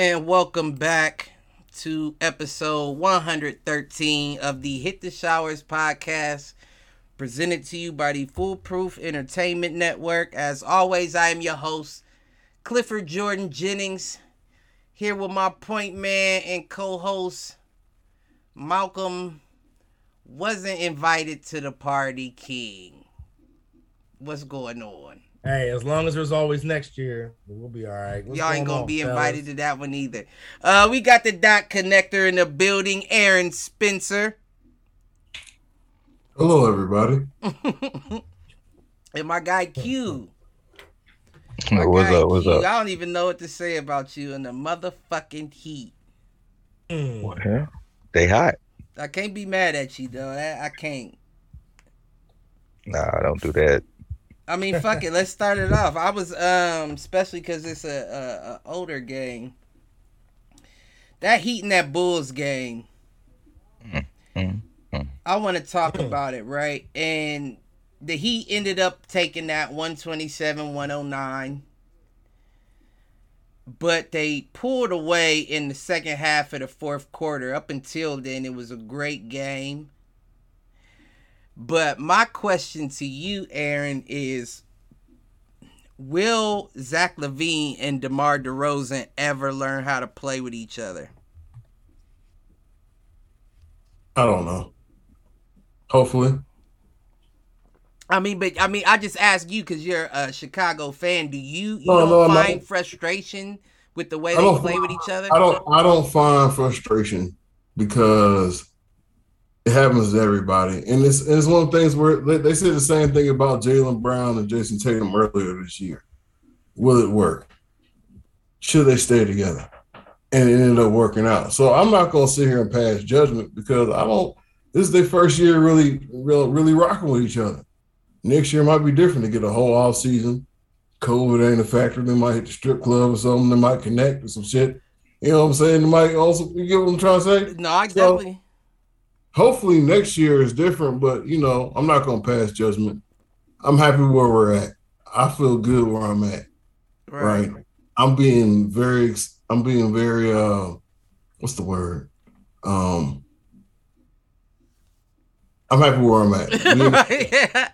And welcome back to episode 113 of the Hit the Showers podcast, presented to you by the Foolproof Entertainment Network. As always, I am your host, Clifford Jordan Jennings, here with my point man and co host, Malcolm. Wasn't invited to the party, King. What's going on? Hey, as long as there's always next year, we'll be all right. What's Y'all ain't going gonna on, be fellas? invited to that one either. Uh, we got the dot connector in the building, Aaron Spencer, Hello, everybody. and my guy Q. My What's guy up? What's Q. up? I don't even know what to say about you in the motherfucking heat. Mm. What hell? They hot. I can't be mad at you though. I, I can't. Nah, don't do that. I mean, fuck it. Let's start it off. I was um, especially because it's a, a, a older game. That Heat and that Bulls game. mm, I want to talk about it, right? And the Heat ended up taking that 127 109. But they pulled away in the second half of the fourth quarter. Up until then, it was a great game. But my question to you, Aaron, is Will Zach LaVine and DeMar DeRozan ever learn how to play with each other? I don't know. Hopefully, I mean, but I mean, I just ask you because you're a Chicago fan. Do you you No, don't no, no. find frustration with the way they play with each other? I don't. I don't find frustration because it happens to everybody, and it's and it's one of the things where they, they said the same thing about Jaylen Brown and Jayson Tatum earlier this year. Will it work? Should they stay together? And it ended up working out. So I'm not gonna sit here and pass judgment because I don't. This is their first year really, really, really rocking with each other. Next year might be different. To get a whole off season. COVID ain't a factor. They might hit the strip club or something. They might connect or some shit. You know what I'm saying? They might also. You get what I'm trying to say? no, I So- definitely. Hopefully next year is different, but you know, I'm not gonna pass judgment. I'm happy where we're at. I feel good where I'm at. Right. Right. I'm being very I'm being very uh what's the word? Um I'm happy where I'm at. You know Right.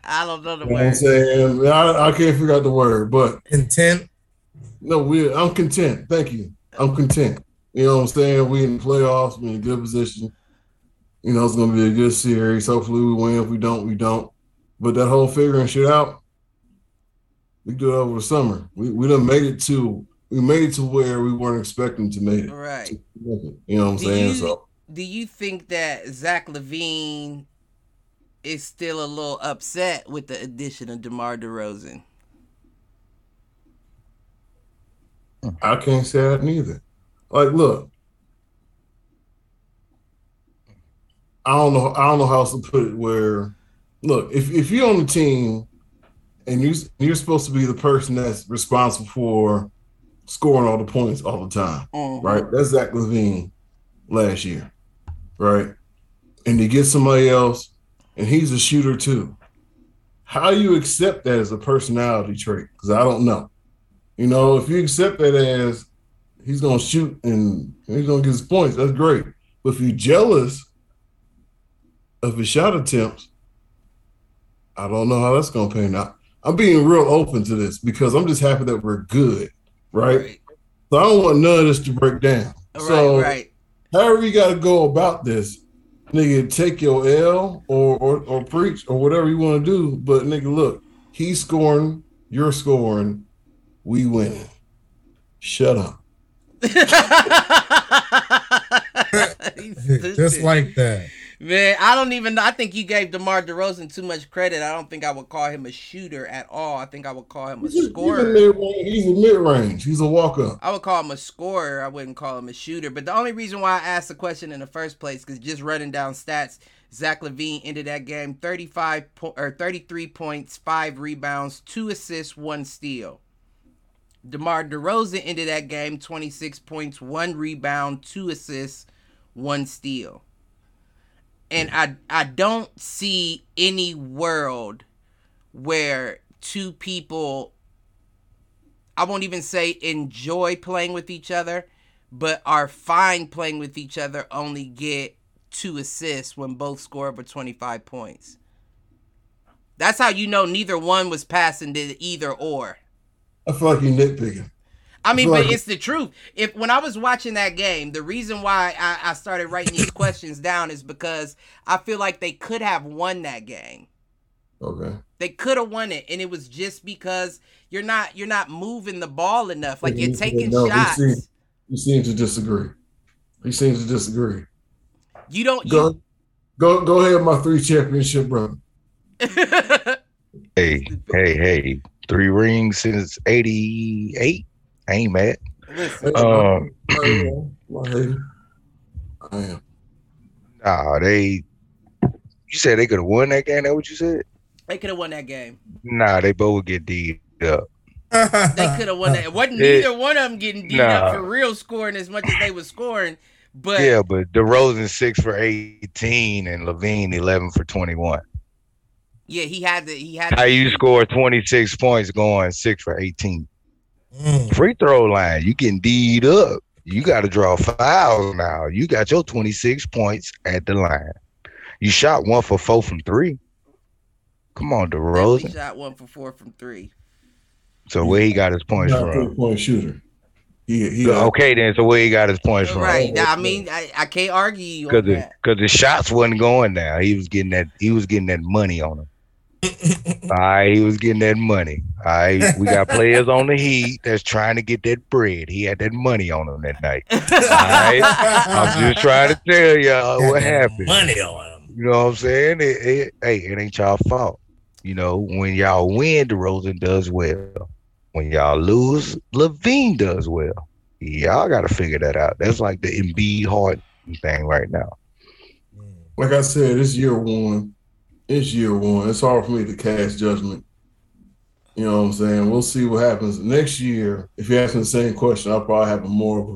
I don't know the what I'm word. saying? I, I can't figure out the word, but content. no, we I'm content. Thank you. I'm content. You know what I'm saying? We in the playoffs, we in a good position. You know, it's gonna be a good series. Hopefully we win. If we don't, we don't. But that whole figuring shit out, we do it over the summer. We we done made it to we made it to where we weren't expecting to make it. Right. You know what I'm Do saying? you- so Do you think that Zach LaVine is still a little upset with the addition of DeMar DeRozan? I can't say that neither. Like, look, I don't know. I don't know how else to put it. Where, look, if if you're on the team and you you're supposed to be the person that's responsible for scoring all the points all the time, Mhm. right? That's Zach LaVine last year, right? And you get somebody else, and he's a shooter too. How you accept that as a personality trait? Because I don't know. You know, if you accept that as he's gonna shoot and he's gonna get his points, that's great. But if you're jealous of his shot attempts, I don't know how that's gonna pan out. I'm being real open to this because I'm just happy that we're good, right? Right. So I don't want none of this to break down. so Right. Right. however you gotta go about this, nigga, take your L or or, or preach or whatever you want to do. But nigga, look, he's scoring, you're scoring, we winning. Shut up. Just like that. Man, I don't even know. I think you gave DeMar DeRozan too much credit. I don't think I would call him a shooter at all. I think I would call him a He's a, he's a scorer. He's a mid-range. He's a walk-up. I would call him a scorer. I wouldn't call him a shooter. But the only reason why I asked the question in the first place, because just running down stats, Zach LaVine ended that game 35 po- or 33 points, five rebounds, two assists, one steal. DeMar DeRozan ended that game 26 points, one rebound, two assists, one steal. And I I don't see any world where two people I won't even say enjoy playing with each other, but are fine playing with each other only get two assists when both score over 25 points. That's how you know neither one was passing to either or. I feel like you nitpicking. I mean, but it's the truth. If when I was watching that game, the reason why I, I started writing these questions down is because I feel like they could have won that game. Okay. They could have won it, and it was just because you're not you're not moving the ball enough. Like you're taking No, you shots. see- You seem to disagree. You seem to disagree. You don't. You, Go, go, go ahead, my three championship brother. Hey, hey, hey. Three rings since 88. I ain't mad. Listen, Um, I am. I am. Nah, they. You said they could have won that game. That what you said? they could have won that game. Nah, they both would get D up. They could have won that. It wasn't It- neither one of them getting beat up for real scoring as much as they was scoring. But Yeah, but DeRozan six for 18 and LaVine 11 for 21. yeah, he had to. He had. To, How you score 26 points going six for 18? Mm. Free throw line, you getting D'd up. You got to draw fouls now. You got your 26 points at the line. You shot one for four from three. Come on, definitely DeRozan. shot one for four from three. So where he got his points Not from? three point shooter. He, he got, Okay, then. So where he got his points from? Right. I mean, I, I can't argue you on Because the, the shots wasn't going now. He was getting that. He was getting that money on him. All right, he was getting that money. All right, we got players on the Heat that's trying to get that bread. He had that money on him that night. right. I'm just trying to tell y'all what happened. Money on him. You know what I'm saying? It, it, hey, it ain't y'all fault. You know, when y'all win, DeRozan does well. When y'all lose, LaVine does well. Y'all got to figure that out. That's like the Embiid Harden thing right now. like I said, it's year one. It's year one. It's hard for me to cast judgment. You know what I'm saying? We'll see what happens next year. If you ask me the same question, I'll probably have a more of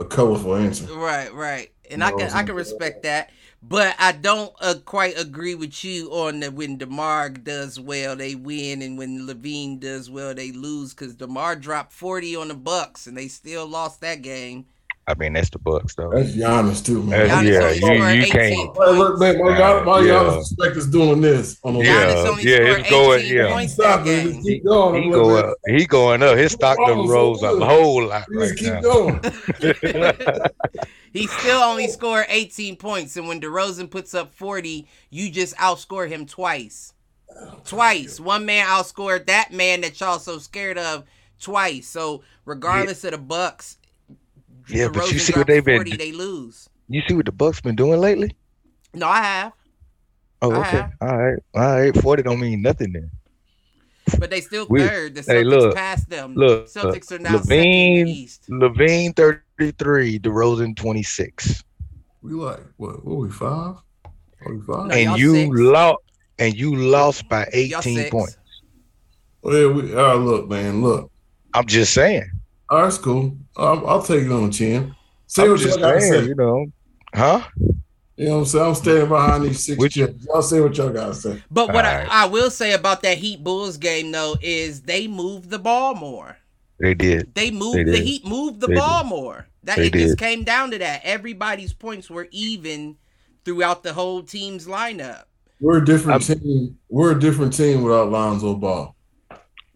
a, a colorful answer. Right, right, and No, I can I can respect that, but I don't uh, quite agree with you on that. When Demar does well, they win, and when LaVine does well, they lose. Because Demar dropped forty on the Bucks, and they still lost that game. I mean, that's the Bucks, though. That's Giannis too, man. Giannis yeah, only you- you can't- Hey, look, man, my, God, my Yeah. Giannis respect is doing this on the Yeah, only yeah, scored it's going- yeah. points Stop it. game. Just keep going. He I'm go up. He going up. His stock done Wow, so rose a whole lot Just right keep now. going. he still only scored 18 points, and when DeRozan puts up 40, you just outscore him twice. Twice. One man outscored that man that y'all so scared of twice. So regardless of the Bucks, Yeah, but you see what they've been- 40, they lose. You see what the Bucks been doing lately? No, I have, Oh, I okay. have. All right. All right. Forty don't mean nothing then. but they still We- third. The Celtics hey, look, passed them. look, Celtics are now second in LaVine- the East. LaVine thirty three, DeRozan twenty six, We like what? What we five? Are we five? No, and y'all you six. lost. And you lost by Y'all eighteen six. points. Well, we, all right, look, man, look. I'm just saying. All right, it's cool. I'll, I'll take it on the chin. Say I'm what you just got to say. You know, huh? You know what I'm saying? I'm standing behind these six Which- chips. Y'all say what y'all got to say. But what Alright. I, I will say about that Heat Bulls game though is they moved the ball more. They did. They moved They the. Heat moved the They ball more. That They it just came down to that. Everybody's points were even throughout the whole team's lineup. We're a different team. We're a different team without Lonzo Ball.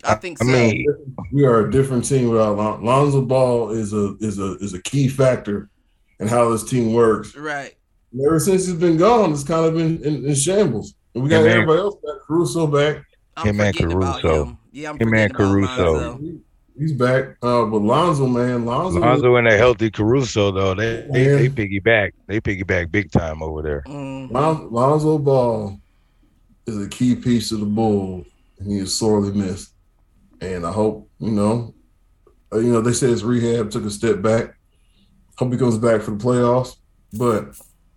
I think so. I mean, We are a different team without Lon- Lonzo Ball. Is a is a is a key factor in how this team works. right. And ever since he's been gone, it's kind of been in, in shambles. And we got Yeah, man. everybody else back. Caruso back. I'm Him and Caruso. him. Yeah, I'm Him and forgetting about Caruso. He- He's back. Uh, but Lonzo, man, Lonzo, Lonzo and a healthy Caruso though, they they, they piggyback. They piggyback big time over there. Mhm. Lon- Lonzo Ball is a key piece of the Bulls, and he is sorely missed. And I hope you know, uh, you know, they said his rehab took a step back. Hope he comes back for the playoffs. But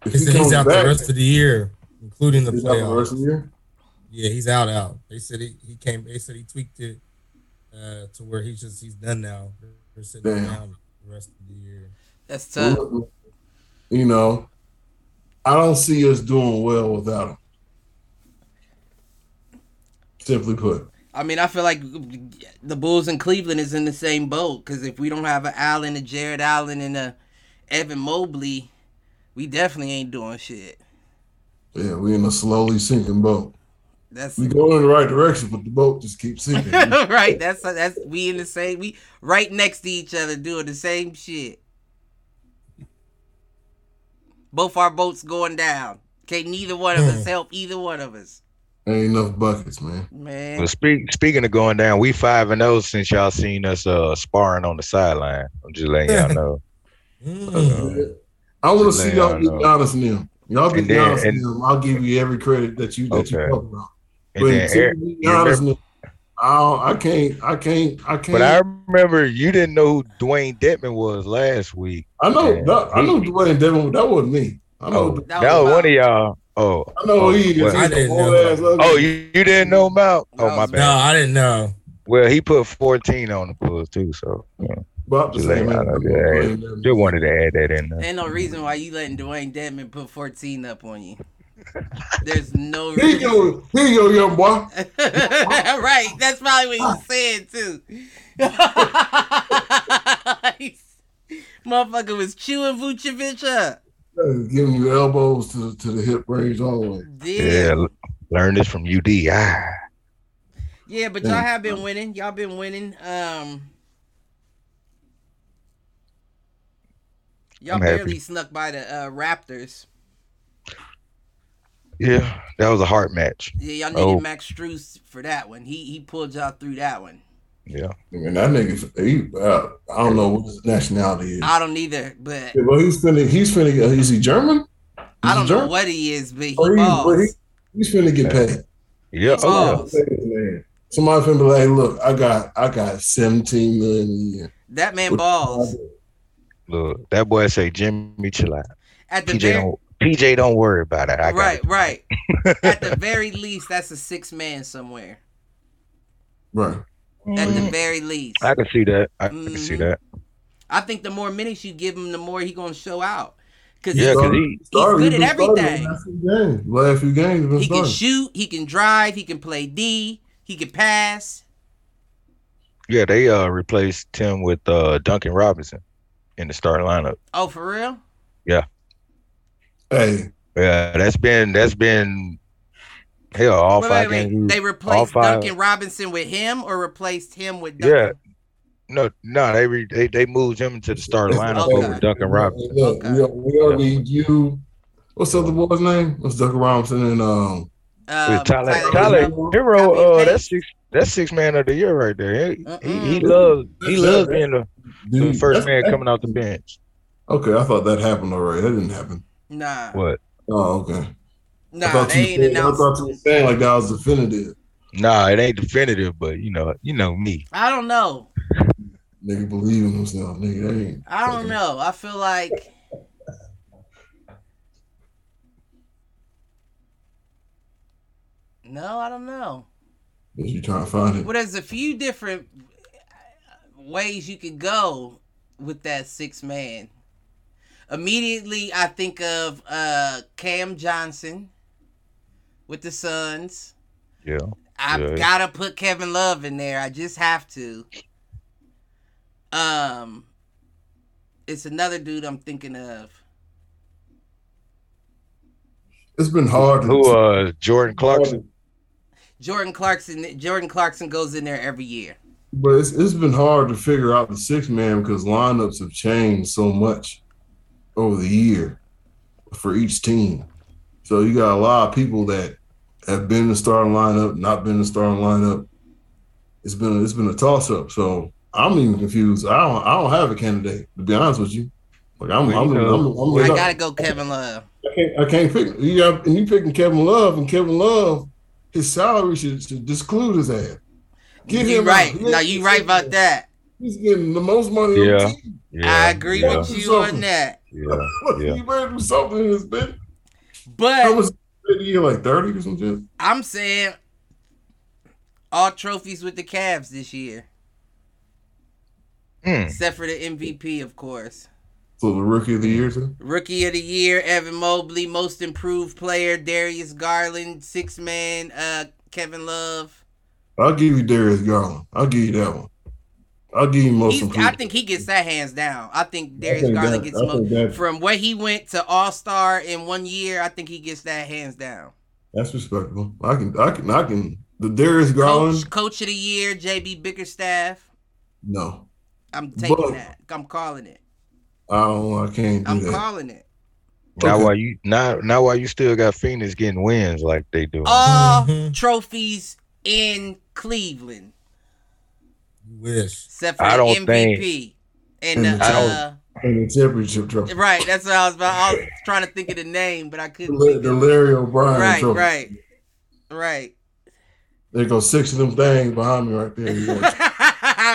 if He he, comes he's out back, the rest of the year, including the he's out the rest playoffs. of the year. Yeah, he's out. Out. They said he, he came. They said he tweaked it uh, to where he's just he's done now. They're sitting Damn. down the rest of the year. That's tough. You know, I don't see us doing well without him. Simply put. I mean, I feel like the Bulls in Cleveland is in the same boat because if we don't have an Allen, a Jarrett Allen, and a Evan Mobley, we definitely ain't doing shit. Yeah, we in a slowly sinking boat. That's We going in the right direction, but the boat just keeps sinking. right. That's that's we in the same. We right next to each other doing the same shit. Both our boats going down. Can't neither one of us help either one of us. Ain't enough buckets, man. Man, Well, speak, speaking of going down, we five and zero since y'all seen us uh sparring on the sideline. I'm just letting y'all know. Mm. I want to see y'all y'all get know. Giannis and. Y'all get And then- Giannis and and- them. I'll give you every credit that you that Okay. you talk about. But then until Eric- you get you Giannis remember- and them, I, I can't, I can't, I can't. but I remember you didn't know who Dewayne Dedmon was last week. I know, that, I know Dwayne Devin. That wasn't me. I know, Oh, who- that, That was was one of y'all. Oh, I know who oh, he is. well, He's didn't know ass that. ugly- oh, you, you didn't know about? Oh, my bad. No, I didn't know. Well, he put 14 on the Bulls too, so yeah. About the Just same. letting y'all know age. that. Dwayne Devin. just wanted to add that in there. ain't no reason why you letting Dewayne Dedmon put 14 up on you. There's no Here you reason. go, here you go, young boy. right. That's probably what he's saying too. Motherfucker was chewing Vucevic up. Giving you elbows to, to the hip range all the way. Yeah, Yeah. l- learn this from UD. Ah, Yeah, but y'all have been winning. Y'all been winning. Um Y'all I'm happy. barely snuck by the uh, Raptors. yeah, that was a hard match. Yeah, y'all needed Oh. Max Strus for that one. He he pulled y'all through that one. Yeah, I mean, that nigga, he, uh, I don't know what his nationality is. I don't either, but Yeah, but he's finna, he's finna, uh, is he German? I don't know what he is, but he Or he- but balls. he- He's finna get paid. yeah. Oh, balls. Man. Somebody finna be like, look, I got, I got 17 million a year. That man balls. Look, that boy say Jimmy chill out. At the PJ very, don't. PJ don't worry about it. I got right, it. right. At the very least, that's a six man somewhere. Right. At the Mm, very least, I can see that. I can see Mhm. that. I think the more minutes you give him, the more he gonna show out. Cause Yeah, he, because he. Started- good he at everything. Last few games, last few games, he been can starting. shoot, he can drive, he can play D, he can pass. Yeah, they uh replaced Tim with uh Duncan Robinson in the starting lineup. Oh, for real? Yeah. Hey, Yeah, that's been that's been hell all Wait, five wait, wait. games. They replaced five- Duncan Robinson with him, or replaced him with Yeah. No, no, they re, they they moved him into the starting lineup Okay. over Duncan Robinson. Hey, look, Okay. we, we already need you. What's the other boy's name? What's Duncan Robinson and um? With Tyler, Tyler Tyler Herro. Herro, uh, that's six, that's six man of the year right there. He, he, he Mm-mm. loves, he loves being the, the dude, first that's- man coming out the bench. Okay, I thought that happened already. That didn't happen. Nah, What? Oh, okay. I nah, thought they you ain't said- I thought you were saying like that was definitive. Nah, it ain't definitive, but you know, you know me. I don't know. Nigga believe in himself. Nigga, that ain't. I don't know. I feel like no, I don't know. Is you trying to find it? Well, there's a few different ways you could go with that six man. Immediately, I think of uh, Cam Johnson with the Suns. Yeah. I've Yeah. gotta put Kevin Love in there. I just have to. Um, it's another dude I'm thinking of. It's been hard. Who uh Jordan Clarkson? Jordan Clarkson. Jordan Clarkson goes in there every year. But it's, it's been hard to figure out the six man because lineups have changed so much over the year for each team. So you got a lot of people that have been in the starting lineup, not been in the starting lineup. It's been it's been a toss up. So I'm even confused. I don't I don't have a candidate to be honest with you. Like I'm I'm, I'm, I'm, I'm I lit up. gotta go Kevin Love. I can't I can't pick you got and you picking Kevin Love and Kevin Love his salary should, should disclude his ass. Give you him right. out. No, you right about that. He's getting the most money on Yeah. the team. Yeah. I agree yeah, with you on that. Yeah. Yeah. You better do something in this bitch. How But I was he like 30 or something. I'm saying all trophies with the Cavs this year, Mm. except for the MVP, of course. So the rookie of the year too? Rookie of the year, Evan Mobley. Most improved player, Darius Garland. Six man, uh, Kevin Love. I'll give you Darius Garland. I'll give you that one. I'll give you most He's. I think he gets that hands down. I think Darius think Garland that- gets I most from where he went to All Star in one year. I think he gets that hands down. That's respectable. I can, I can, I can. The Darius Garland, Coach, Coach of the Year, JB Bickerstaff. no, I'm taking But- that. I'm calling it. I don't. I can't do I'm that. calling it. Now Okay. why you now now why you still got Phoenix getting wins like they do? All Mhm. trophies in Cleveland, You wish. except for I the don't MVP and the. And the Uh, In the championship trophy. right, that's what I was about. I was trying to think of the name, but I couldn't. La- think the of. Larry O'Brien Right, trophy. right, right. There go six of them things behind me right there. You know,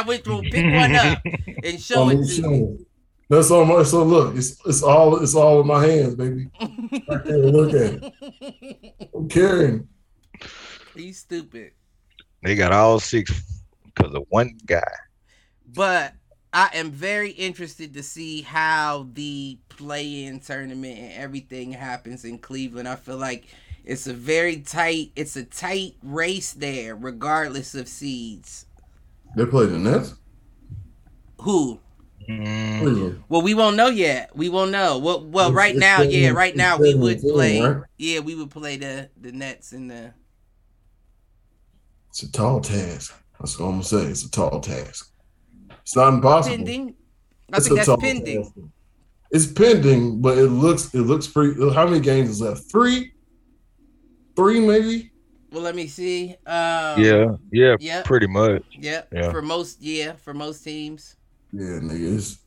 Which will pick one up and show on it to me. shoulder. That's all my. So look, it's it's all it's all in my hands, baby. Right there, look at it. I'm carrying. He's stupid. They got all six because of one guy. But I am very interested to see how the play-in tournament and everything happens in Cleveland. I feel like it's a very tight, it's a tight race there, regardless of seeds. They played the Nets. Who? Mm, Cleveland. Well, we won't know yet. We won't know. Well, well, right it's now, yeah, right now we would play. right? Yeah, we would play the the Nets and the. It's a tall task. That's what I'm gonna say. It's a tall task. It's not impossible. Pending. I It's think a that's pending. task. It's pending, but it looks it looks pretty. How many games is left? Three, three maybe. Well, let me see. Um, yeah, yeah, Yep. pretty much. Yep. Yeah. For most, yeah, for most teams, Yeah, nigga, it's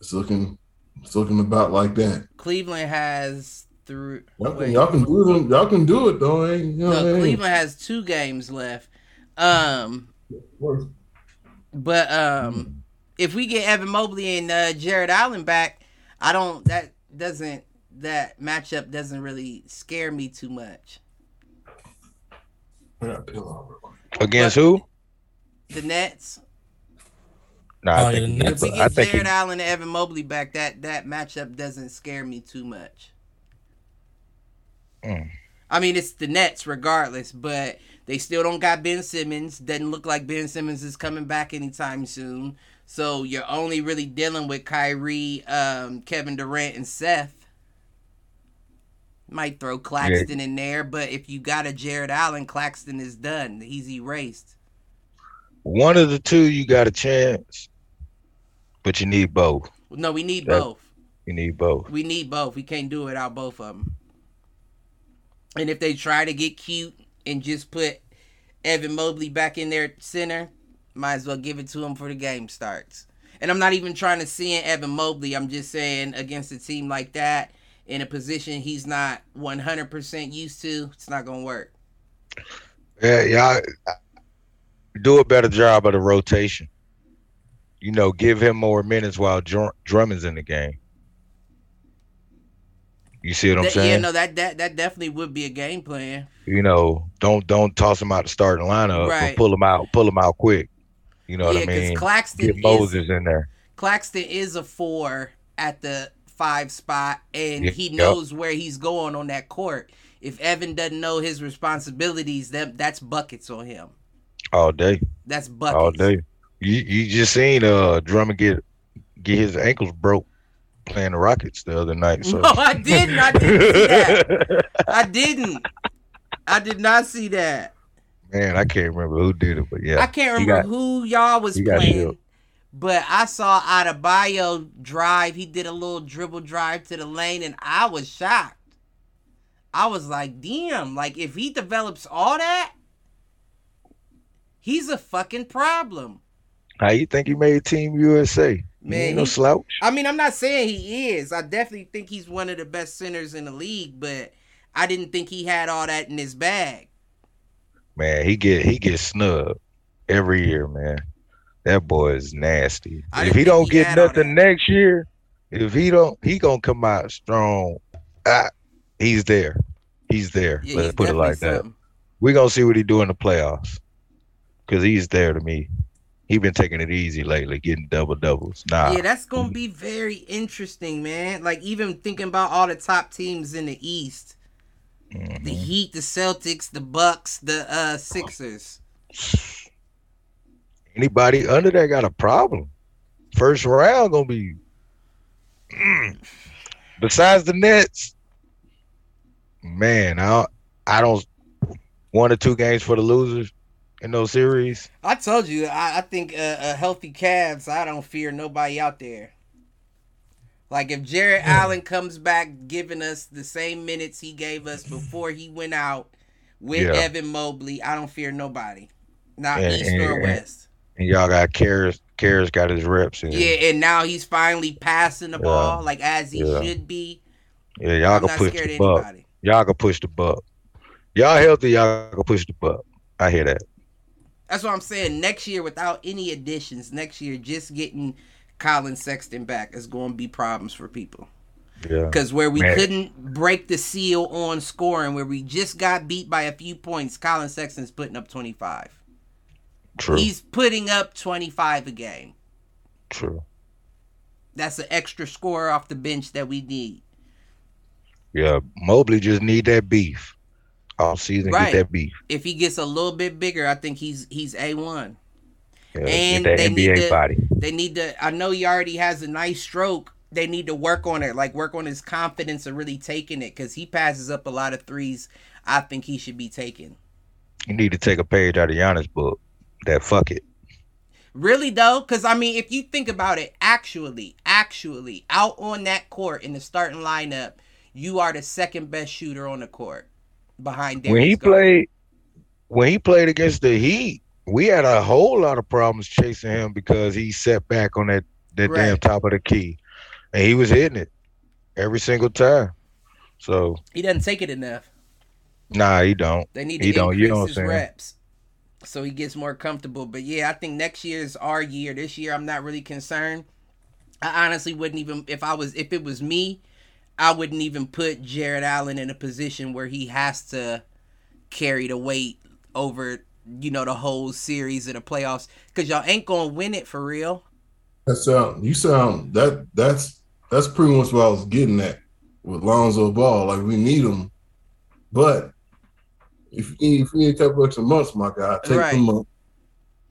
it's looking it's looking about like that. Cleveland has through. Y'all can, y'all can do them. Y'all can do it though. Ain't, you know I No, mean? Cleveland has two games left. Um, but um, if we get Evan Mobley and uh, Jarrett Allen back, I don't. That doesn't. That matchup doesn't really scare me too much. I got a pillow real quick. Against who? The Nets. No, I Oh, think, yeah, the Nets. If we I get think Jarrett he- Allen and Evan Mobley back, that that matchup doesn't scare me too much. Mm. I mean, it's the Nets regardless, but they still don't got Ben Simmons. Doesn't look like Ben Simmons is coming back anytime soon. So you're only really dealing with Kyrie, um, Kevin Durant, and Seth. Might throw Claxton in there, but if you got a Jarrett Allen, Claxton is done. He's erased. one of the two you got a chance, but you need both. No, we need Yeah. both. You need both. We need both. We can't do it without both of them. And if they try to get cute and just put Evan Mobley back in their center, might as well give it to him for the game starts. And I'm not even trying to see in Evan Mobley. I'm just saying against a team like that in a position he's not 100% used to, it's not going to work. Yeah, yeah. Do a better job of the rotation. You know, give him more minutes while Dr- Drummond's in the game. You see what I'm That- saying? yeah, no, that, that that definitely would be a game plan. you know, don't don't toss him out the starting lineup, Right. pull him out, pull him out quick. You know yeah, what I mean? Claxton Get is Moses in there. Claxton is a four at the five spot, and Yeah, he yep. knows where he's going on that court. If Evan doesn't know his responsibilities, that that's buckets on him. all day, That's buckets. all day. You you just seen uh Drummond get get his ankles broke playing the Rockets the other night. So No, I didn't. I didn't see that. I didn't. I did not see that. Man, I can't remember who did it, but yeah, I can't remember got- who y'all was playing. But I saw Adebayo drive. He did a little dribble drive to the lane, and I was shocked. I was like, damn, like if he develops all that, he's a fucking problem. How you think he made Team USA? Man, no slouch. I mean, I'm not saying he is. I definitely think he's one of the best centers in the league, but I didn't think he had all that in his bag. Man, he get he gets snubbed every year, man. That boy is nasty. If he don't he get nothing next year, if he don't, he gonna come out strong. Ah, he's there. He's there. Yeah, Let's he's put it like definitely that. We're gonna see what he do in the playoffs. Cause he's there to me. He been taking it easy lately, getting double doubles. Nah, Yeah, that's gonna be very interesting, man. Like even thinking about all the top teams in the East. The Mhm. Heat, the Celtics, the Bucks, the uh Sixers. Anybody under that got a problem. First round gonna be. Mm. Besides the Nets, man, I I don't one or two games for the losers in those series. I told you, I, I think uh, a healthy Cavs. I don't fear nobody out there. Like if Jarrett Allen comes back, giving us the same minutes he gave us before he went out with Yeah. Evan Mobley, I don't fear nobody, not And- East and- or West. And y'all got Caris. Caris got his reps in. Yeah, and now he's finally passing the Yeah. ball like as he Yeah. should be. Yeah, y'all I'm can push the buck. anybody. Y'all can push the buck. Y'all healthy, y'all can push the buck. I hear that. That's what I'm saying. Next year, without any additions, next year just getting Collin Sexton back is going to be problems for people. Yeah. Because where we Man. couldn't break the seal on scoring, where we just got beat by a few points, Collin Sexton's putting up 25. True. He's putting up 25 a game. True. That's an extra score off the bench that we need. Yeah. Mobley just need that beef. All season, Right. get that beef. If he gets a little bit bigger, I think he's he's A1. Yeah, And they need to- body. They need to I know he already has a nice stroke. They need to work on it, like work on his confidence of really taking it cuz he passes up a lot of threes I think he should be taking. You need to take a page out of Giannis' book. That fuck it. Really though, because I mean, if you think about it, actually, actually, out on that court in the starting lineup, you are the second best shooter on the court behind Darius when he Garland. played when he played against the Heat, we had a whole lot of problems chasing him because he set back on that that damn top of the key, and he was hitting it every single time. So He doesn't take it enough. nah, he don't. They need to He increase you know his reps so he gets more comfortable. But yeah, I think next year is our year. This year, I'm not really concerned. I honestly wouldn't even if I was if it was me, I wouldn't even put Jarrett Allen in a position where he has to carry the weight over you know the whole series of the playoffs because y'all ain't gonna win it for real. That sound um, you sound that that's that's pretty much what I was getting at with Lonzo Ball. Like we need him, but if you if you need a couple extra months, my guy, take Right. them up.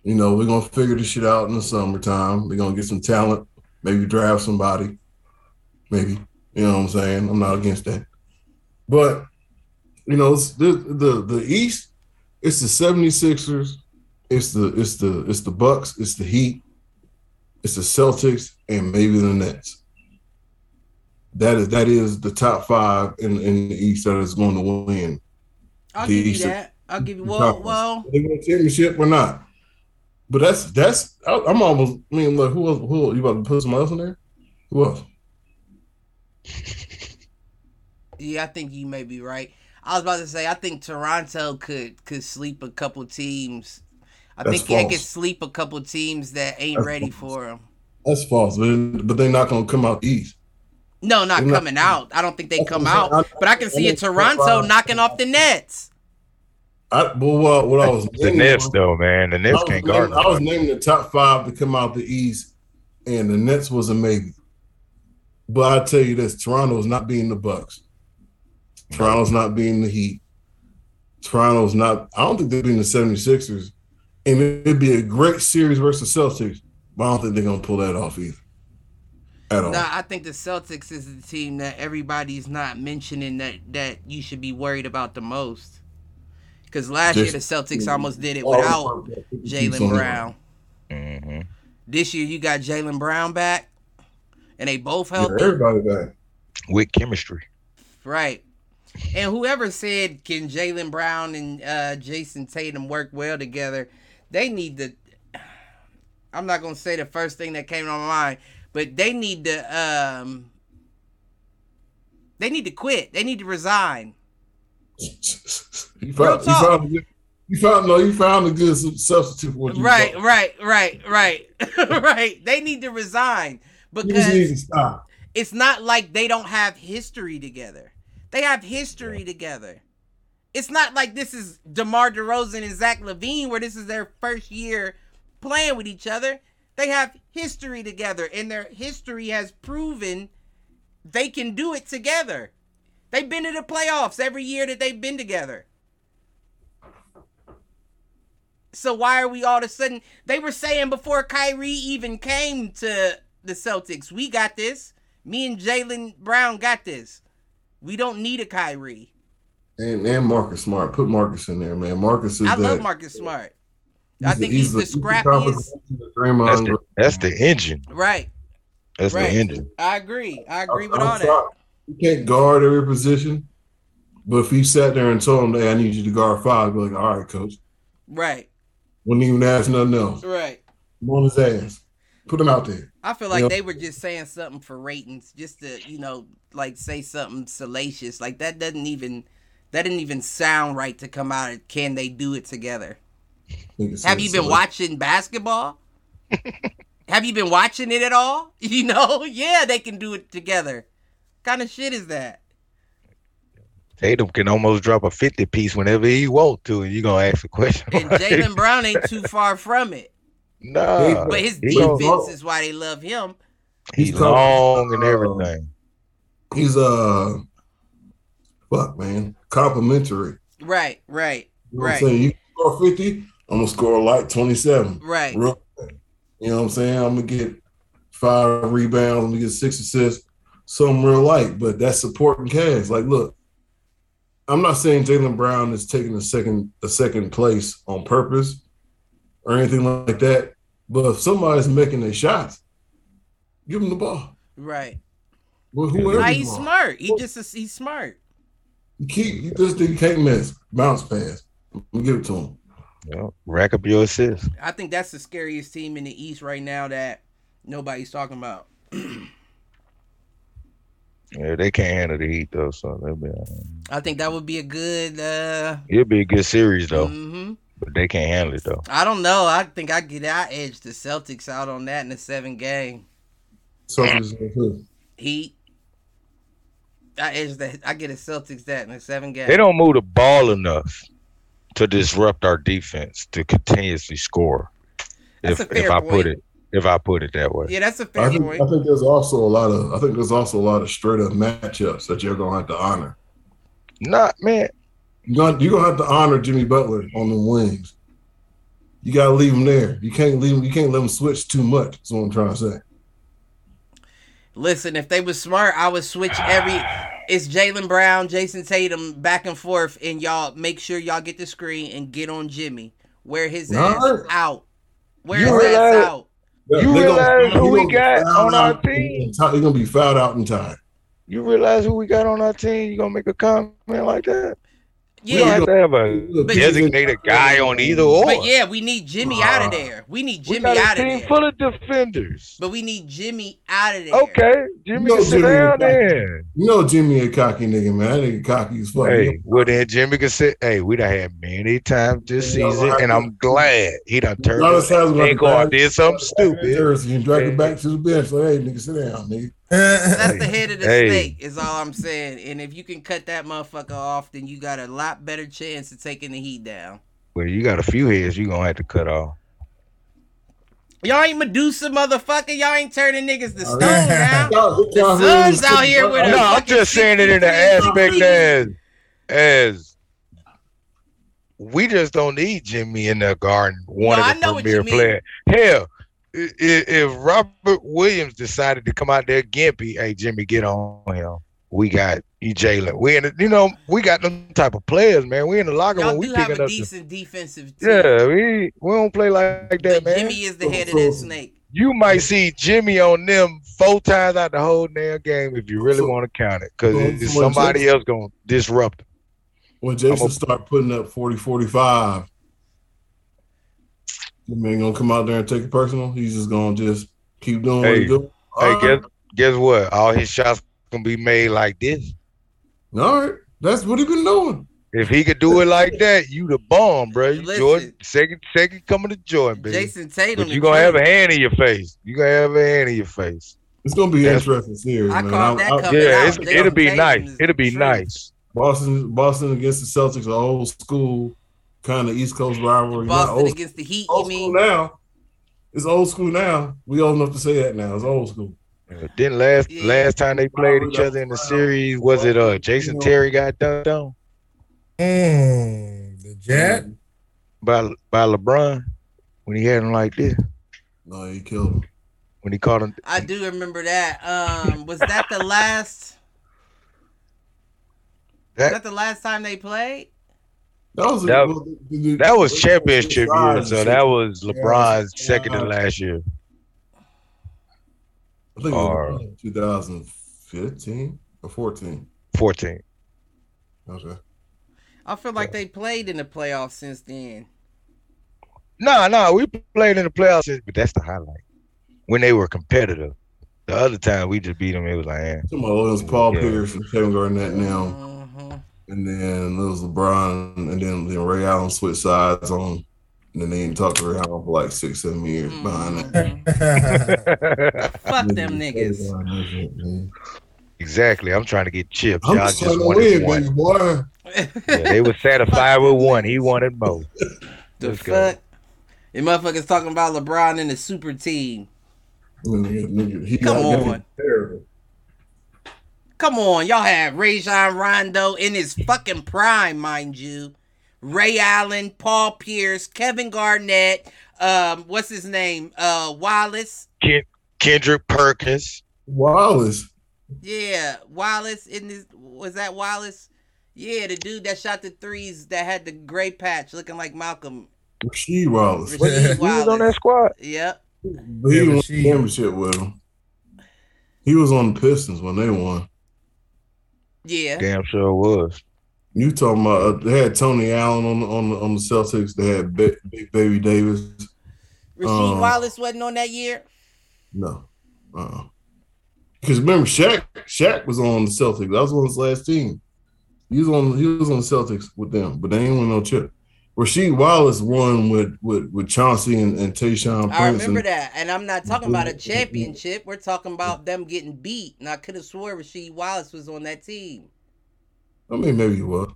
You know, we're gonna figure this shit out in the summertime. We're gonna get some talent, maybe draft somebody, maybe. You know what I'm saying? I'm not against that. But you know, it's the the the East, it's the 76ers, it's the it's the it's the Bucks, it's the Heat, it's the Celtics, and maybe the Nets. That is that is the top five in, in the East that is going to win. I'll The give you East- that. I'll give you well conference. well. They win a championship or not. But that's that's I, I'm almost. I mean, look, who else? Who you about to put somebody else in there? Who else? Yeah, I think you may be right. I was about to say I think Toronto could could sleep a couple teams. I That's think they false. could sleep a couple teams that ain't That's ready false. for them. That's false. But, but they're not going to come out east. No, not They're not- coming out. I don't think they come out. saying. I- But I can see I a know Toronto Toronto- knocking off the Nets. I well, what, what I was The naming Nets was- though, man. The Nets can't guard. I was nobody. naming the top five to come out the East, and the Nets was a maybe. But I tell you this: Toronto's not beating the Bucks. Toronto's not beating the Heat. Toronto's not. I don't think they're beating the 76ers. And it'd be a great series versus Celtics, but I don't think they're gonna pull that off either. At all. Nah, I think the Celtics is the team that everybody's not mentioning that that you should be worried about the most. Because last year the Just- Celtics almost did it without purpose that keeps Jaylen on it. Brown. Mhm. This year you got Jaylen Brown back, and they both Yeah, healthy. everybody back. With chemistry. Right. And whoever said can Jaylen Brown and uh, Jayson Tatum work well together, they need to. I'm not gonna say the first thing that came to my mind, but they need to. Um, they need to quit. They need to resign. you found, you found, a good- you found, no, you found a good substitute for what you Right, thought. right, right, right, right. They need to resign You just need to because stop. it's not like they don't have history together. They have history together. It's not like this is DeMar DeRozan and Zach LaVine where this is their first year playing with each other. They have history together, and their history has proven they can do it together. They've been to the playoffs every year that they've been together. So why are we all of a sudden? They were saying before Kyrie even came to the Celtics, we got this. Me and Jaylen Brown got this. We don't need a Kyrie. And and Marcus Smart. Put Marcus in there, man. Marcus is I that. love Marcus Smart. I think he's, the, competition scrappiest. That's the, that's the engine. Right. That's Right. the engine. I agree. I agree with I'm all that. sorry. You can't guard every position, but if he sat there and told him, "Hey, I need you to guard five, I'd be like, "All right, coach." Right. Wouldn't even ask nothing else. Right. I'm on his ass. Put him out there. I feel like Yep. they were just saying something for ratings, just to you know, like say something salacious. Like that doesn't even that didn't even sound right to come out. of Can they do it together? Have you been so. watching basketball? Have you been watching it at all? You know, yeah, they can do it together. kind of shit is that? Tatum can almost drop a 50 piece whenever he want to, and you're gonna ask a question. And Jaylen Brown ain't too far from it. Nah, But his he gonna- defense is why they love him. he's He's long and uh, everything. He's uh, fuck, man, complimentary. Right, right, You know what Right. I'm saying? You score 50, I'm gonna score like 27. right. Real. You know what I'm saying? I'm gonna get five rebounds, I'm gonna get six assists, something real light, but that's supporting cast. Like, look, I'm not saying Jaylen Brown is taking a second a second place on purpose or anything like that. But if somebody's making their shots, give him the ball. Right. Well, whoever Nah, he's smart. He just he's smart. You keep you just you can't miss. Bounce pass. Give it to him. Yeah, rack up your assists. I think that's the scariest team in the East right now that nobody's talking about. Yeah, they can't handle the heat though, so they'll be. all right. I think that would be a good. uh It'd be a good series though, hmm but they can't handle it though. I don't know. I think I get I edge the Celtics out on that in the seven game. Celtics are good. Heat. I edge the I get a Celtics that in the seven game. They don't move the ball enough to disrupt our defense to continuously score. That's if a fair if I point. put it if I put it that way. Yeah, that's a I fair think, point. I think there's also a lot of I think there's also a lot of straight up matchups that you're gonna have to honor. Not man. You're gonna, you're gonna have to honor Jimmy Butler on the wings. You gotta leave him there. You can't leave him. You can't let him switch too much. That's what I'm trying to say. Listen, if they was smart, I would switch every. It's Jaylen Brown, Jayson Tatum, back and forth, and y'all make sure y'all get the screen and get on Jimmy. Wear his Nah. ass out. Wear You his ass realize- out. You They gonna- realize who we got on our team? and ti- gonna be fouled out in time. You realize who we got on our team? You gonna make a comment like that? We don't Yeah, have to have a But- designated guy on either or. but yeah, we need Jimmy out of there. We need Jimmy we Jimmy got out a of team there. full of defenders. But we need Jimmy out of there. Okay, Jimmy No, can sit Jimmy down there. You know Jimmy a cocky nigga, man. That nigga cocky as fuck. Hey, well then Jimmy can sit. Hey, we done had many times this Yeah, season, right. and I'm glad he done turned. A lot of his times we have ankle to or back- did something stupid. Jersey and drag it back to the bench. Like, hey, nigga, sit down, nigga. That's the head of the Hey. snake, is all I'm saying. And if you can cut that motherfucker off, then you got a lot better chance of taking the heat down. Well, you got a few heads you gonna have to cut off. Y'all ain't Medusa, motherfucker. Y'all ain't turning niggas to stone Alright. now. The sun's out here with a- No, I'm just saying it in the aspect as as we just don't need Jimmy in the garden, one No, I of know the what premier players. Hell, i- i- if Robert Williams decided to come out there gimpy, hey Jimmy, get on him. We got you, Jaylen. We in, the, you know, we got them type of players, man. We in the locker room. We do have picking a up. The, decent defensive team. yeah, we we don't play like that, But man. Jimmy is the So- head of that snake. you might see Jimmy on them four times out the whole damn game if you really So- want to count it, because so- it's so when somebody Jayson- else gonna disrupt. Him. When Jayson I'm a- start putting up 40, 45, you man gonna come out there and take it personal. He's just gonna just keep doing what Hey, he's doing. Hey, All guess right. guess what? All his shots gonna be made like this. All right. That's what he been doing. If he could do it like that, you the bomb, bro. You Listen. Jordan, second, second coming to Jordan, baby. Jayson Tatum. but you the gonna have a hand in your face. You gonna have a hand in your face. It's gonna be an That's- interesting series, I man. called that I- I- coming Yeah, out. it's, it'll be Tatum nice. It'll be the nice. Boston, Boston against the Celtics, old school kind of East Coast rivalry. Not Boston old, against the Heat. old You school mean? now. It's old school now. We old enough to say that now. It's old school. Didn't last Yeah. last time they played each other in the series was it uh Jason Terry got dunked on? Mm, the Jet. by by LeBron when he had him like this No, he killed him. when he caught him. I do remember that. Um, was that the last? That- was that the last time they played? That was a, That- well, the- the- That was championship the- year, so that was LeBron's Yeah, second to uh, last year. I think it or- was 2015 or 14. Fourteen. Okay. I feel like they played in the playoffs since then. No, no, we played in the playoffs, but that's the highlight when they were competitive. The other time we just beat them, it was like, eh. Tomorrow it was Paul Yeah. Pierce and Kevin Garnett now. Mhm. And then it was LeBron, and then, then Ray Allen switched sides on. And then they didn't talk to Ray Allen for like six, seven years mm-hmm. behind that. Fuck them niggas. exactly. I'm trying to get chips. I'm Y'all just just trying to wanted win, one. baby boy. Yeah, they were satisfied with one. He wanted more. the Let's go. fuck? You motherfuckers talking about LeBron and the super team. Nigga, nigga, Come on. terrible. Come on, y'all had Rajon Rondo in his fucking prime, mind you. Ray Allen, Paul Pierce, Kevin Garnett, um, what's his name? Uh, Wallace. Ken- Kendrick Perkins. Wallace. Yeah, Wallace in this was that Wallace? Yeah, the dude that shot the threes that had the gray patch looking like Malcolm. Rasheed Wallace. Rasheed He was on that squad. Yep. But he Yeah, won the championship with him. He was on the Pistons when they won. Yeah. Damn sure it was. You talking about uh, they had Tony Allen on the on on the Celtics. They had Ba- Big Baby Davis. Rasheed Um, Wallace wasn't on that year. No, uh, because remember Shaq. Shaq was on the Celtics. That was on his last team. He was on. He was on the Celtics with them, but they ain't win no chip. Rasheed Wallace won with with with Chauncey and, and Tayshaun I remember that, and I'm not talking about a championship. We're talking about them getting beat, and I could have swore Rasheed Wallace was on that team. I mean, maybe he was.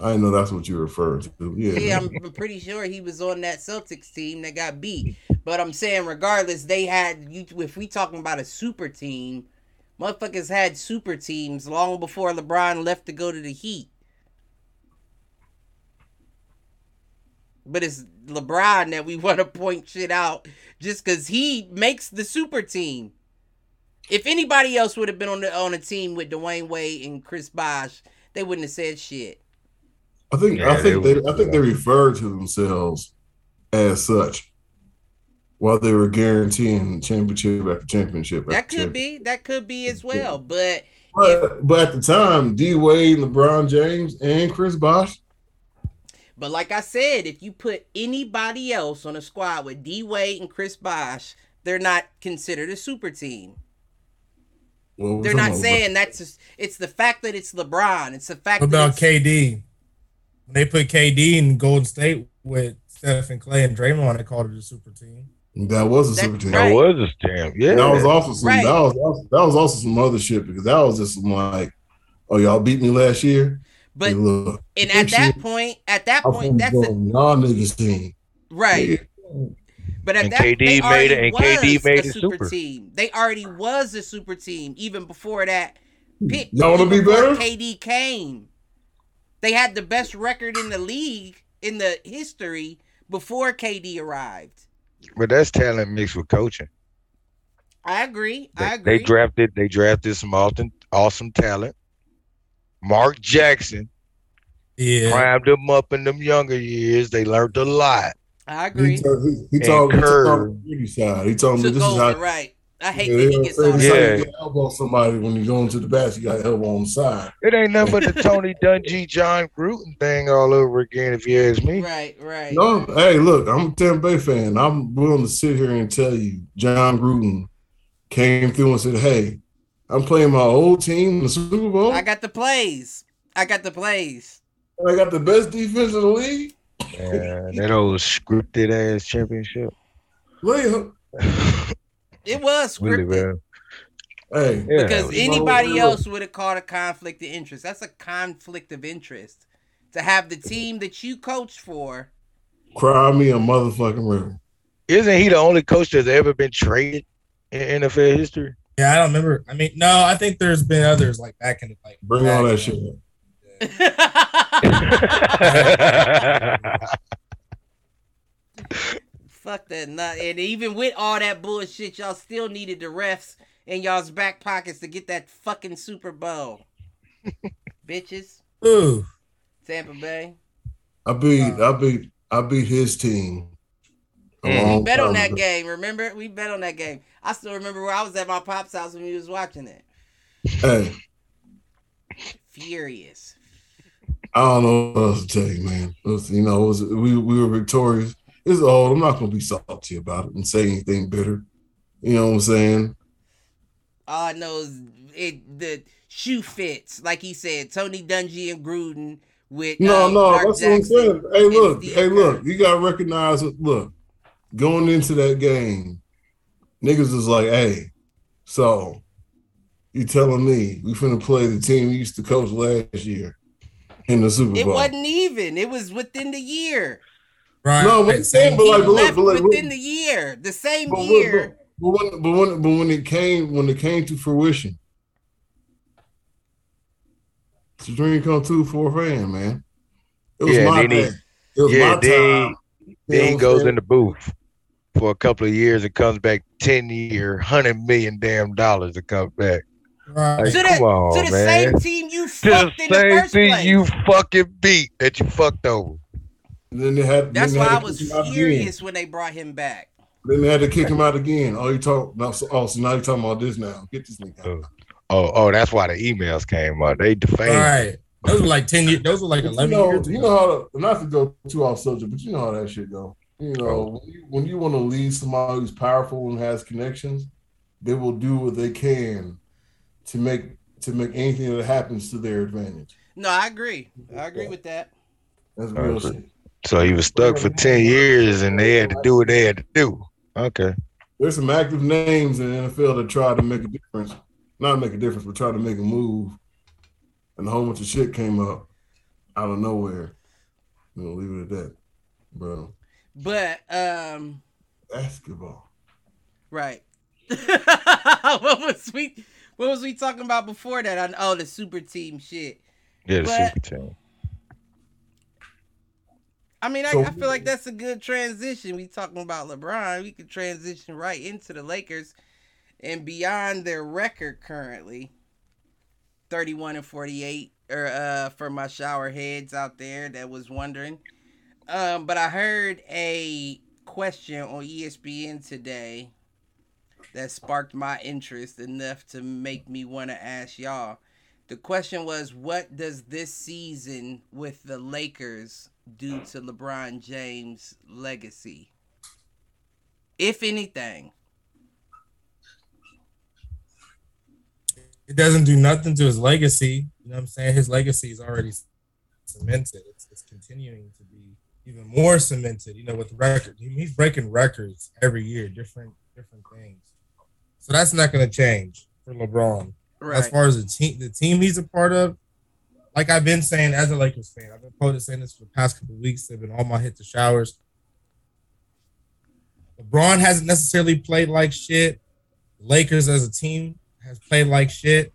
I didn't know that's what you referring to. Yeah, Yeah, I'm pretty sure he was on that Celtics team that got beat. But I'm saying, regardless, they had you. If we talking about a super team, motherfuckers had super teams long before LeBron left to go to the Heat. But it's LeBron that we want to point shit out just because he makes the super team. If anybody else would have been on the on a team with Dwyane Wade and Chris Bosh, they wouldn't have said shit. I think Yeah, I think they they, I think they referred to themselves as such while they were guaranteeing championship after championship. That after could be. That could be as well. But But, but at the time, D Wade, LeBron James, and Chris Bosh, but like I said, if you put anybody else on a squad with D Wade and Chris Bosh, they're not considered a super team. well, They're not talking saying that's just, it's the fact that it's LeBron. It's the fact What about it's, KD? When they put KD in Golden State with Steph and Clay and Draymond, they called it a super team. that was a That- super team. right. That was a damn. Yeah. That was also some. Right. That was also, that was also some other shit because that was just some like, oh y'all beat me last year. But Hey, look, and at that point, at that point, that's a, from y'all niggas team. right. But at And that, KD they made already it- and was KD made a it super, super. team. They already was a super team even before that pick. Y'all wanna be better? KD came. They had the best record in the league in the history before KD arrived. But that's talent mixed with coaching. I agree. They, I agree. they drafted they drafted some awesome awesome talent. Mark Jackson Yeah. primed them up in them younger years. They learned a lot. I He, agree. told- he, he told he took Curry. on the beauty side. He told me this is over, how. right. I hate Yeah, that you he gets on? Yeah. This is how you elbow somebody when you go into the basket. You got to elbow on the side. It ain't nothing but the Tony Dungy, Jon Gruden thing all over again, if you ask me. Right, right. No, hey, look, I'm a Tampa Bay fan. I'm willing to sit here and tell you, Jon Gruden came through and said, "Hey, I'm playing my old team in the Super Bowl. I got the plays. I got the plays. I got the best defense in the league. Man, that old scripted ass championship. Look, It was Really, scripted. man. hey, because Yeah. anybody else would have called a conflict of interest. That's a conflict of interest to have the team that you coached for. cry me a motherfucking river. Isn't he the only coach that's ever been traded in NFL history? Yeah, I don't remember. I mean, no, I think there's been others like back in the like. Bring all that shit. Fuck that nut. and even with all that bullshit, y'all still needed the refs in y'all's back pockets to get that fucking Super Bowl. Bitches. Ooh. Tampa Bay. I beat, I beat, I beat his team. Mm. We bet on that game. Remember? We bet on that game. I still remember where I was at my pop's house when we was watching it. Hey, Furious. I don't know what else to tell you, man. Was, you know, was, we we were victorious. It's old. I'm not gonna be salty about it and say anything bitter. You know what I'm saying? All I know is it the shoe fits, like he said. Tony Dungy and Gruden with No, uh, no, Mark that's what I'm saying. Hey, look, hey, look. You gotta recognize it. Look, going into that game, niggas is like, hey, so you telling me we finna play the team we used to coach last year in the Super Bowl? It wasn't even. It was within the year. Right. No, but I'm but like, but look, but like, within look, the year, the same but, year. but, but when, but when, but when it came, when it came to fruition, it's a dream come true for a fan, man. It was Yeah, my then he- day. It was yeah, my then- time. You Then he goes in the booth for a couple of years and comes back ten year, hundred million damn dollars to come back. Right. Like, To the, on, to the man. same team you To the fucked in the same first thing place. you fucking beat that you fucked over. And then they had. That's then they why had I was kick him out again. furious when they brought him back. Then they had to kick him out again. Oh, you talk now. So, oh, so now you talking about this now? Get this nigga. out. Uh, oh, oh, that's why the emails came out. They defamed. Right. Those were like ten years. Those were like But you eleven know, years. you know how to, not to go too off subject, but you know how that shit go. You know, Oh. when you, when you want to lead somebody who's powerful and has connections, they will do what they can to make to make anything that happens to their advantage. No, I agree. I agree with that. That's real Okay. shit. So he was stuck for ten years, and they had to do what they had to do. Okay. There's some active names in the NFL that try to make a difference, not make a difference, but try to make a move, and a whole bunch of shit came up out of nowhere. You know, leave it at that, bro. But um, Basketball. right. what was we? What was we talking about before that? I, oh, the super team shit. Yeah, the But- super team. I mean, I, So- I feel like that's a good transition. We talking about LeBron. We could transition right into the Lakers and beyond their record currently. 31 and 48 or uh for my shower heads out there that was wondering. Um but I heard a question on ESPN today that sparked my interest enough to make me want to ask y'all. The question was what does this season with the Lakers do to LeBron James' legacy? If anything. It doesn't do nothing to his legacy. You know what I'm saying? His legacy is already cemented. It's, it's continuing to even more cemented. You know, with records, he's breaking records every year, different different things. So that's not going to change for LeBron. Right. As far as the team, the team he's a part of, like I've been saying as a Lakers fan, I've been quoted saying this for the past couple weeks. They've been all my hit the showers. LeBron hasn't necessarily played like shit. Lakers as a team has played like shit.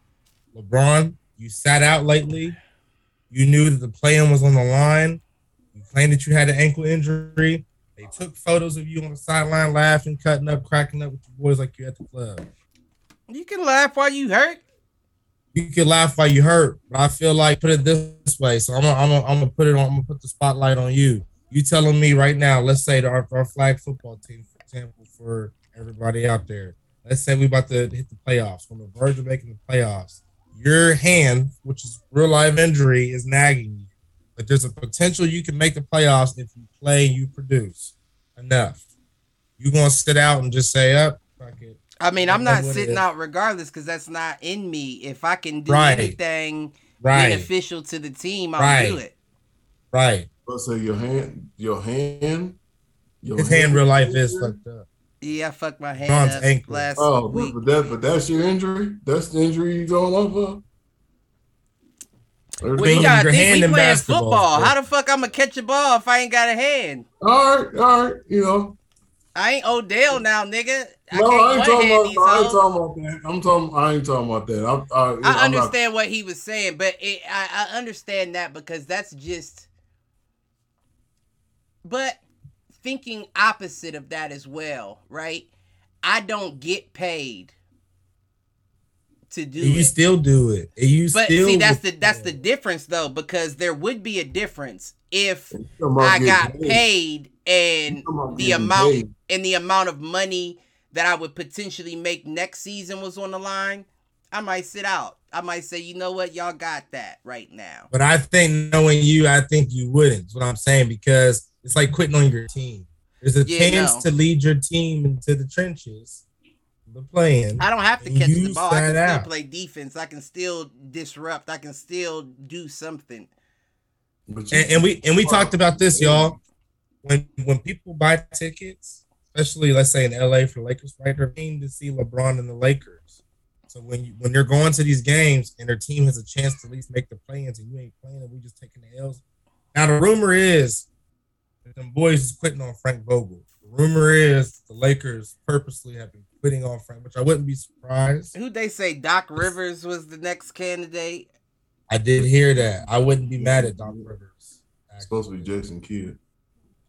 LeBron, you sat out lately. You knew that the play-in was on the line. Claimed that you had an ankle injury. They took photos of you on the sideline, laughing, cutting up, cracking up with your boys like you at the club. you can laugh while you hurt. you can laugh while you hurt, but I feel like put it this way. So I'm gonna, I'm gonna, I'm gonna put it on. I'm gonna put the spotlight on you. You telling me right now? Let's say our, our flag football team, for example, for everybody out there. Let's say we about to hit the playoffs. On the verge of making the playoffs. Your hand, which is real life injury, is nagging you. But there's a potential you can make the playoffs if you play and you produce enough. You gonna sit out and just say, "Up, fuck it." I mean, I'm not sitting out regardless because that's not in me. If I can do Right. anything Right, beneficial to the team, I'll Right. do it. right. Let's say your hand, your hand, your His hand, real life is fucked up. Yeah, I fucked my hand Bron's up ankle. last Oh, week. but that, but that's your injury. That's the injury you going off of. Well, you gotta your think hand we in playing football. How the fuck I'm gonna catch a ball if I ain't got a hand? All right, all right, you know. I ain't Odell now, nigga. I no, I ain't talking about. I ain't talking about that. I'm talking. I ain't talking about that. I, I not- understand what he was saying, but it, I, I understand that because that's just. But thinking opposite of that as well, right? I don't get paid to do you it. still do it. And You But still see, that's the that's the difference though, because there would be a difference if I got paid and the amount paid. and the amount of money that I would potentially make next season was on the line. I might sit out. I might say, you know what, y'all got that right now. But I think knowing you, I think you wouldn't. Is what I'm saying because it's like quitting on your team. There's a Yeah, chance no. to lead your team into the trenches, the playing. I don't have to catch the ball. I can still out. play defense. I can still disrupt. I can still do something. And, and we and we talked about this, y'all. When when people buy tickets, especially let's say in LA for Lakers, right? They're paying to see LeBron and the Lakers. So when you when you're going to these games and their team has a chance to at least make the play-ins and you ain't playing and we just taking the L's. Now the rumor is that them boys is quitting on Frank Vogel. The rumor is the Lakers purposely have been quitting on Frank, which I wouldn't be surprised. Who they say Doc Rivers was the next candidate? I did hear that. I wouldn't be mad at Doc Rivers. It's supposed to be Jason Kidd.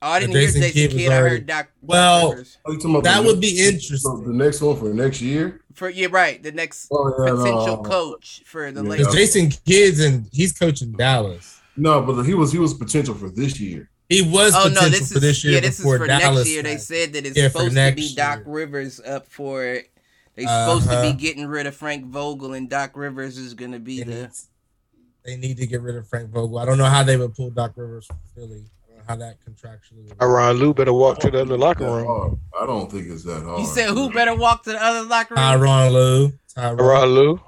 Oh, I didn't But hear Jason Jason Kidd Kidd. was I heard Doc. Doc Well, Rivers. Oh, you talking about That would next- be so interesting. The next one for next year. for you're right. The next Oh, yeah, potential no. coach for the Yeah. Lakers. Jason Kidd's and he's coaching Dallas. No, but he was he was potential for this year. He was Oh potential no, this for is this year yeah, this is for Dallas. next year. They said that it's Yeah, for supposed to be Doc year. Rivers up for it. They supposed to Uh-huh. be getting rid of Frank Vogel, and Doc Rivers is going to be they, the. need, they need to get rid of Frank Vogel. I don't know how they would pull Doc Rivers from Philly. I don't know how that contractually. Would work. Ron Lue better walk to the other locker room. hard. I don't think it's that hard. You said who better walk to the other locker room? Tyronn Lue. Tyron. Ron Lue,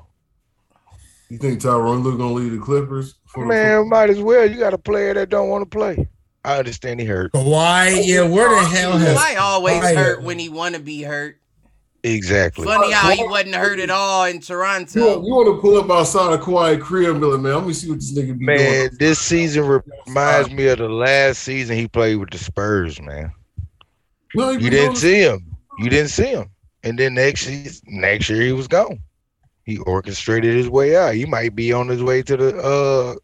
You think Tyronn Lue gonna lead the Clippers? For man, might as well. You got a player that don't want to play. I understand he hurt. Kawhi. Oh, yeah, where the hell has Kawhi always Kawhi- hurt when he want to be hurt. Exactly. Funny how he wasn't hurt at all in Toronto. want, you want to pull up outside of Kawhi crib and be like, man, let me see what this nigga be Man, doing. this season reminds me of the last season he played with the Spurs, man. No, You didn't doing see him. You didn't see him. And then next year, next year he was gone. He orchestrated his way out. He might be on his way to the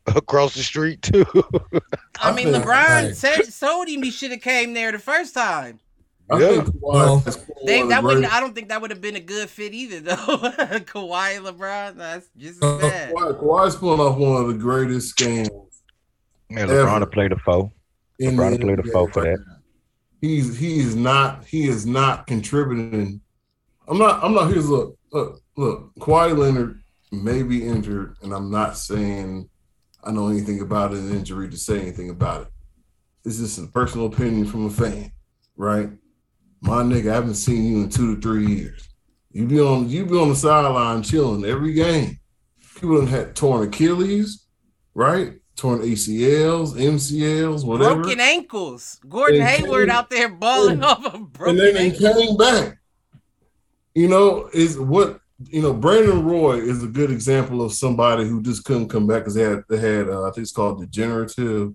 uh across the street too. I mean, LeBron Right. said told him he should have came there the first time. I Yeah. think Kawhi Well, They, that wouldn't. I don't think that would have been a good fit either, though. Kawhi and LeBron, that's just Uh, as bad. Kawhi, Kawhi's pulling off one of the greatest scams Man, Ever. LeBron to play the four. in LeBron the played a NBA foul for that. now. He's he is not he is not contributing. I'm not I'm not here's look look look Kawhi Leonard may be injured, and I'm not saying I know anything about an injury to say anything about it. This is a personal opinion from a fan, right? My nigga, I haven't seen you in two to three years. You be on you be on the sideline chilling every game. People done had torn Achilles, right? Torn ACLs, MCLs, whatever. Broken ankles. Gordon And Hayward came- out there balling off of and then he came back. You know, is what you know. Brandon Roy is a good example of somebody who just couldn't come back because they had they had uh, I think it's called degenerative.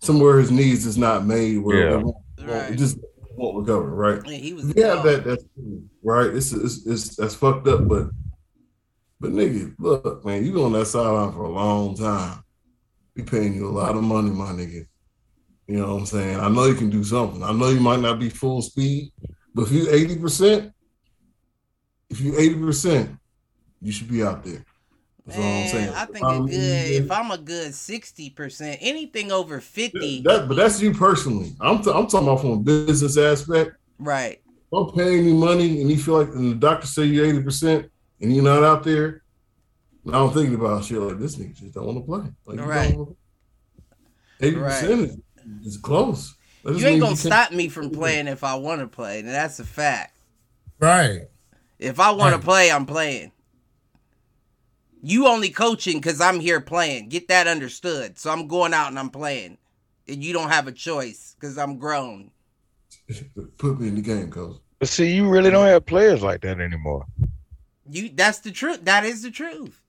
Somewhere his knees is not made where Yeah. it, won't, won't- Right. it just won't recover. Right. Yeah, he was. Yeah, that that's right. It's, it's it's that's fucked up, but but nigga, look, man, you been on that sideline for a long time. We paying you a lot of money, my nigga. You know what I'm saying? I know you can do something. I know you might not be full speed, but if you 80%, if you 80%, you should be out there. That's all I'm Man, saying. I think Um, a good. If I'm a good sixty percent, anything over fifty, that, but that's you personally. I'm, t- I'm talking about from a business aspect. right? If I'm paying you money and you feel like and the doctor say you're 80% and you're not out there, now I'm thinking about shit like this nigga just don't want to play. Like, Right. 80% is, is close. You ain't gonna you stop me from playing if I want to play, and that's a fact. Right. If I want Right. Hmm. to play, I'm playing. You only coaching because I'm here playing. Get that understood. So I'm going out and I'm playing. And you don't have a choice because I'm grown. Put me in the game, coach. But see, you really don't have players like that anymore. You that's the truth. That is the truth.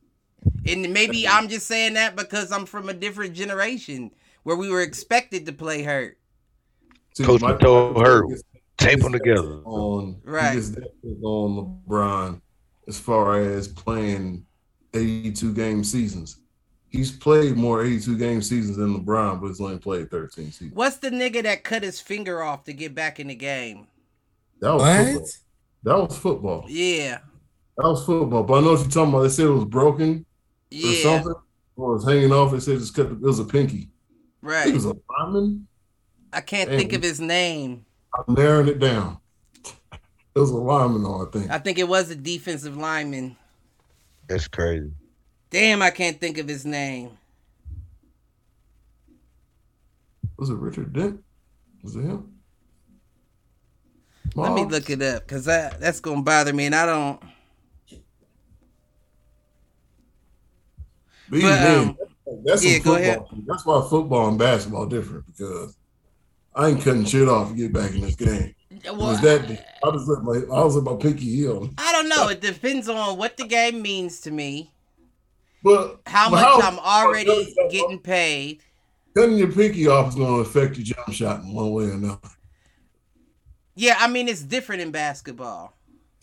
And maybe I'm just saying that because I'm from a different generation where we were expected to play hurt. See, Coach my- told her, gets- Tape them together. On, Right. He gets that on LeBron as far as playing 82 game seasons. he's played more 82 game seasons than LeBron, but he's only played 13 seasons. What's the nigga that cut his finger off to get back in the game? That was What? football. That was football. Yeah, That was football. But I know what you're talking about. They said it was broken or yeah, something. Or it was hanging off. They said just cut. The, it was a pinky. Right. He right. was a lineman. I can't Damn. think of his name. I'm narrowing it down. It was a lineman, though, I think. I think it was a defensive lineman. That's crazy. Damn, I can't think of his name. Was it Richard Dent? Was it him? Let me look it up because that that's gonna bother me, and I don't. But even But, then, um, that's yeah, go football. That's why football and basketball different because I ain't cutting shit off to get back in this game. Well, was that. I was let my I was let my pinky heel. I don't know. It depends on what the game means to me, But how much I'm already getting paid. cutting your pinky off is going to affect your jump shot in one way or another. Yeah, I mean it's different in basketball.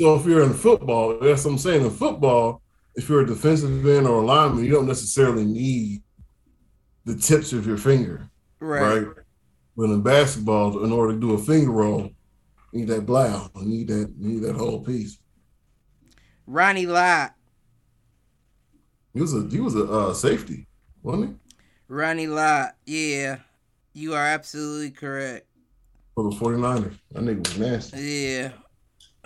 So if you're in football, that's what I'm saying. In football, if you're a defensive end or a lineman, you don't necessarily need the tips of your finger, Right. right? But in basketball, in order to do a finger roll, you need that blow. You need that. You need that whole piece. Ronnie Lott. He was a he was a uh, safety, wasn't he? Ronnie Lott. Yeah, you are absolutely correct. For the 49ers. That nigga was nasty. Yeah.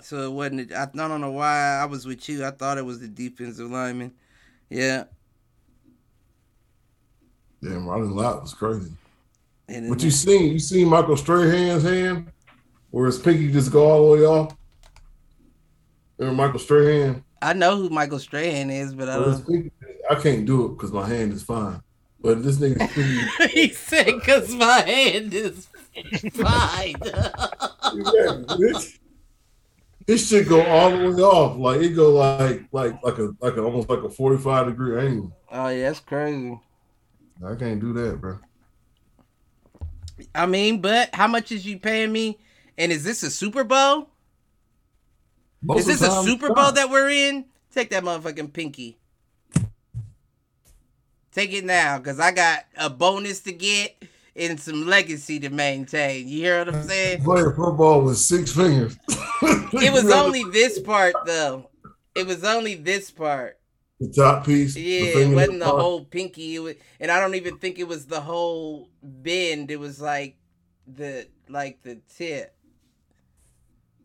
So it wasn't. I, I don't know why I was with you. I thought it was the defensive lineman. Yeah. Damn, Ronnie Lott was crazy. And But you seen you seen Michael Strahan's hand, where his pinky just go all the way off. Remember Michael Strahan? I know who Michael Strahan is, but I don't. pinky- I can't do it because my hand is fine. But this nigga's pinky, he said, "Cause my hand is fine." Yeah, this shit go all the way off. Like it go like like like a like a, almost like a forty five degree angle. oh yeah, that's crazy. I can't do that, bro. I mean, but how much is you paying me? And is this a Super Bowl? Most is this a Super Bowl that we're in? Take that motherfucking pinky. Take it now, cause I got a bonus to get and some legacy to maintain. You hear what I'm saying? Playing football with six fingers. It was only this part though. It was only this part. The top piece. Yeah, it wasn't the part. whole pinky. It was, and I don't even think it was the whole bend. It was like the like the tip.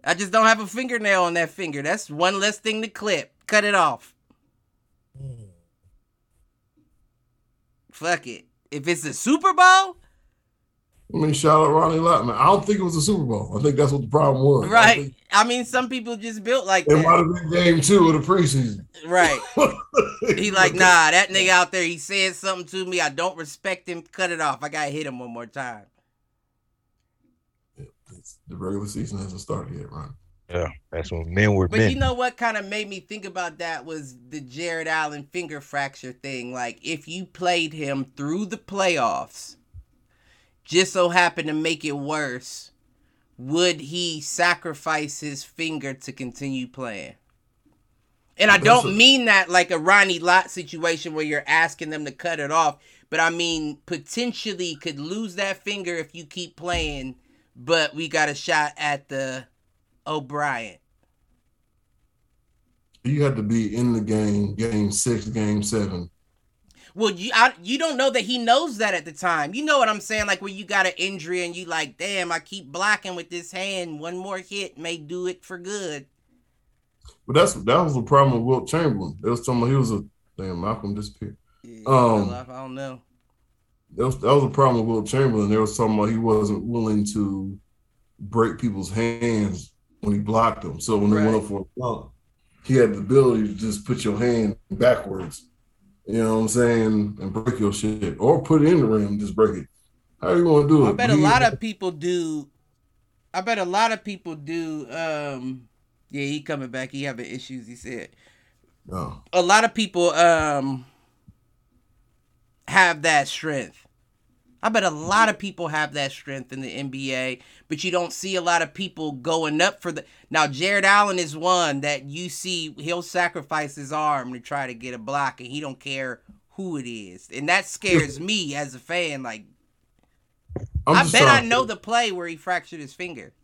I just don't have a fingernail on that finger. That's one less thing to clip. Cut it off. Hmm. Fuck it. If it's a Super Bowl, I mean, shout out Ronnie Lott, man. I don't think it was a Super Bowl. I think that's what the problem was. I right? think I mean, some people just built like It might have been game two of the preseason. Right. He like, nah, that nigga out there, he said something to me. I don't respect him. Cut it off. I gotta hit him one more time. It's- the regular season hasn't started yet, Ron. Yeah, that's when men were But men. you know what kind of made me think about that was the Jarrett Allen finger fracture thing. Like if you played him through the playoffs, just so happened to make it worse, would he sacrifice his finger to continue playing? And I don't mean that like a Ronnie Lott situation where you're asking them to cut it off, but I mean potentially could lose that finger if you keep playing, but we got a shot at the O'Brien. You had to be in the game, game six, game seven. Well, you I, you don't know that he knows that at the time. You know what I'm saying? Like when you got an injury and you like, damn, I keep blocking with this hand. One more hit may do it for good. But that's that was the problem with Wilt Chamberlain. They was talking about he was a damn Malcolm disappeared. Yeah, Um, I don't know. That was that was the problem with Wilt Chamberlain. They was talking about he wasn't willing to break people's hands when he blocked them. So when they went up for a block, he had the ability to just put your hand backwards. You know what I'm saying? And break your shit. Or put it in the rim, just break it. How you gonna do it? I bet a lot of people do. I bet a lot of people do. Um, yeah, he coming back. He having issues. He said. No. a lot of people um have that strength. I bet a lot of people have that strength in the NBA, but you don't see a lot of people going up for the. Now Jarrett Allen is one that you see he'll sacrifice his arm to try to get a block, and he don't care who it is, and that scares me as a fan. Like, I bet I know the play where he fractured his finger.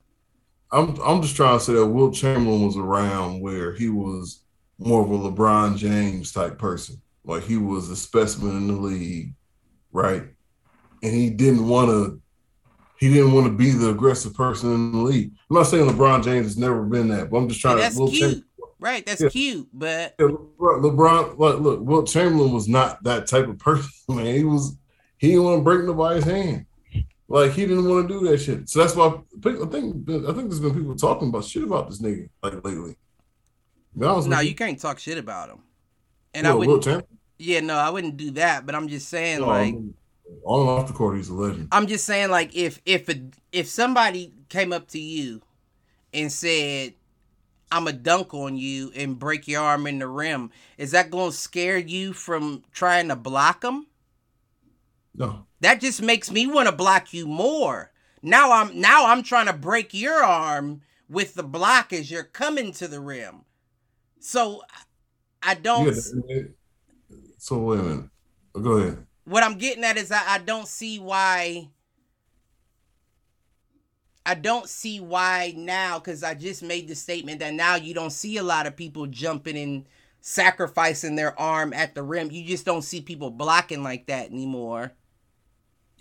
I'm I'm just trying to say that Will Chamberlain was around where he was more of a LeBron James type person. Like he was a specimen in the league, right? And he didn't want to he didn't want to be the aggressive person in the league. I'm not saying LeBron James has never been that, but I'm just trying And to that's cute, right? That's Yeah. cute, but yeah, LeBron, look, look, Will Chamberlain was not that type of person, man. He was he didn't want to break nobody's hand. Like he didn't want to do that shit. So that's why I think I think there's been people talking about shit about this nigga like lately. No, with you can't talk shit about him. And I wouldn't. Yeah, no, I wouldn't do that. But I'm just saying, No, like, on and off the court, he's a legend. I'm just saying, like, if if a, if somebody came up to you and said, "I'm a dunk on you and break your arm in the rim," is that going to scare you from trying to block them? No, That just makes me want to block you more. Now I'm now I'm trying to break your arm with the block as you're coming to the rim. So I don't. yeah, so wait a minute. Go ahead. What I'm getting at is I, I don't see why I don't see why now because I just made the statement that now you don't see a lot of people jumping and sacrificing their arm at the rim. You just don't see people blocking like that anymore.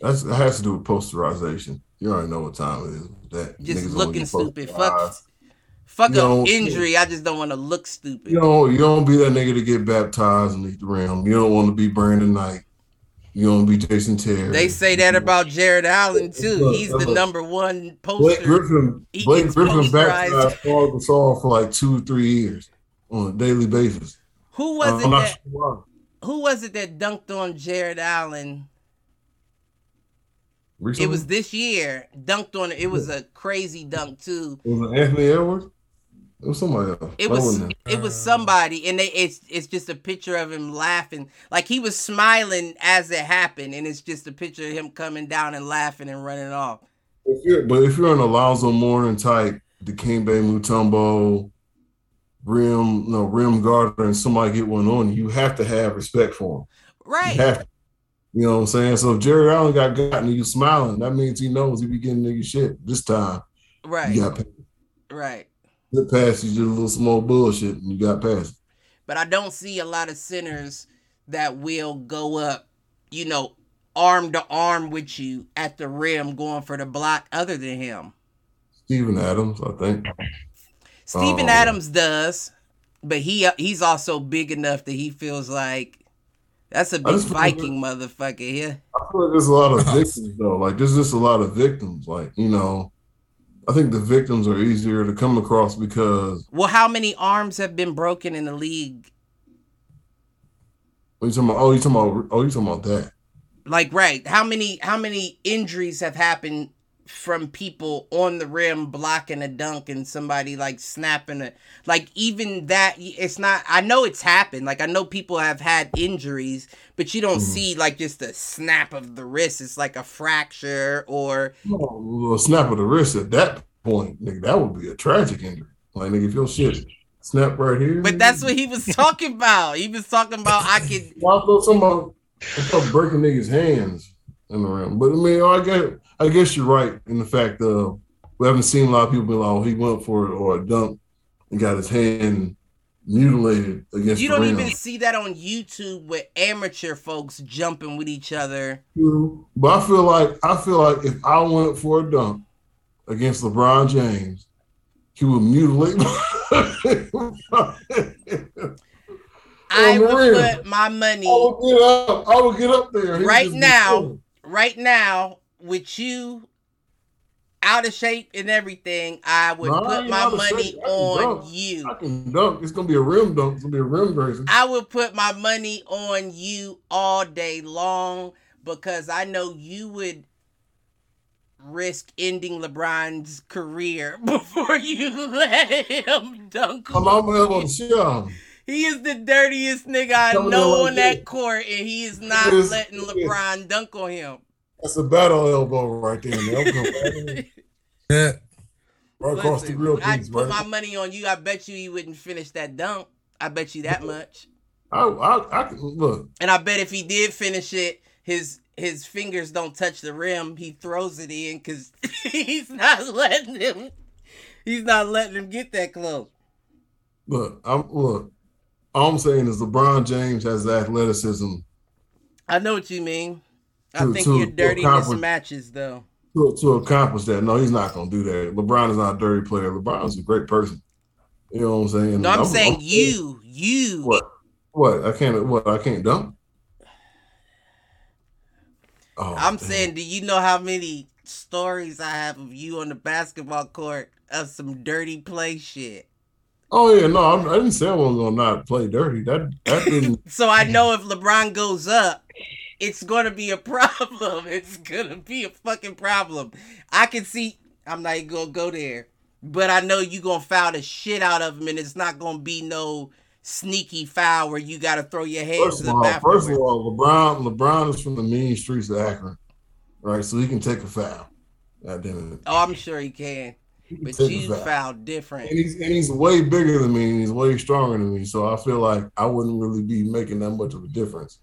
That's that has to do with posterization. You already know what time it is. That Just Niggas looking stupid. Fuck fuck up injury. I just don't want to look stupid. You don't you don't be that nigga to get baptized underneath the rim. You don't want to be Brandon Knight. You don't be Jason Terry. They say that about Jarrett Allen too. He's the number one poster. Blake. Griffin. Blake Griffin baptized Paul Gasol for like two or three years on a daily basis. Who uh, was I'm it that sure who was it that dunked on Jarrett Allen? Recently? It was this year. Dunked on it. It was a crazy dunk too. Was it Anthony Edwards? It was somebody else. It was it was somebody, and they, it's it's just a picture of him laughing, like he was smiling as it happened, and it's just a picture of him coming down and laughing and running off. If you're, but if you're an Alonzo Mourning type, Dikembe Mutombo, rim, no rim guarder, and somebody get one on you, you have to have respect for him. Right. You to. You know what I'm saying? So if Jerry Allen got gotten and you smiling, that means he knows he be getting nigga shit. This time, Right. you got past Right. It. Past you did a little small bullshit and you got past. it. But I don't see a lot of sinners that will go up, you know, arm to arm with you at the rim going for the block other than him. Steven Adams, I think. Steven Oh. Um, Adams does, but he uh, he's also big enough that he feels like that's a big Viking motherfucker here. I feel like there's a lot of victims though. Like there's just a lot of victims. Like you know, I think the victims are easier to come across because Well, how many arms have been broken in the league? when you talking about oh you talking about oh you talking about that. Like, right? How many how many injuries have happened from people on the rim blocking a dunk and somebody like snapping it? Like, even that, it's not. I know it's happened. Like, I know people have had injuries, but you don't Mhm. see like just a snap of the wrist. It's like a fracture or Oh, a snap of the wrist at that point, nigga, that would be a tragic injury. Like nigga, if your shit snap right here. But that's what he was talking about. He was talking about I could. Well, I thought somebody I thought breaking niggas' hands in the rim. But I mean, I guess I guess you're right in the fact of we haven't seen a lot of people be like, oh, he went for it or a dunk and got his hand mutilated against You don't even see that on YouTube with amateur folks jumping with each other. True. But I feel like I feel like if I went for a dunk against LeBron James, he would mutilate. I would rim. put my I money would get up. I would get up there Right now. right now with you out of shape and everything. I would I put my money shape. I can on dunk. you. I can dunk. It's gonna be a rim dunk. It's gonna be a rim version. I would put my money on you all day long because I know you would risk ending LeBron's career before you let him dunk. I'm on I'm gonna have you. a shot. He is the dirtiest nigga I know on that court, and he is not letting. LeBron dunk on him. That's a battle elbow right there, man. I'm gonna- right Yeah. across the Listen, grill I'd piece, put right? my money on you. I bet you he wouldn't finish that dunk. I bet you that much. I, I, I can look. And I bet if he did finish it, his his fingers don't touch the rim. He throws it in because he's not letting him. He's not letting him get that close. Look, I'm look. All I'm saying is LeBron James has the athleticism I know what you mean. I To- think to- your to dirtiness accomplish- matches though. to, to accomplish that. No, he's not gonna do that. LeBron is not a dirty player. LeBron's a great person. You know what I'm saying? No, I'm, saying you, you. What? What? I can't. What? I can't dunk. Oh, I'm damn. saying, do you know how many stories I have of you on the basketball court of some dirty play shit? Oh yeah, no, I'm, I didn't say I wasn't gonna not play dirty. That that didn't. So I know if LeBron goes up, it's gonna be a problem. It's gonna be a fucking problem. I can see. I'm not even gonna go there, but I know you gonna foul the shit out of him, and it's not gonna be no sneaky foul where you gotta throw your hands First up all, afterwards. first of all, LeBron LeBron is from the mean streets of Akron, right? So he can take a foul. God damn it. Oh, I'm sure he can, He can but you foul. foul different. And he's and he's way bigger than me, and he's way stronger than me. So I feel like I wouldn't really be making that much of a difference.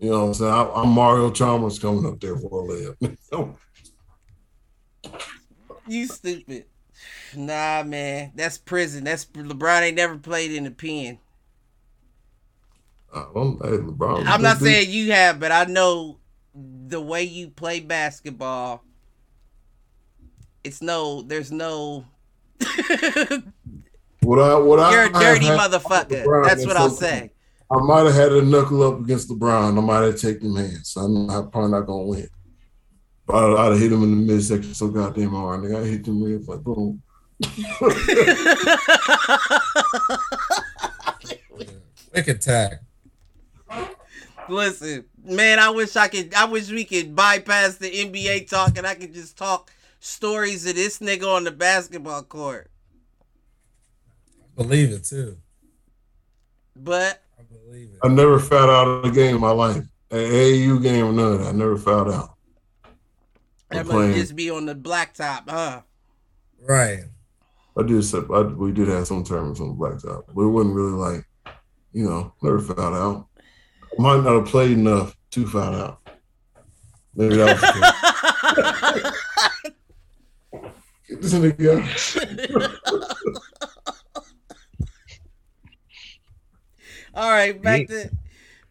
You know what I'm saying? I, I'm Mario Chalmers coming up there for a layup. You stupid. Nah, man, that's prison. That's LeBron ain't never played in the pen. I don't, hey, LeBron, I'm not big dude. saying you have, but I know the way you play basketball. It's no, there's no. what I what I You're a dirty I motherfucker. That's what I'll say. I might have had a knuckle up against LeBron. I might have taken them hands. So I'm not, probably not gonna win. But I'd, I'd have hit him in the midsection so goddamn hard. Nigga, I hit them ribs like boom. Quick attack. Listen, man, I wish I could. I wish we could bypass the NBA talk and I could just talk stories of this nigga on the basketball court. Believe it too. But I believe it. I never fouled out of a game in my life. An AAU game or none. I never fouled out. that I'm must just be on the blacktop, huh? Right. I did. sep- I, we did have some tournaments on the blacktop, but it wasn't really like, you know, never fouled out. I might not have played enough to foul out. Maybe that was the case. Get this nigga All right, back Yeah. to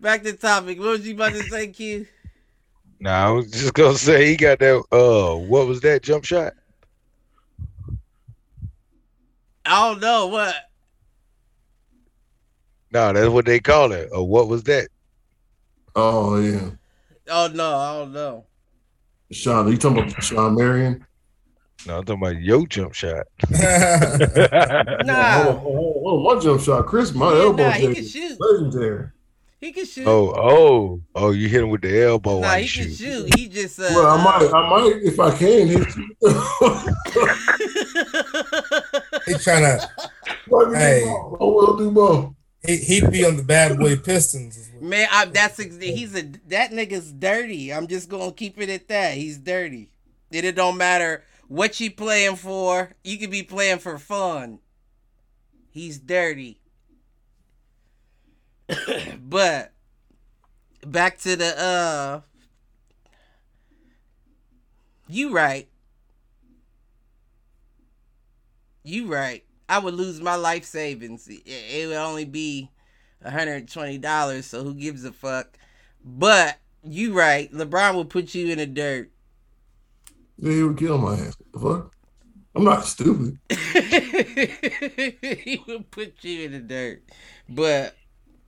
back to topic. What was you about to say, Q? Nah, I was just gonna say he got that. Uh, what was that jump shot? I don't know what. No, that's what they call it. Or what was that? Oh yeah, Oh no, I don't know. Sean. Are you talking about Shawn Marion? No, I'm talking about your jump shot. Nah, Oh, oh, oh, my jump shot, Chris. My Yeah, elbow nah, he can shoot. legendary. He can shoot. oh, oh, oh! You hit him with the elbow. nah, he you can shoot. shoot. He just uh, Well, I might, I might, if I can hit you. he trying to Let me do Hey. I will do both. he he'd be on the bad boy Pistons. is Man, I, that's he's a that nigga's dirty. I'm just gonna keep it at that. He's dirty. And it don't matter what you playing for. You could be playing for fun. He's dirty. but back to the uh you right. You right. I would lose my life savings. It, it would only be $120, so who gives a fuck? But you right. LeBron will put you in the dirt. Yeah, he would kill my ass. The fuck? I'm not stupid. he would put you in the dirt. But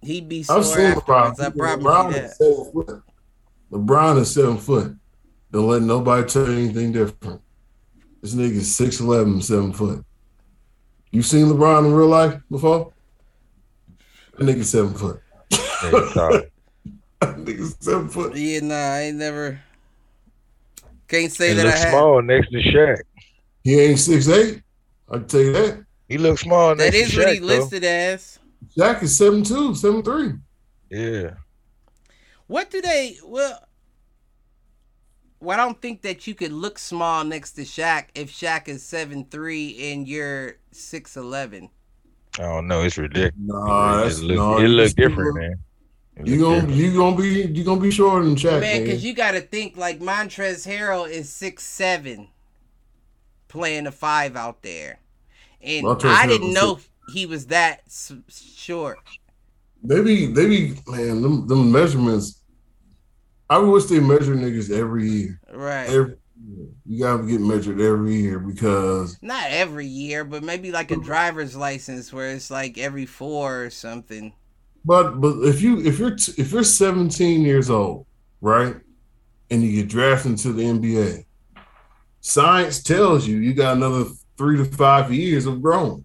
he'd be sore I've seen afterwards. LeBron. I promise LeBron you is seven foot. LeBron is seven foot. Don't let nobody tell you anything different. This nigga is 6'11", seven foot. You seen LeBron in real life before? That nigga seven foot. Yeah, sorry. That nigga seven foot. Yeah, nah, I ain't never. Can't say He that I looks have. small next to Shaq. He ain't six eight. I can tell you that. He looks small That next is to what he though. listed as. Shaq is seven two, seven three. Yeah. What do they? Well, well, I don't think that you could look small next to Shaq if Shaq is seven three and you're six eleven. I don't know. It's ridiculous. Nah, it that's just look, nah, it you look different, man. It You look gonna you gonna be you gonna be shorter than Shaq, Man, man. because you got to think like Montrezl Harrell is six seven, playing a five out there, and Montrezl I didn't was know he was that s- short. They be they be man, them, them measurements. I wish they measure niggas every year. Right. Every year. You gotta get measured every year because Not every year, but maybe like a driver's license where it's like every four or something. But but if you if you're t- if you're 17 years old, right, and you get drafted into the NBA, science tells you you got another three to five years of growing,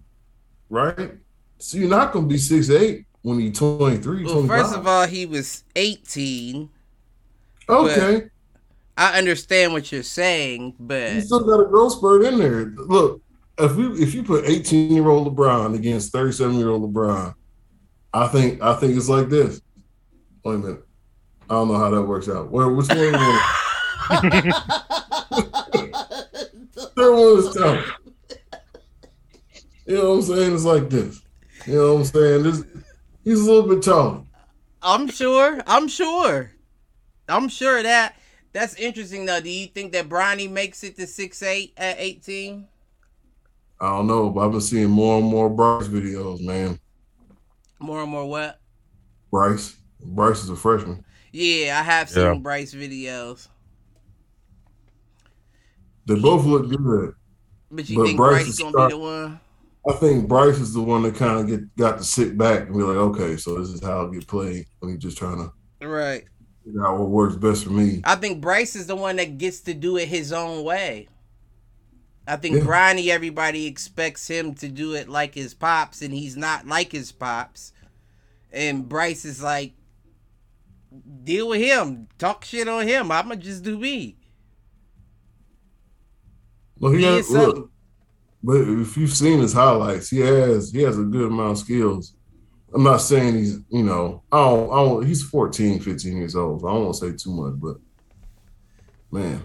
right? So you're not gonna be six eight when you're 23, Well, 25. first of all, he was 18. okay. I understand what you're saying, but You still got a growth spurt in there. Look, if we if you put 18 year old LeBron against 37 year old LeBron, I think I think it's like this. Wait a minute. I don't know how that works out. Where which one? you want? Third one is tough. You know what I'm saying? It's like this. You know what I'm saying? This, he's a little bit taller. I'm sure. I'm sure. I'm sure that that's interesting though. Do you think that Bronny makes it to six eight at 18? I don't know, but I've been seeing more and more Bryce videos, man. More and more what? Bryce. Bryce is a freshman. Yeah, I have seen Yeah. Bryce videos. They both look good. But you But think Bryce Bryce, is gonna start- be the one? I think Bryce is the one that kind of get got to sit back and be like, okay, so this is how I get played. I'm just trying to Right. figure out what works best for me. I think Bryce is the one that gets to do it his own way. I think Yeah. Bronny, everybody expects him to do it like his pops, and he's not like his pops. And Bryce is like, deal with him, talk shit on him. I'ma just do me. Well, he He has, look, but if you've seen his highlights, he has he has a good amount of skills. I'm not saying he's you know I don't, I don't he's 14, 15 years old. So I don't want to say too much, but man,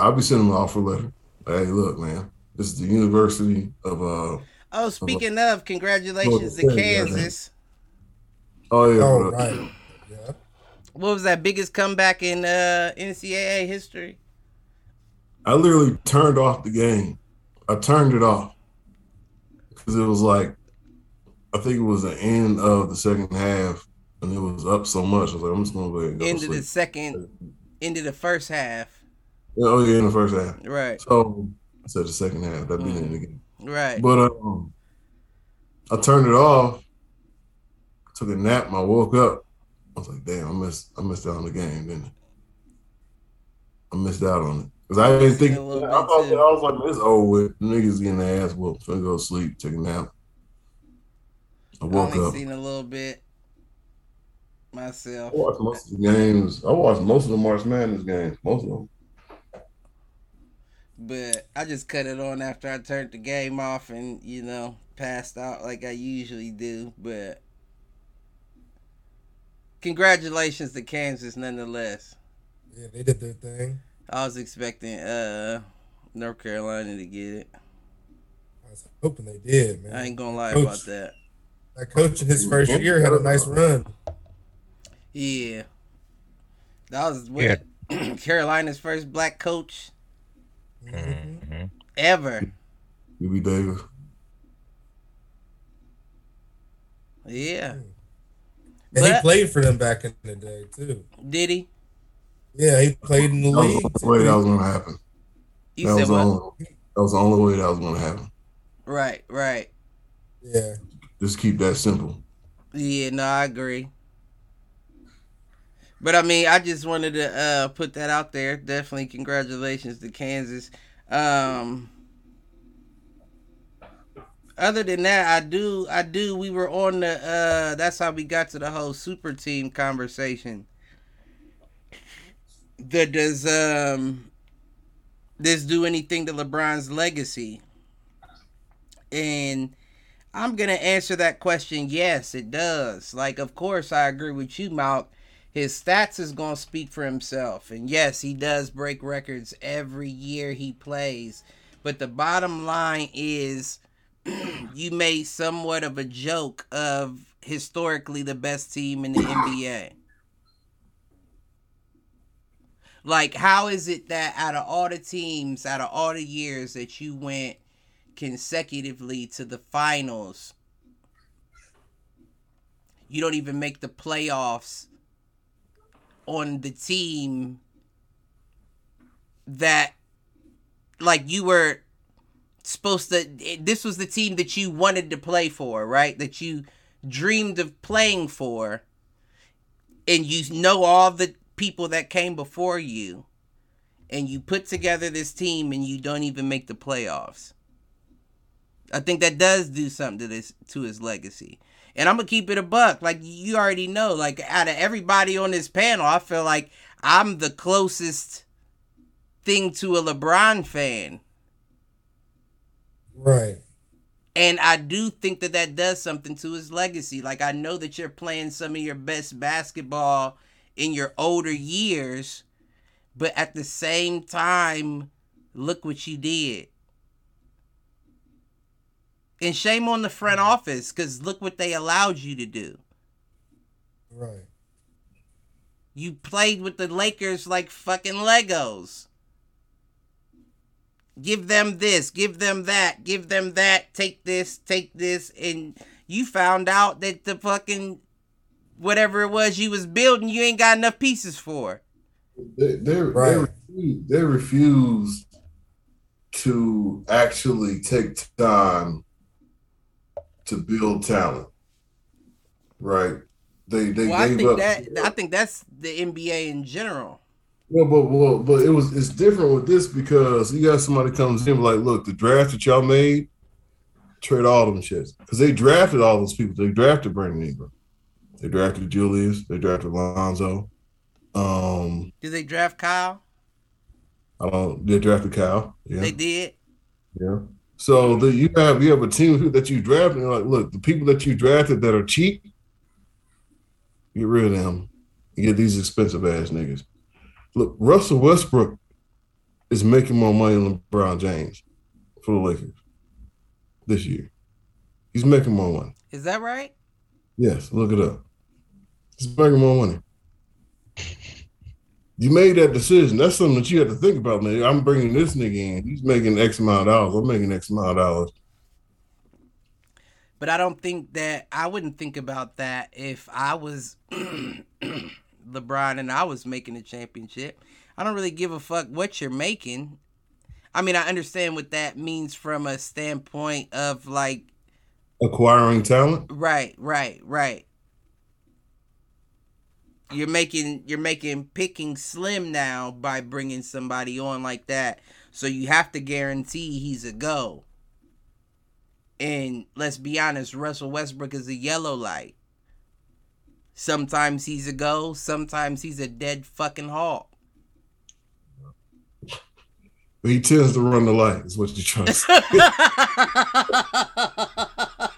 I'll be sending an offer letter. Hey, look, man, this is the University of uh Oh, speaking of, congratulations to yeah, yeah, Kansas. oh yeah, Oh, right. Yeah. What was that biggest comeback in uh, NCAA history? I literally turned off the game. I turned it off because it was like, I think it was the end of the second half, and it was up so much. I was like, I'm just gonna go ahead and go End of the second, end of the first half. Oh yeah, in the first half. Right, So I said the second half. That beat of the game. right. But um, I turned it off. Took a nap. And I woke up. I was like, damn, I missed. I missed out on the game, didn't I? I missed out on it because I didn't think. I, thought, too. I was like, it's over with. Niggas getting their ass whooped. Finna go to sleep. Take a nap. I I woke only up. seen a little bit myself. I watched most of the games. I watched most of the March Madness games. Most of them. But I just cut it on after I turned the game off and, you know, passed out like I usually do. But congratulations to Kansas nonetheless. Yeah, they did their thing. I was expecting uh North Carolina to get it. I was hoping they did, man. I ain't gonna lie Coach. about that. That coach in his first year had a nice run. Yeah. That was what Carolina's first black coach Mhm. Mhm. ever. Hubert Davis. Yeah. And he played for them back in the day too. Did he? Yeah, he played in the That was league. the only way that was gonna happen. You that said was the what? only. That was the only way that was gonna happen. Right, right. Yeah, Just keep that simple. Yeah, no, I agree. But I mean, I just wanted to uh put that out there. Definitely congratulations to Kansas. Um other than that, I do I do we were on the uh that's how we got to the whole super team conversation. The does um this do anything to LeBron's legacy? And I'm gonna answer that question. Yes, it does. Like, of course, I agree with you, Malk. His stats is gonna speak for himself, and yes, he does break records every year he plays. But the bottom line is, you made somewhat of a joke of historically the best team in the NBA. Like, how is it that out of all the teams, out of all the years that you went consecutively to the finals, you don't even make the playoffs on the team that, like, you were supposed to, this was the team that you wanted to play for, right? That you dreamed of playing for, and you know all the people that came before you and you put together this team and you don't even make the playoffs. I think that does do something to this to his legacy. And I'm gonna keep it a buck. Like you already know, like out of everybody on this panel, I feel like I'm the closest thing to a LeBron fan. Right. And I do think that that does something to his legacy. Like I know that you're playing some of your best basketball in your older years, but at the same time, look what you did. And shame on the front mm-hmm. office because look what they allowed you to do. Right. You played with the Lakers like fucking Legos. Give them this, give them that, give them that, take this, take this. And you found out that the fucking whatever it was you was building, you ain't got enough pieces for. They they, Right. they, they refuse to actually take time to build talent. Right. They they Well, I gave think up. that I think that's the NBA in general. Well, but well, but it was it's different with this because you got somebody comes in like, look, the draft that y'all made, trade all them shits because they drafted all those people. They drafted Brandon Ingram, they drafted Julius, they drafted Lonzo. Um, Did they draft Kyle? I don't. They drafted Cal. Yeah, They did. yeah. So the, you have you have a team that you drafted. And you're like, look, the people that you drafted that are cheap, get rid of them. You get these expensive ass niggas. Look, Russell Westbrook is making more money than LeBron James for the Lakers this year. He's making more money. Is that right? Yes, look it up. He's making more money. You made that decision. That's something that you have to think about, man. I'm bringing this nigga in. He's making X amount of dollars. I'm making X amount of dollars. But I don't think that I wouldn't think about that if I was LeBron and I was making a championship. I don't really give a fuck what you're making. I mean, I understand what that means from a standpoint of like, Acquiring talent. right, right, right. You're making you're making picking slim now by bringing somebody on like that. So you have to guarantee he's a go. And let's be honest, Russell Westbrook is a yellow light. Sometimes he's a go, sometimes he's a dead fucking hawk. But he tends to run the light, is what you're trying to say.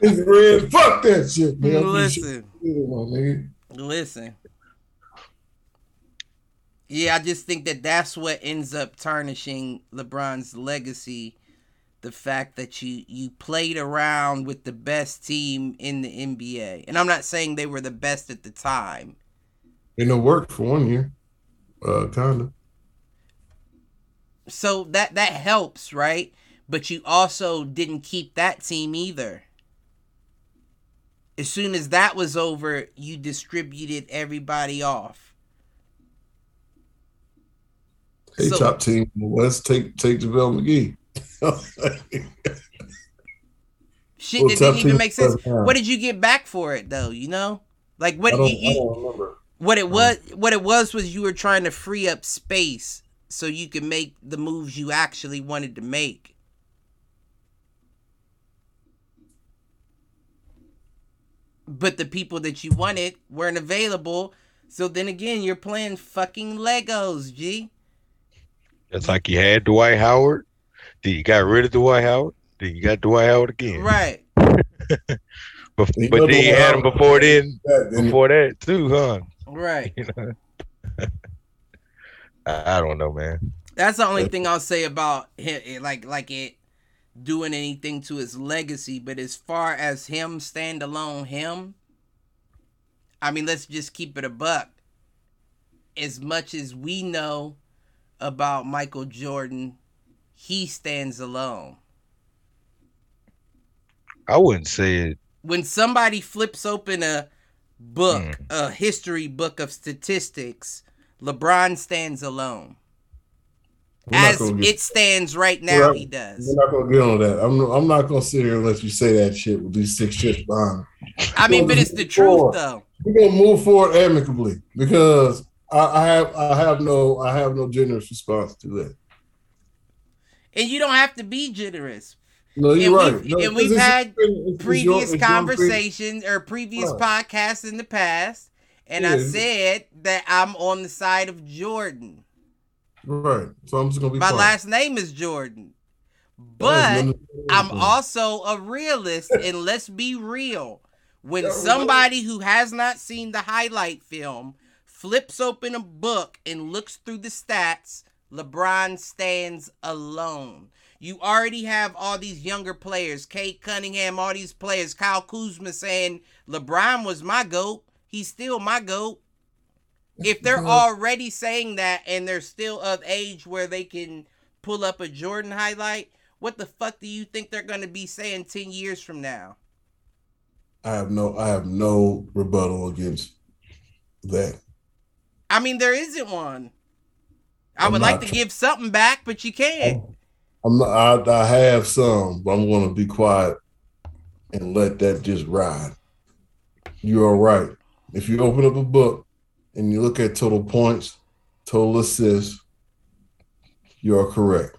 it's red. Fuck that shit, man. Listen. Yeah, my nigga. Listen. Yeah, I just think that that's what ends up tarnishing LeBron's legacy. The fact that you you played around with the best team in the NBA, and I'm not saying they were the best at the time. Ain't no work for one year. Uh, kinda. So that that helps, right? But you also didn't keep that team either. As soon as that was over, you distributed everybody off. Hey, So- top team in the West, take take JaVale McGee. Shit Well, that didn't even make sense. What did you get back for it though? You know, like what I don't, you, you, what it uh-huh. was what it was was you were trying to free up space so you could make the moves you actually wanted to make. But the people that you wanted weren't available. So then again, you're playing fucking Legos, G. It's like you had Dwight Howard, then you got rid of Dwight Howard, then you got Dwight Howard again. Right. But, You but know then you Dwight had him before then, That, before that too, huh? Right. You know. I, I don't know, man. That's the only thing I'll say about him. Eh, like, like it, doing anything to his legacy. But as far as him stand alone, him, I mean, let's just keep it a buck. As much as we know about Michael Jordan, he stands alone. I wouldn't say it. When somebody flips open a book, Mm. a history book of statistics, LeBron stands alone. We're As get- it stands right now, Right. he does. We're not gonna get on that. I'm I'm not gonna sit here unless you say that shit with these six shits behind. I mean, but it's the truth, though. We're gonna move forward amicably because I, I have I have no I have no generous response to that. And you don't have to be generous. No, you're And right. we've- No, and we've had it's- Previous it's your conversations or previous Right. podcasts in the past, and I said that I'm on the side of Jordan. Right. So I'm just gonna be My quiet. last name is Jordan. But has nothing to do with I'm also a realist, and let's be real. When somebody who has not seen the highlight film flips open a book and looks through the stats, LeBron stands alone. You already have all these younger players, Cade Cunningham, all these players, Kyle Kuzma saying LeBron was my GOAT. He's still my GOAT. If they're already saying that and they're still of age where they can pull up a Jordan highlight, what the fuck do you think they're gonna be saying ten years from now? I have no I have no rebuttal against that. I mean, there isn't one. I I'm would like to give something back, but you can't. I'm not I, I have some, but I'm gonna be quiet and let that just ride. You're right. If you open up a book and you look at total points, total assists, you're correct.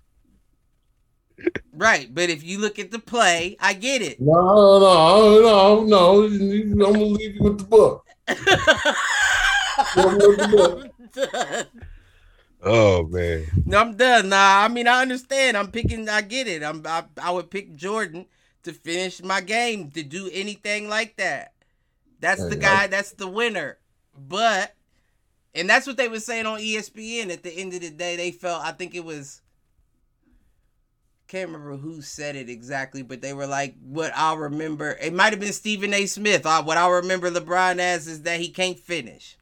Right, but if you look at the play, I get it. No, no, no, no. I'm gonna leave you with the book. I'm with the book. Oh man. no, I'm done. Nah, I mean I understand. I'm picking. I get it. I'm. I, I would pick Jordan to finish my game to do anything like that. That's the guy. That's the winner. But, and that's what they were saying on ESPN. At the end of the day, they felt. I think it was. Can't remember who said it exactly, but they were like, "What I'll remember." It might have been Stephen A. Smith. Uh, what I'll remember LeBron as is that he can't finish.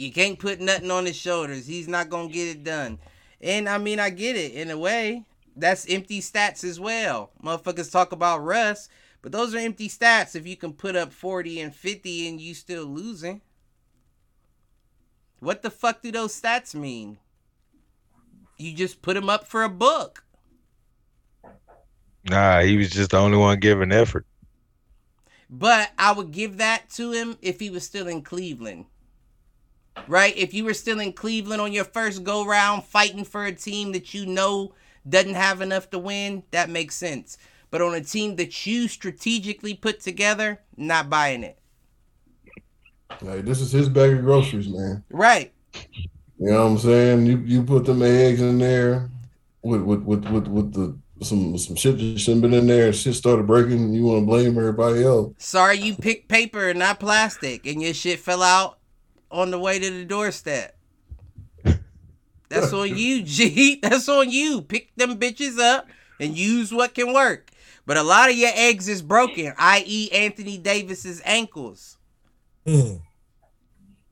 You can't put nothing on his shoulders. He's not gonna get it done. And I mean, I get it in a way. That's empty stats as well. Motherfuckers talk about Russ, but those are empty stats. If you can put up forty and fifty and you still losing, what the fuck do those stats mean? You just put them up for a book. Nah, he was just the only one giving effort. But I would give that to him if he was still in Cleveland. Right? If you were still in Cleveland on your first go round fighting for a team that you know doesn't have enough to win, that makes sense. But on a team that you strategically put together, not buying it. Hey, this is his bag of groceries, man. Right. You know what I'm saying? You you put them eggs in there with with with with, with the some some shit that shouldn't been in there and shit started breaking and you want to blame everybody else. Sorry you picked paper and not plastic and your shit fell out on the way to the doorstep. That's on you, G. That's on you. Pick them bitches up and use what can work. But a lot of your eggs is broken, i.e., Anthony Davis's ankles. Mm.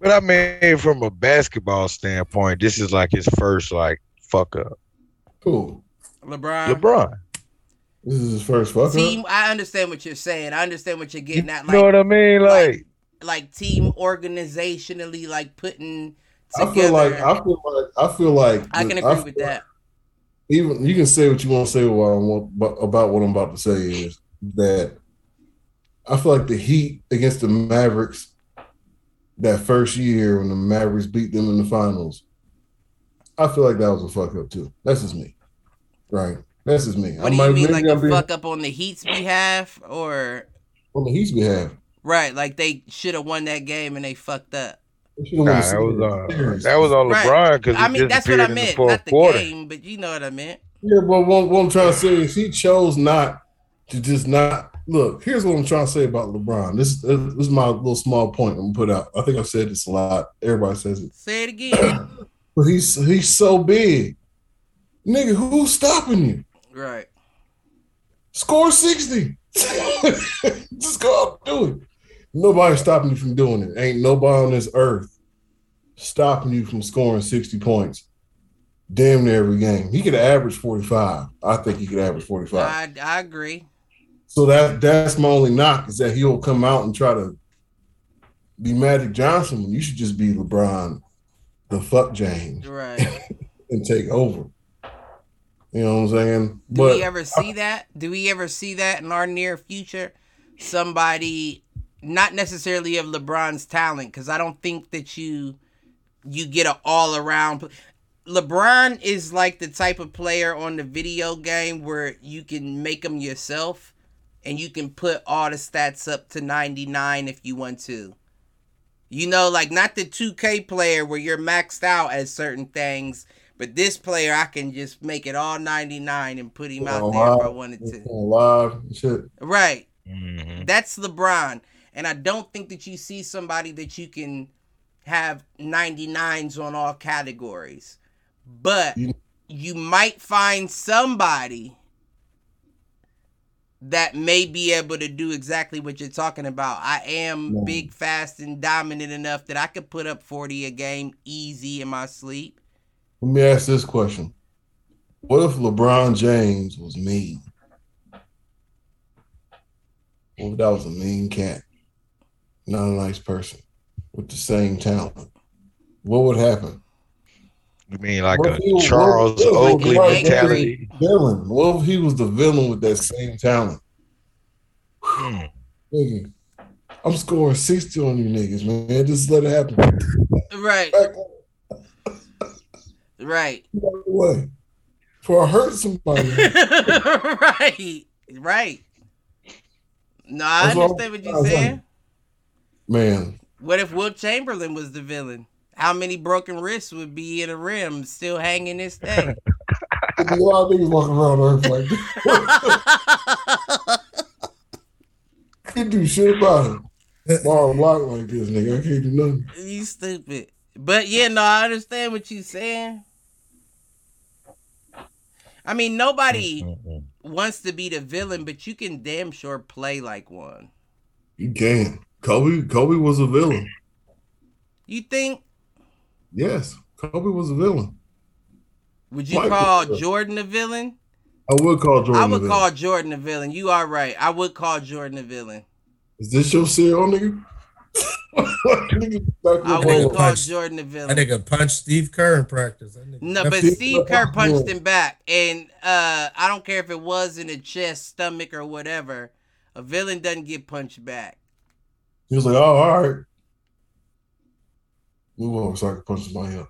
But I mean, from a basketball standpoint, this is like his first like fuck up. Cool. LeBron. LeBron. This is his first fuck Team, up. I understand what you're saying. I understand what you're You getting at. You know what I mean? like- Like, like team organizationally, like putting I feel like I feel like I feel like I can agree feel with that. even you can say what you want to say I but about what I'm about to say is that I feel like the Heat against the Mavericks that first year when the Mavericks beat them in the finals, I feel like that was a fuck up too. That's just me, right? That's just me. What do might- you mean, like I'm a being- fuck up on the Heat's behalf, or on the Heat's behalf? Right? Like they should have won that game and they fucked up. They should've won nah, uh, that was series. on that was on LeBron because he I mean, that's what I disappeared in the meant, fourth not the quarter. game, but you know what I meant. Yeah, but what, what I'm trying to say is he chose not to just not look. Here's what I'm trying to say about LeBron. This, uh, this is my little small point I'm gonna put out. I think I've said this a lot. Everybody says it, Say it again. but he's he's so big, nigga. Who's stopping you? Right. Score 60. Just go out and do it. Nobody's stopping you from doing it. Ain't nobody on this earth stopping you from scoring 60 points damn near every game. He could average 45. I think he could average 45. I, I agree. So that that's my only knock is that he'll come out and try to be Magic Johnson when you should just be LeBron, the fuck James, Right. and take over. You know what I'm saying? Do we ever see that? Do we ever see that in our near future? Somebody, not necessarily of LeBron's talent, because I don't think that you you get an all around. LeBron is like the type of player on the video game where you can make him yourself, and you can put all the stats up to 99 if you want to. You know, like not the 2K player where you're maxed out at certain things, but this player I can just make it all 99 and put him out there if I wanted to. Live shit. Right. Mhm. That's LeBron. And I don't think that you see somebody that you can have 99s on all categories. But You- might find somebody that may be able to do exactly what you're talking about. I am Yeah. big, fast, and dominant enough that I could put up 40 a game easy in my sleep. Let me ask this question. What if LeBron James was mean? What if that was a mean cat? Not a nice person with the same talent. What would happen? You mean like What a he Charles what if he was Oakley right mentality? Villain. What if he was the villain with that same talent? Hmm. Nigga, I'm scoring 60 on you niggas, man. Just let it happen. Right, Back right. away. Before I hurt somebody. right, right. No, I That's understand what I'm you're saying. saying. Man, What if Wilt Chamberlain was the villain? How many broken wrists would be in a rim still hanging this thing? there's a lot of niggas walking around Earth like that. Can't do shit about it. Bar block like this, nigga. I can't do nothing. you stupid. But yeah, no, I understand what you're saying. I mean, nobody wants to be the villain, but you can damn sure play like one. You can. Kobe, Kobe was a villain. You think? Yes, Kobe was a villain. Would you Michael call Jordan. Jordan a villain? I would call Jordan. I a would villain. call Jordan a villain. You are right. I would call Jordan a villain. Is this your serial, nigga? Nigga, I with would Paul. call punch. Jordan a villain. That villain. nigga punched Steve Kerr in practice. No, but Steve Kerr punched him back, and uh, I don't care if it was in the chest, stomach, or whatever. A villain doesn't get punched back. He was like, "Oh, all right." Move over so I can punch somebody up.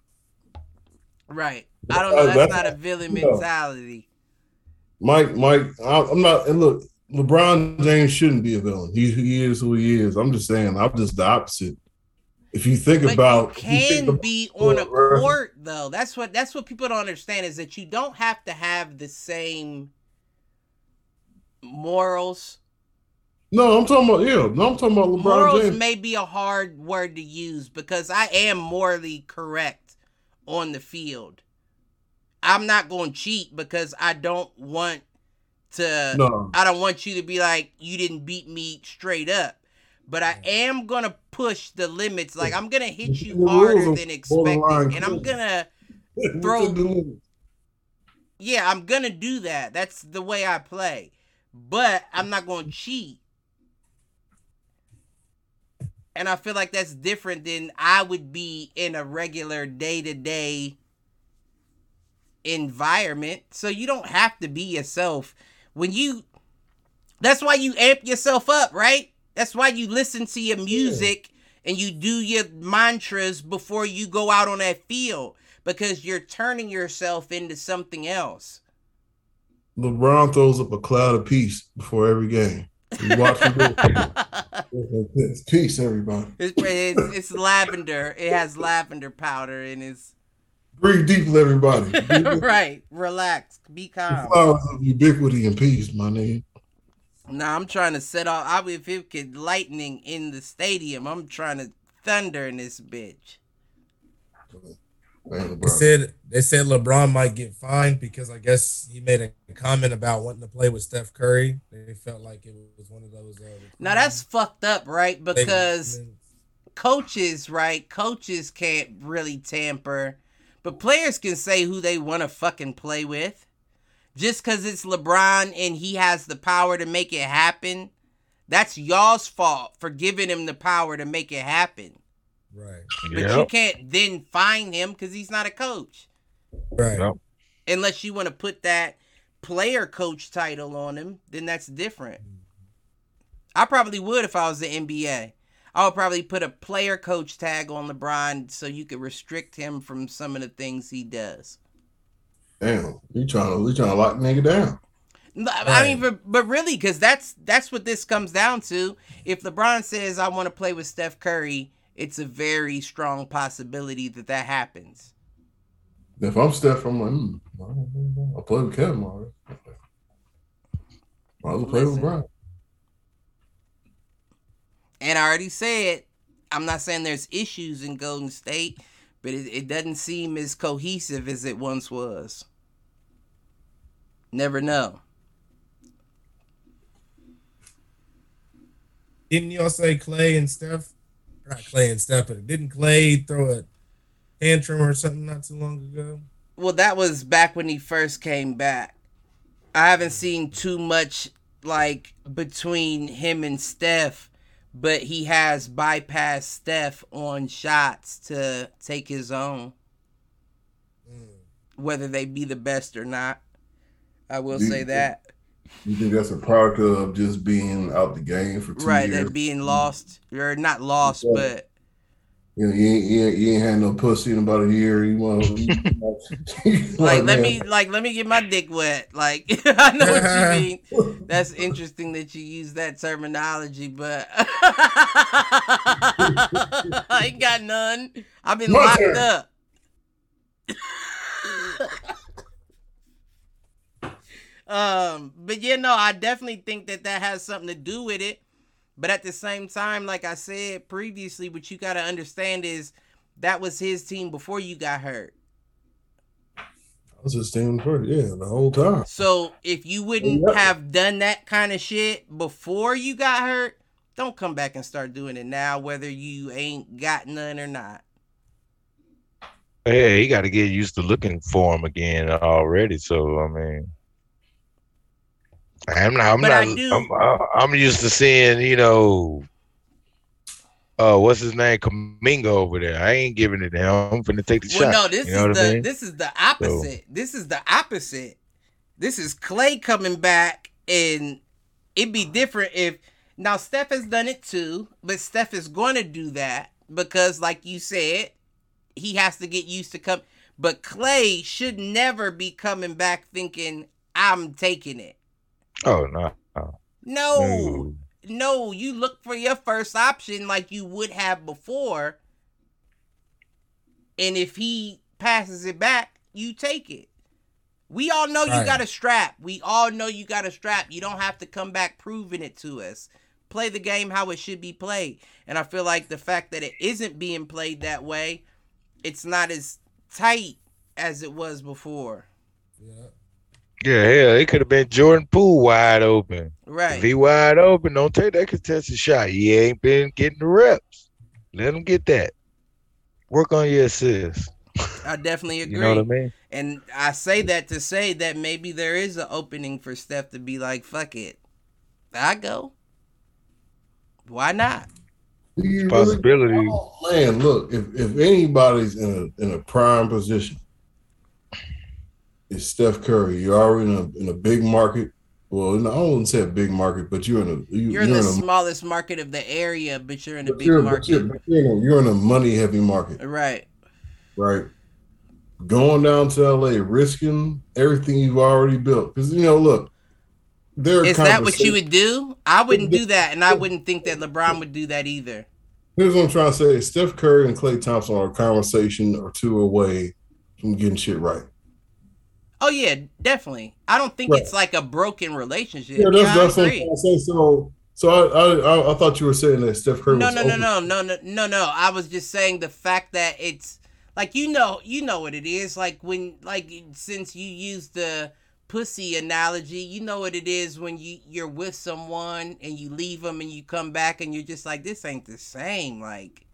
Right. I don't know. That's That's- not a villain no. mentality. Mike, Mike, I- I'm not. And look, LeBron James shouldn't be a villain. He he is who he is. I'm just saying. I'm just the opposite. If you think But about, you if you think can about- be on a court though. That's what that's what people don't understand is that you don't have to have the same morals. No, I'm talking about yeah. No, I'm talking about LeBron morals James. may be a hard word to use because I am morally correct on the field. I'm not going to cheat because I don't want to no, I don't want you to be like you didn't beat me straight up. But I am going to push the limits like I'm going to hit you harder are than borderline expected and I'm going to throw- the limits. yeah, I'm going to do that. That's the way I play. But I'm not going to cheat. And I feel like that's different than I would be in a regular day to day environment. So you don't have to be yourself. When you, that's why you amp yourself up, right? That's why you listen to your music and you do your mantras before you go out on that field because you're turning yourself into something else. LeBron throws up a cloud of peace before every game. You watch him do. It's peace, everybody. It's, it's, it's lavender. It has lavender powder in its. Breathe deeply, everybody. Breathe right. Relax. Be calm. Flowers of ubiquity and peace, my nigga. Nah, I'm trying to set off. I if it could lightning in the stadium, I'm trying to thunder in this bitch. Man, They said they said LeBron might get fined because I guess he made a comment about wanting to play with Steph Curry. They felt like it was one of those. Uh, Now that's fucked up, right? they- Because coaches, right? Coaches can't really tamper, but players can say who they want to fucking play with. Just because it's LeBron and he has the power to make it happen, that's y'all's fault for giving him the power to make it happen. Right, But you can't then find him because he's not a coach. right. Yep. Unless you want to put that player coach title on him, then that's different. I probably would if I was the NBA. I would probably put a player coach tag on LeBron so you could restrict him from some of the things he does. Damn, you trying to you trying to lock nigga down? No, I mean, but, but really, because that's that's what this comes down to. If LeBron says I want to play with Steph Curry, it's a very strong possibility that that happens. If I'm Steph, I'm like, hmm, I'll play with Kevin already. Might as well play with Listen. Brian. And I already said, I'm not saying there's issues in Golden State, but it, it doesn't seem as cohesive as it once was. Never know. Didn't y'all say Klay and Steph? Not Klay and Steph, but didn't Klay throw a tantrum or something not too long ago? Well, that was back when he first came back. I haven't seen too much like between him and Steph, but he has bypassed Steph on shots to take his own, Mm. whether they be the best or not. I will You- say that. You think that's a product of just being out the game for two right, years? Right, that being lost You're not lost, Yeah. but You know, you ain't, you ain't, you ain't had no pussy in about a year. You want like let me like let me get my dick wet. Like I know what you mean. That's interesting that you use that terminology, but I ain't got none. I've been My locked turn. up. Um, but yeah, no, I definitely think that that has something to do with it. But at the same time, like I said previously, what you got to understand is that was his team before you got hurt. I was just standing first, yeah, the whole time. So if you wouldn't Yep. have done that kind of shit before you got hurt, don't come back and start doing it now, whether you ain't got none or not. Yeah, he got to get used to looking for him again already. So I mean, I'm not. I'm But not. I do- I'm, I'm used to seeing, you know, uh, what's his name, Kuminga over there. I ain't giving it to him. I'm finna take the Well, shot. no, this you is what I the mean? this is the opposite. This is the opposite. This is Klay coming back, and it'd be different if now Steph has done it too, but Steph is going to do that because, like you said, he has to get used to come. But Klay should never be coming back thinking I'm taking it. Oh no. No, no. no, you look for your first option like you would have before. And if he passes it back, you take it. We all know you Right. got a strap. We all know you got a strap. You don't have to come back proving it to us. Play the game how it should be played. And I feel like the fact that it isn't being played that way, it's not as tight as it was before. Yeah. Yeah, hell, it could have been Jordan Poole wide open. If Right. he wide open, don't take that contested shot. He ain't been getting the reps. Let him get that. Work on your assists. I definitely agree. You know what I mean? And I say that to say that maybe there is an opening for Steph to be like, fuck it. I go. Why not? Do you really- Possibility. Oh, man, look, if, if anybody's in a in a prime position, it's Steph Curry. You're already in a in a big market. Well, no, I wouldn't say a big market, but you're in a you, You're in the a smallest market of the area, but you're in a big you're, market. you're, in a, you're in a money heavy market, Right. right? Going down to LA, risking everything you've already built. Because you know, look, there are Is that what you would do? I wouldn't do that, and I wouldn't think that LeBron would do that either. Here's what I'm trying to say: Steph Curry and Klay Thompson are a conversation or two away from getting shit right. Oh yeah, definitely. I don't think Right. it's like a broken relationship. Yeah, Yeah, that's, I that's what I'm agree. trying to say. So, so I, I, I, thought you were saying that Steph Curry. No, was no, no, no, no, no, no, no. I was just saying the fact that it's like you know, you know what it is. Like when, like since you use the pussy analogy, you know what it is when you you're with someone and you leave them and you come back and you're just like, this ain't the same. Like,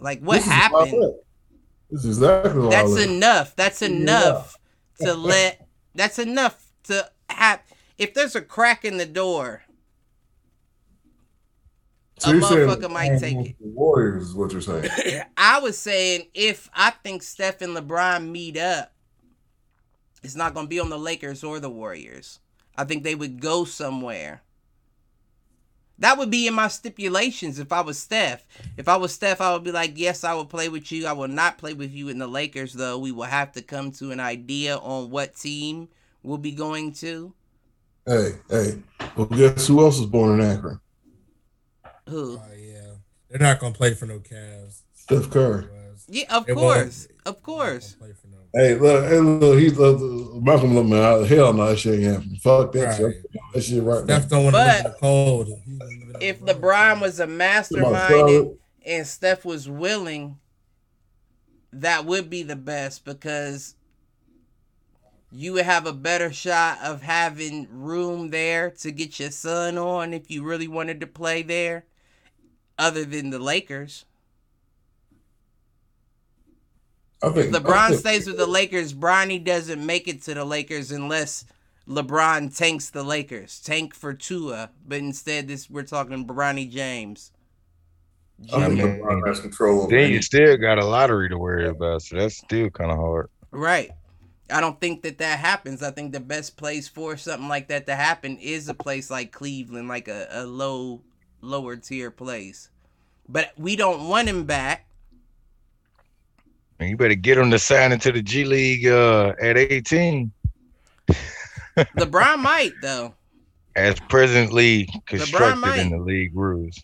like what This is why I happened? is exactly That's enough. That's enough to let. That's enough to have. If there's a crack in the door, So a motherfucker might take it. Warriors is what you're saying. I was saying if I think Steph and LeBron meet up, it's not going to be on the Lakers or the Warriors. I think they would go somewhere. That would be in my stipulations if I was Steph. If I was Steph, I would be like, yes, I will play with you. I will not play with you in the Lakers, though. We will have to come to an idea on what team we'll be going to. hey, hey. Well, guess who else was born in Akron? Who? Oh yeah, they're not gonna play for no Cavs. Steph Curry. Yeah, of They course. Of course. They're not gonna play for no- Hey, look, hey, look, he's uh, Malcolm Lemon. Uh, hell no, that shit ain't happening. Fuck that Right. shit. That shit right now. Steph don't want to But live in the cold. He's gonna live in If the LeBron was a mastermind and Steph was willing, that would be the best because you would have a better shot of having room there to get your son on if you really wanted to play there, other than the Lakers. I think I LeBron think- stays with the Lakers. Bronny doesn't make it to the Lakers unless LeBron tanks the Lakers. Tank for Tua, but instead this we're talking Bronny James. I think I mean, LeBron has control over Then you still got a lottery to worry about, so that's still kind of hard. Right. I don't think that that happens. I think the best place for something like that to happen is a place like Cleveland, like a, a low, lower tier place. But we don't want him back. And you better get him to sign into the G League uh, at 18, LeBron might though. as presently constructed might. in the league rules.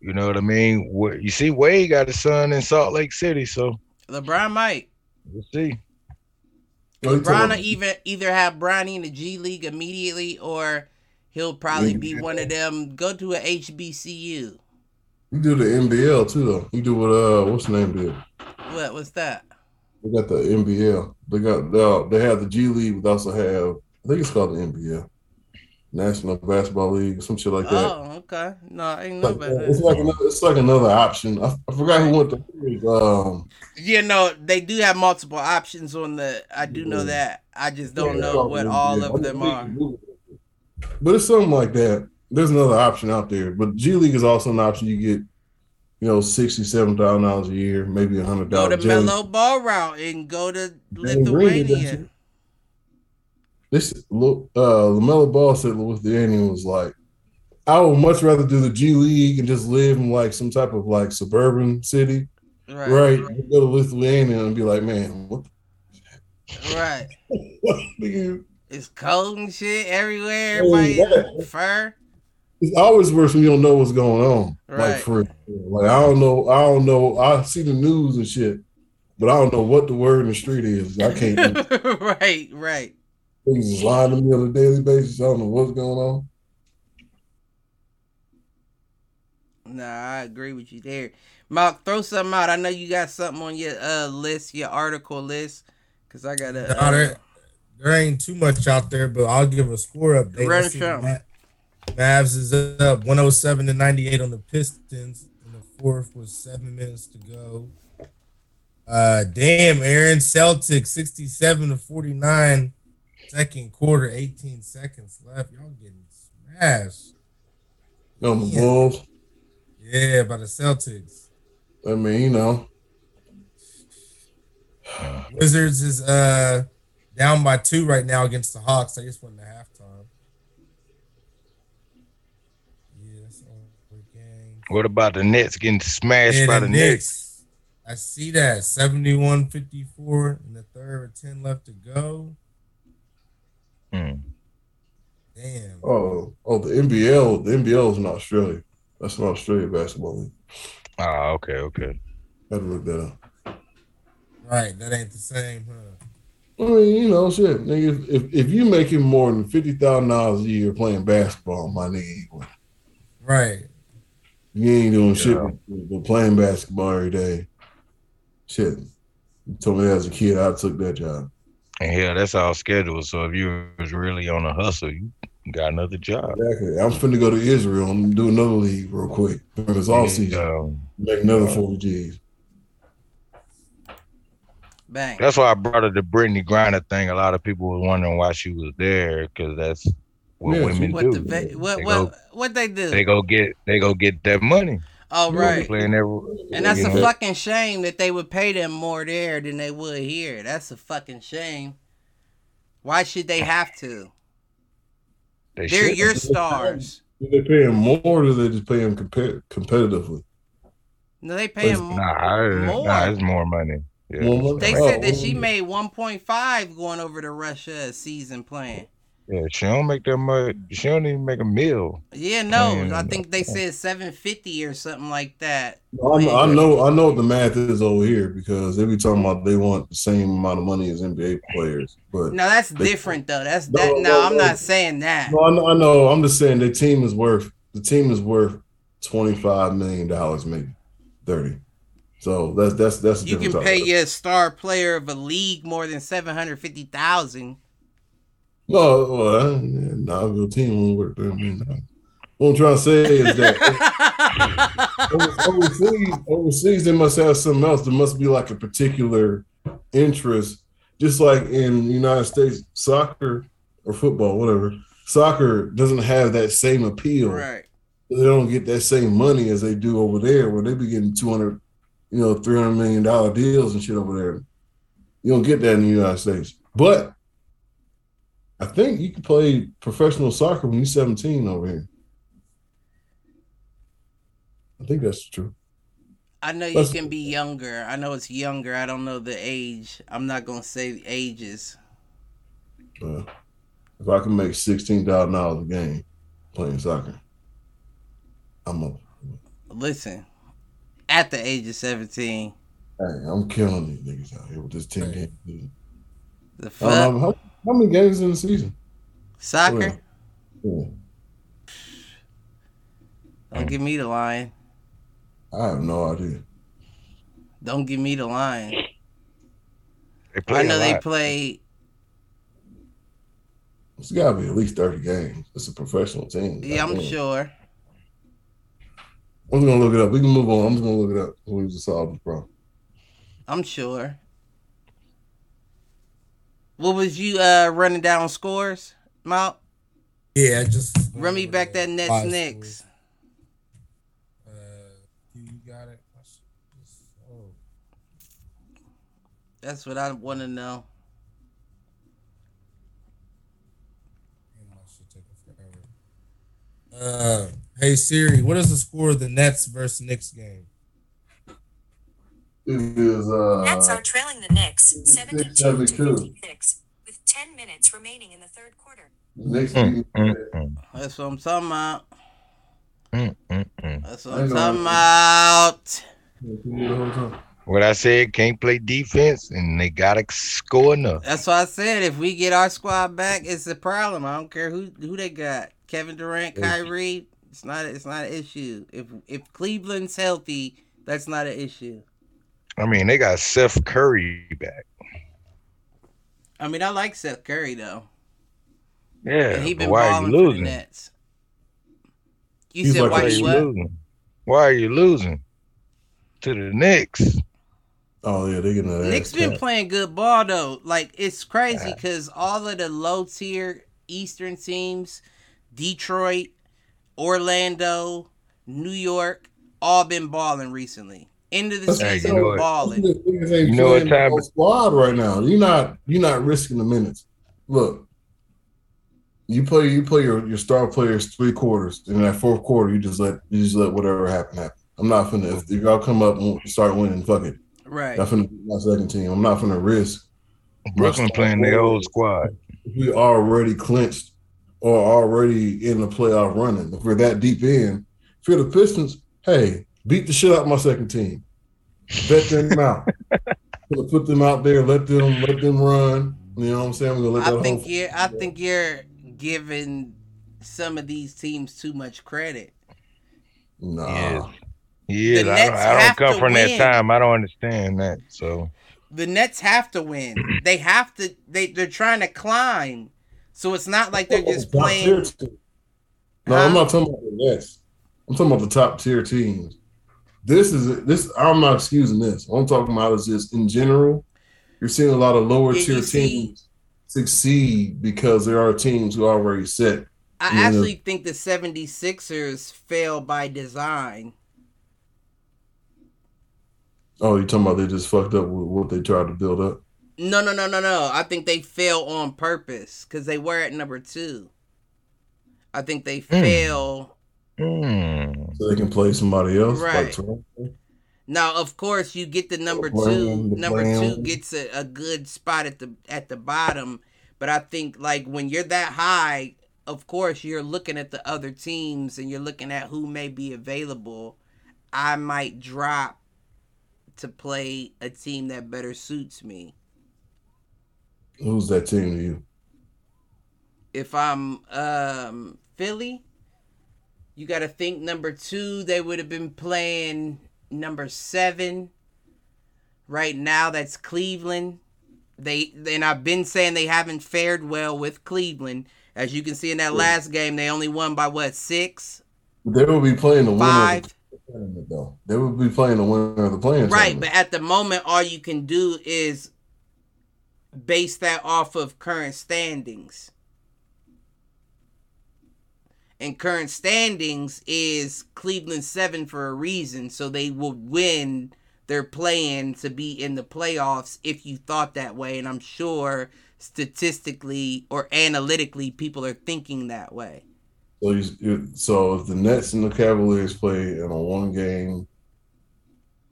You know what I mean? What you see, Wade got a son in Salt Lake City, so LeBron might. we'll see. You LeBron will even either have Bronny in the G League immediately, or he'll probably be one of them. Go to a HBCU. You do the NBL too, though. You do what? Uh, what's the name did? What was that? They got the NBL. They got they, they have the G League, but they also have I think it's called the NBL, National Basketball League, some shit like that. Oh, okay. No, I ain't know Like, about it's that. like another, it's like another option. I, I forgot who went to. Um, You know, they do have multiple options on the. I do know that. I just don't yeah, know what all of them are. But it's something like that. There's another option out there. But G League is also an option. You get, you know, sixty seven thousand dollars a year, maybe a hundred dollars. Go to dollars. Melo Ball Route and go to Jalen Green did that Lithuania. This look, uh, LaMelo Ball said Lithuania was like, I would much rather do the G League and just live in like some type of like suburban city, Right. right? than Go to Lithuania and be like, man, what? Right. what nigga? It's cold and shit everywhere. Oh, Everybody yeah. fur. It's always worse when you don't know what's going on. Right. Like for like I don't know, I don't know. I see the news and shit, but I don't know what the word in the street is. I can't. right, right. Things just lying to me on a daily basis. I don't know what's going on. Nah, I agree with you there. Mark, throw something out. I know you got something on your uh list, your article list. Cause I gotta Nah, uh, there, there ain't too much out there, but I'll give a score update. Run Let's see some. what Ma- Mavs is up 107 to 98 on the Pistons. In the fourth was seven minutes to go. Uh, damn, Aaron Celtics 67 to 49. Second quarter, 18 seconds left. Y'all getting smashed. On the Yeah. Bulls, Yeah, by the Celtics. I mean, you know, Wizards is uh down by two right now against the Hawks. I just went to halftime. Yeah, that's all the game. What about the Nets getting smashed Yeah, by the the Knicks? Knicks. I see that 71 54 in the third with 10 left to go. Hmm. Damn. oh, oh, the NBL, the NBL is in Australia. That's an Australia basketball league. Ah, okay, okay. Had to look that up. Right, that ain't the same, huh? I mean, you know, shit, nigga. If if you making more than fifty thousand dollars a year playing basketball, my nigga, Right. You ain't doing shit Yeah. but, but playing basketball every day. Shit. You told me as a kid I took that job. And hell, that's all scheduled. So if you was really on a hustle, you got another job. Exactly. I'm finna go to Israel and do another league real quick. When it's all season. Um, Make another 40 G's. Bang. that's why I brought up the Brittney Griner thing. A lot of people were wondering why she was there because that's what Yeah, women What do. the va- what They what go- what they do? They go get they go get that money. oh right. Playing every, And that's a know, fucking shame that they would pay them more there than they would here. That's a fucking shame. Why should they have to? they They're should. your stars. Do they pay him more or do they just pay him compet- competitively? No, they pay them Nah, more. nah, it's more money. Yeah. More money? They Oh, said that oh. she made 1.5 going over to Russia a season playing. Yeah, she don't make that much. She don't even make a meal. Yeah, no, Man. I think they said 750 or something like that. I know, I know I know what the math is over here because they be talking about they want the same amount of money as NBA players. But No, that's But- different though. That's No, that. No, no, I'm no. not saying that. no, I know, I know. I'm just saying the team is worth the team is worth twenty five million dollars, maybe thirty. So that's that's that's a You can pay topic. your star player of a league more than 750,000. No, well, your team won't thirty million dollars. What I'm trying to say is that overseas, overseas, they must have something else. There must be like a particular interest, just like in the United States, soccer or football, whatever. Soccer doesn't have that same appeal. right. They don't get that same money as they do over there, where they be getting two hundred, you know, three hundred million dollar deals and shit over there. You don't get that in the United States, but I think you can play professional soccer when you're 17 over here. I think that's true. I know you Let's- can be younger. I know it's younger. I don't know the age. I'm not gonna say ages. Uh, if I can make sixteen thousand dollars a game playing soccer, I'm a, Listen, at the age of 17, hey, I'm killing these niggas out here with this ten game the fuck don't how, how many games in the season? soccer. Yeah, Don't give me the line. I have no idea. Don't give me the line. They play I know they play. It's got to be at least thirty games. It's a professional team. Yeah, I'm Goddamn. sure. I'm gonna look it up. We can move on. I'm just gonna look it up. Who was the solve this problem? I'm sure. What was you uh running down scores, Mount? Yeah, just Run me back that Nets Five Knicks. scores. Uh, you got it. My shit is so- That's what I want to know. Damn, my shit taking forever. Uh, hey Siri, what is the score of the Nets versus Knicks game? It is uh Nets are trailing the Knicks 72 to 56 with 10 minutes remaining in the third quarter. next Mm, mm, mm, That's what I'm talking about. mm, mm, mm. That's what I I'm talking about. The. What I said, can't play defense, and they gotta score enough. That's why I said if we get our squad back, it's a problem. I don't care who who they got. Kevin Durant, Kyrie. It's not. It's not an issue. If if Cleveland's healthy, that's not an issue. I mean, they got Seth Curry back. I mean, I like Seth Curry though, Yeah, and he been why are balling you for the losing? Nets. You He's said like why Why are you you what? losing? Why are you losing to the Knicks? Oh yeah, they getting that. Knicks ass been cut. playing good ball though. Like it's crazy because all of the low tier Eastern teams, Detroit, Orlando, New York, all been balling recently. End of the That's- Hey, you season, know balling. These niggas ain't You know what time no it- squad right now. You're not you're not risking the minutes. Look, you play you play your, your star players three quarters, and in that fourth quarter you just let you just let whatever happen happen. I'm not finna if, if y'all come up and start winning, fuck it. Right. I'm finna my second team. I'm not finna risk. Brooklyn playing their old squad. we already clinched or already in the playoff running. If we're that deep in, if you're the Pistons, hey, beat the shit out of my second team. Bet them out. Put them out there, let them let them run. You know what I'm saying? We're gonna let that I think whole you're. I think you're giving some of these teams too much credit. Nah. Yes. Yeah, The I Nets don't, I don't come from win. that time. I don't understand that. So The Nets have to win. They have to. They they're trying to climb. So it's not like they're just Top playing. team. No, I'm not talking about the Nets. I'm talking about the top tier teams. This is this. I'm not excusing this. What I'm talking about is just in general. You're seeing a lot of lower tier see- teams succeed because there are teams who are already set. I actually think the 76ers fail by design. Oh, you're talking about they just fucked up with what they tried to build up? No, no, no, no, no. I think they fail on purpose because they were at number two. I think they hmm. fail. Hmm. So they can play somebody else. Right. Like Now, of course, you get the number two. Playing the Number two gets a, a good spot at the at the bottom, but I think like when you're that high, of course, you're looking at the other teams and you're looking at who may be available. I might drop to play a team that better suits me. Who's that team to you? if I'm um Philly, you got to think number two. They would have been playing number seven. Right now, that's Cleveland. They and I've been saying they haven't fared well with Cleveland. As you can see in that last game, they only won by what six, They will be playing the winner five. of the tournament, though. They will be playing the winner of the playing Right, but at the moment, all you can do is base that off of current standings. And current standings is Cleveland seven for a reason, so they will win their playing to be in the playoffs if you thought that way. And I'm sure statistically or analytically, people are thinking that way. So, you, you, so if the Nets and the Cavaliers play in a one game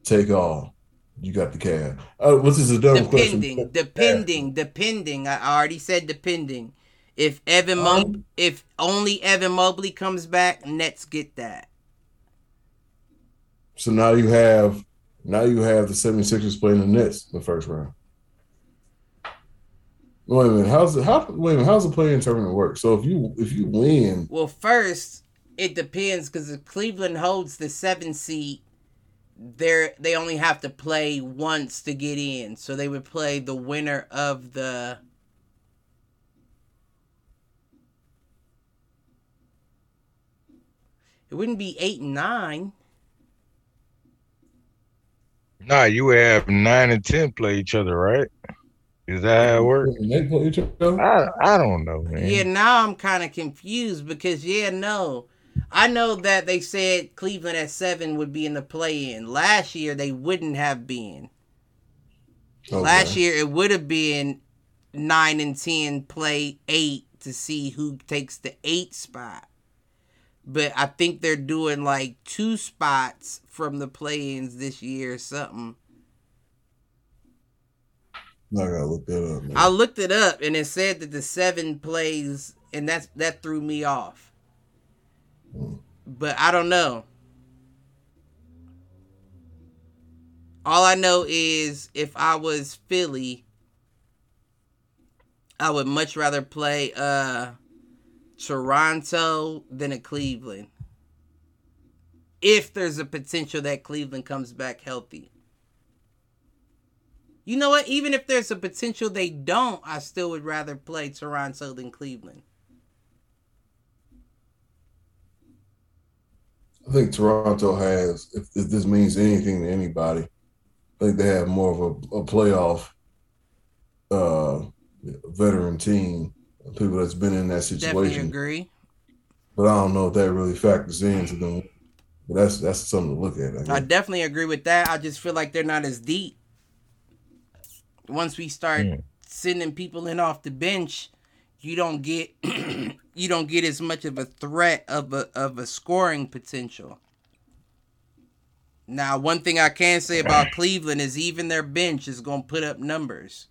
take all, you got the Cavs. Uh, this is a dumb question. depending, depending, depending. I already said depending. If Evan Um, if only Evan Mobley comes back, Nets get that. So now you have now you have the 76ers playing the Nets in the first round. Wait a minute, how's it how wait a minute, how's the playing tournament work? So if you if you win, Well, first it depends because if Cleveland holds the seven seed, they're they only have to play once to get in. So they would play the winner of the. It wouldn't be eight and nine. Nah, you would have nine and ten play each other, right? Is that how it works? they play each other. I I don't know, man. Yeah, now I'm kind of confused because yeah, no, I know that they said Cleveland at seven would be in the play-in. Last year they wouldn't have been. Okay. Last year it would have been nine and ten play eight to see who takes the eight spot. But I think they're doing like two spots from the play-ins this year or something. I gotta look that up. Man. I looked it up and it said that the seven plays, and that's that threw me off. But I don't know. All I know is if I was Philly, I would much rather play uh Toronto than a Cleveland. If there's a potential that Cleveland comes back healthy. You know what? Even if there's a potential they don't, I still would rather play Toronto than Cleveland. I think Toronto has, if, if this means anything to anybody, I think they have more of a, a playoff uh, veteran team, people that's been in that situation. Definitely situation. agree. But I don't know if that really factors into them. But that's that's something to look at. I I definitely agree with that. I just feel like they're not as deep. Once we start Mm. sending people in off the bench, you don't get you don't get as much of a threat of a of a scoring potential. Now, one thing I can say about Cleveland is even their bench is going to put up numbers.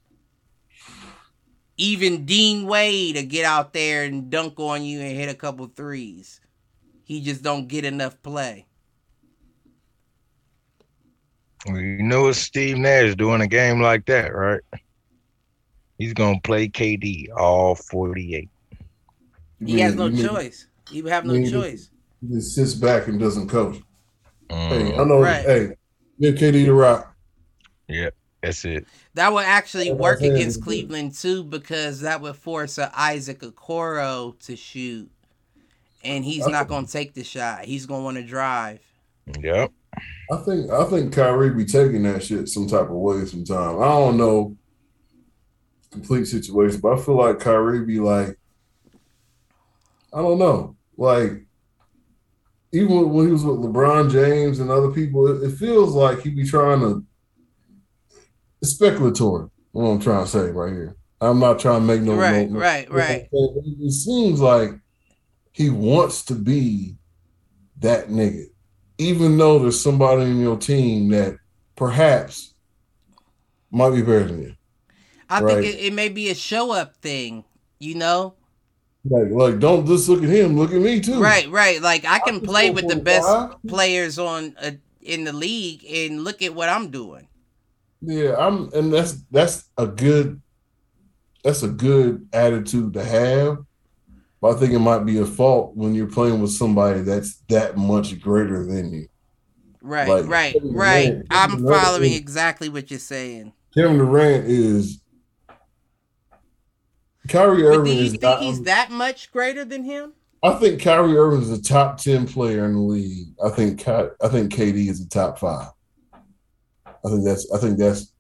Even Dean Wade to get out there and dunk on you and hit a couple threes. He just don't get enough play. Well, You know what Steve Nash doing a game like that, right? He's gonna play KD all forty-eight. He has no you choice. He would have no you choice. He just sits back and doesn't coach. Hey, I Mm, know. Right. Hey, give KD the rock. yeah, that's it. That would actually That's work I'm against Cleveland too, because that would force a Isaac Okoro to shoot, and he's not going to take the shot. He's going to want to drive. Yep. I think I think Kyrie be taking that shit some type of way sometime. I don't know complete situation, but I feel like Kyrie be like, I don't know, like even when he was with LeBron James and other people, it, it feels like he be trying to. It's speculatory. What I'm trying to say right here. I'm not trying to make no Right, no- no- right, right. It seems like he wants to be that nigga even though there's somebody in your team that perhaps might be better than you. I Right. think it, it may be a show up thing, you know? Like, like don't just look at him, look at me too. Right, right. Like I can just play with the best players on uh, in the league, and look at what I'm doing. Yeah, I'm and that's that's a good that's a good attitude to have. But I think it might be a fault when you're playing with somebody that's that much greater than you. Right, Like, right, Kevin right. Durant- I'm Durant following is- exactly what you're saying. Kevin Durant is Kyrie Irving. But do you think not, he's that much greater than him? I think Kyrie Irving is a top ten player in the league. I think Ky- I think KD is a top five. I think that's I think that's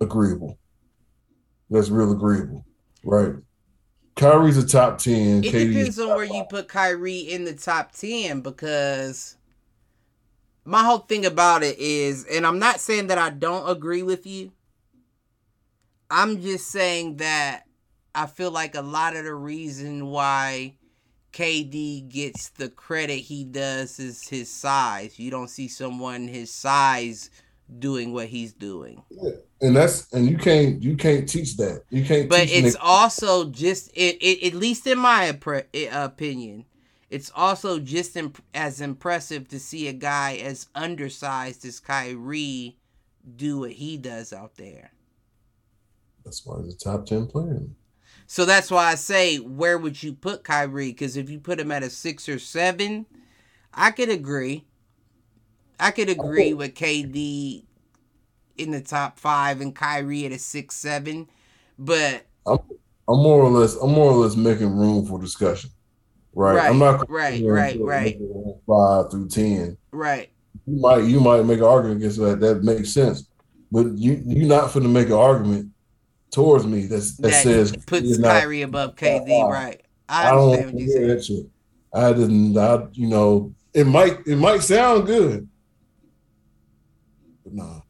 agreeable. That's real agreeable, right? Kyrie's a top ten. It depends on where you put Kyrie in the top 10 because my whole thing about it is, and I'm not saying that I don't agree with you. I'm just saying that I feel like a lot of the reason why KD gets the credit he does is his size. You don't see someone his size doing what he's doing. Yeah. and that's and you can't you can't teach that. You can't. but it's niggas- also just it, it at least in my appre- eh, opinion it's also just imp- as impressive to see a guy as undersized as Kyrie do what he does out there. that's why he's a top ten player. So that's why I say, where would you put Kyrie? Because if you put him at a six or seven, I could agree. I could agree with KD in the top five and Kyrie at a six seven, but I'm I'm more or less I'm more or less making room for discussion. Right. Right, I'm not right, right, right. five through ten. right, you might you might make an argument against that. That makes sense, but you you're not finna make an argument towards me that's, that, that says puts he's not- Kyrie above KD, right? I, I don't what you're hear that shit. I didn't. I you know it might it might sound good, no.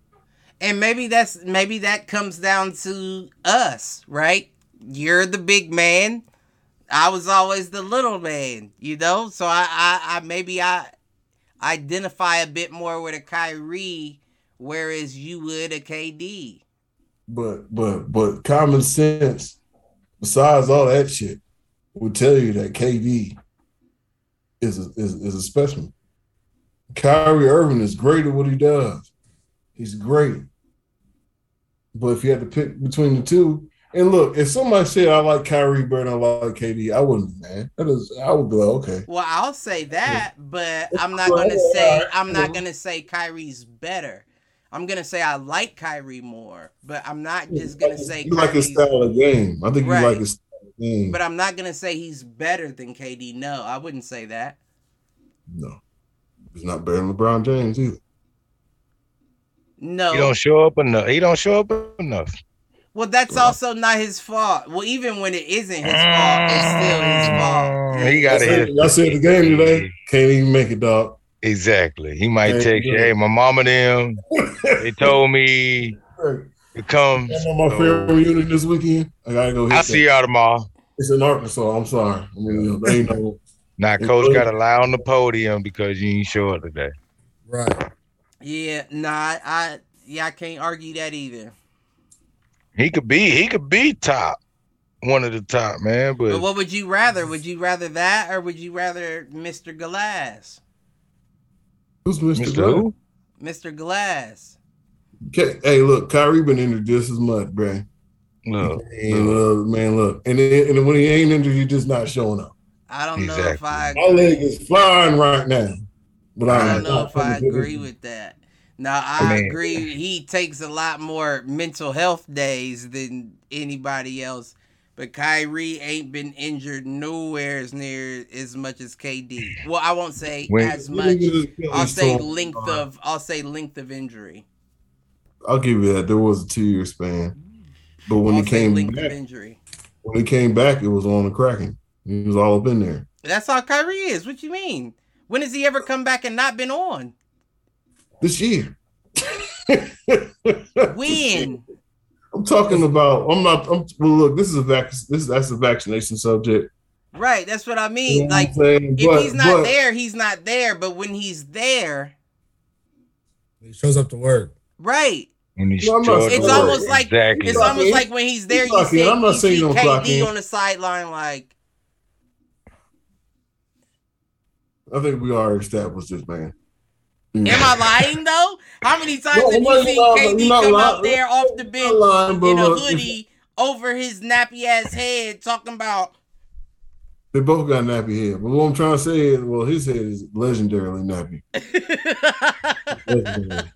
And maybe that's maybe that comes down to us, right? You're the big man. I was always the little man, you know. So I, I, I maybe I identify a bit more with a Kyrie, whereas you would a KD. But but but common sense, besides all that shit, would tell you that KD is a, is, is a specimen. Kyrie Irving is great at what he does. He's great. But if you had to pick between the two, and look, if somebody said I like Kyrie than I like KD, I wouldn't be mad. That is, I would be like, okay. Well, I'll say that, but I'm not gonna say I'm not gonna say Kyrie's better. I'm gonna say I like Kyrie more, but I'm not just gonna say you like his Kyrie's style of game. I think you like his style of game. But I'm not gonna say he's better than KD. No, I wouldn't say that. no, he's not better than LeBron James either. No. He don't show up enough. He don't show up enough. well, that's Well- also not his fault. Well, even when it isn't his fault, it's still his fault. Mm, He got it. hit. I said the game today. Can't even make it, dog. Exactly. He might Hey, text you, good. hey, my mama them, they told me Hey, to come. I'm on my so family reunion this weekend. I gotta go hit I'll that. see y'all tomorrow. It's in Arkansas. I'm sorry. I mean, you know, they ain't no. Now, coach got to lie on the podium because you ain't show up today. Right. Yeah, nah, I, I yeah, I can't argue that either. He could be, he could be top, one of the top, man. But But what would you rather? Would you rather that, or would you rather Mr. Glass? Who's Mr. Mr. Glass? Who? Mr. Glass. Okay, Hey, look, Kyrie been injured just as much, bro. Look, And, uh, man, look, and then, and when he ain't injured, he just not showing up. I don't know if Exactly. I My leg is flying right now. But I I'm don't know if I agree with that. Now oh, I Man. agree he takes a lot more mental health days than anybody else. But Kyrie ain't been injured nowhere as near as much as KD. Well, I won't say When- as much. I'll say length uh, of I'll say length of injury. I'll give you that. There was a two year span, but when I'll he came back, injury. when he came back, it was on the cracking. He was all up in there. That's how Kyrie is. What you mean? When has he ever come back and not been on? This year. When? I'm talking about. I'm not. I'm, well, look, this is a vac. This is that's a vaccination subject. Right, that's what I You mean. know Like what saying? if But- he's not but- there, he's not there. But when he's there, He shows up to work. right. When he No, I'm not It's that. almost like exactly. it's almost like when he's there, you see, I'm not you saying see you don't KD in. on the sideline, like I think we already established this, man. Am I lying though? How many times No, have you seen lying. KD come lying. out there off the bench lying, in a hoodie over his nappy ass head talking about They both got nappy head. But what I'm trying to say is, well, his head is legendarily nappy. Legendary.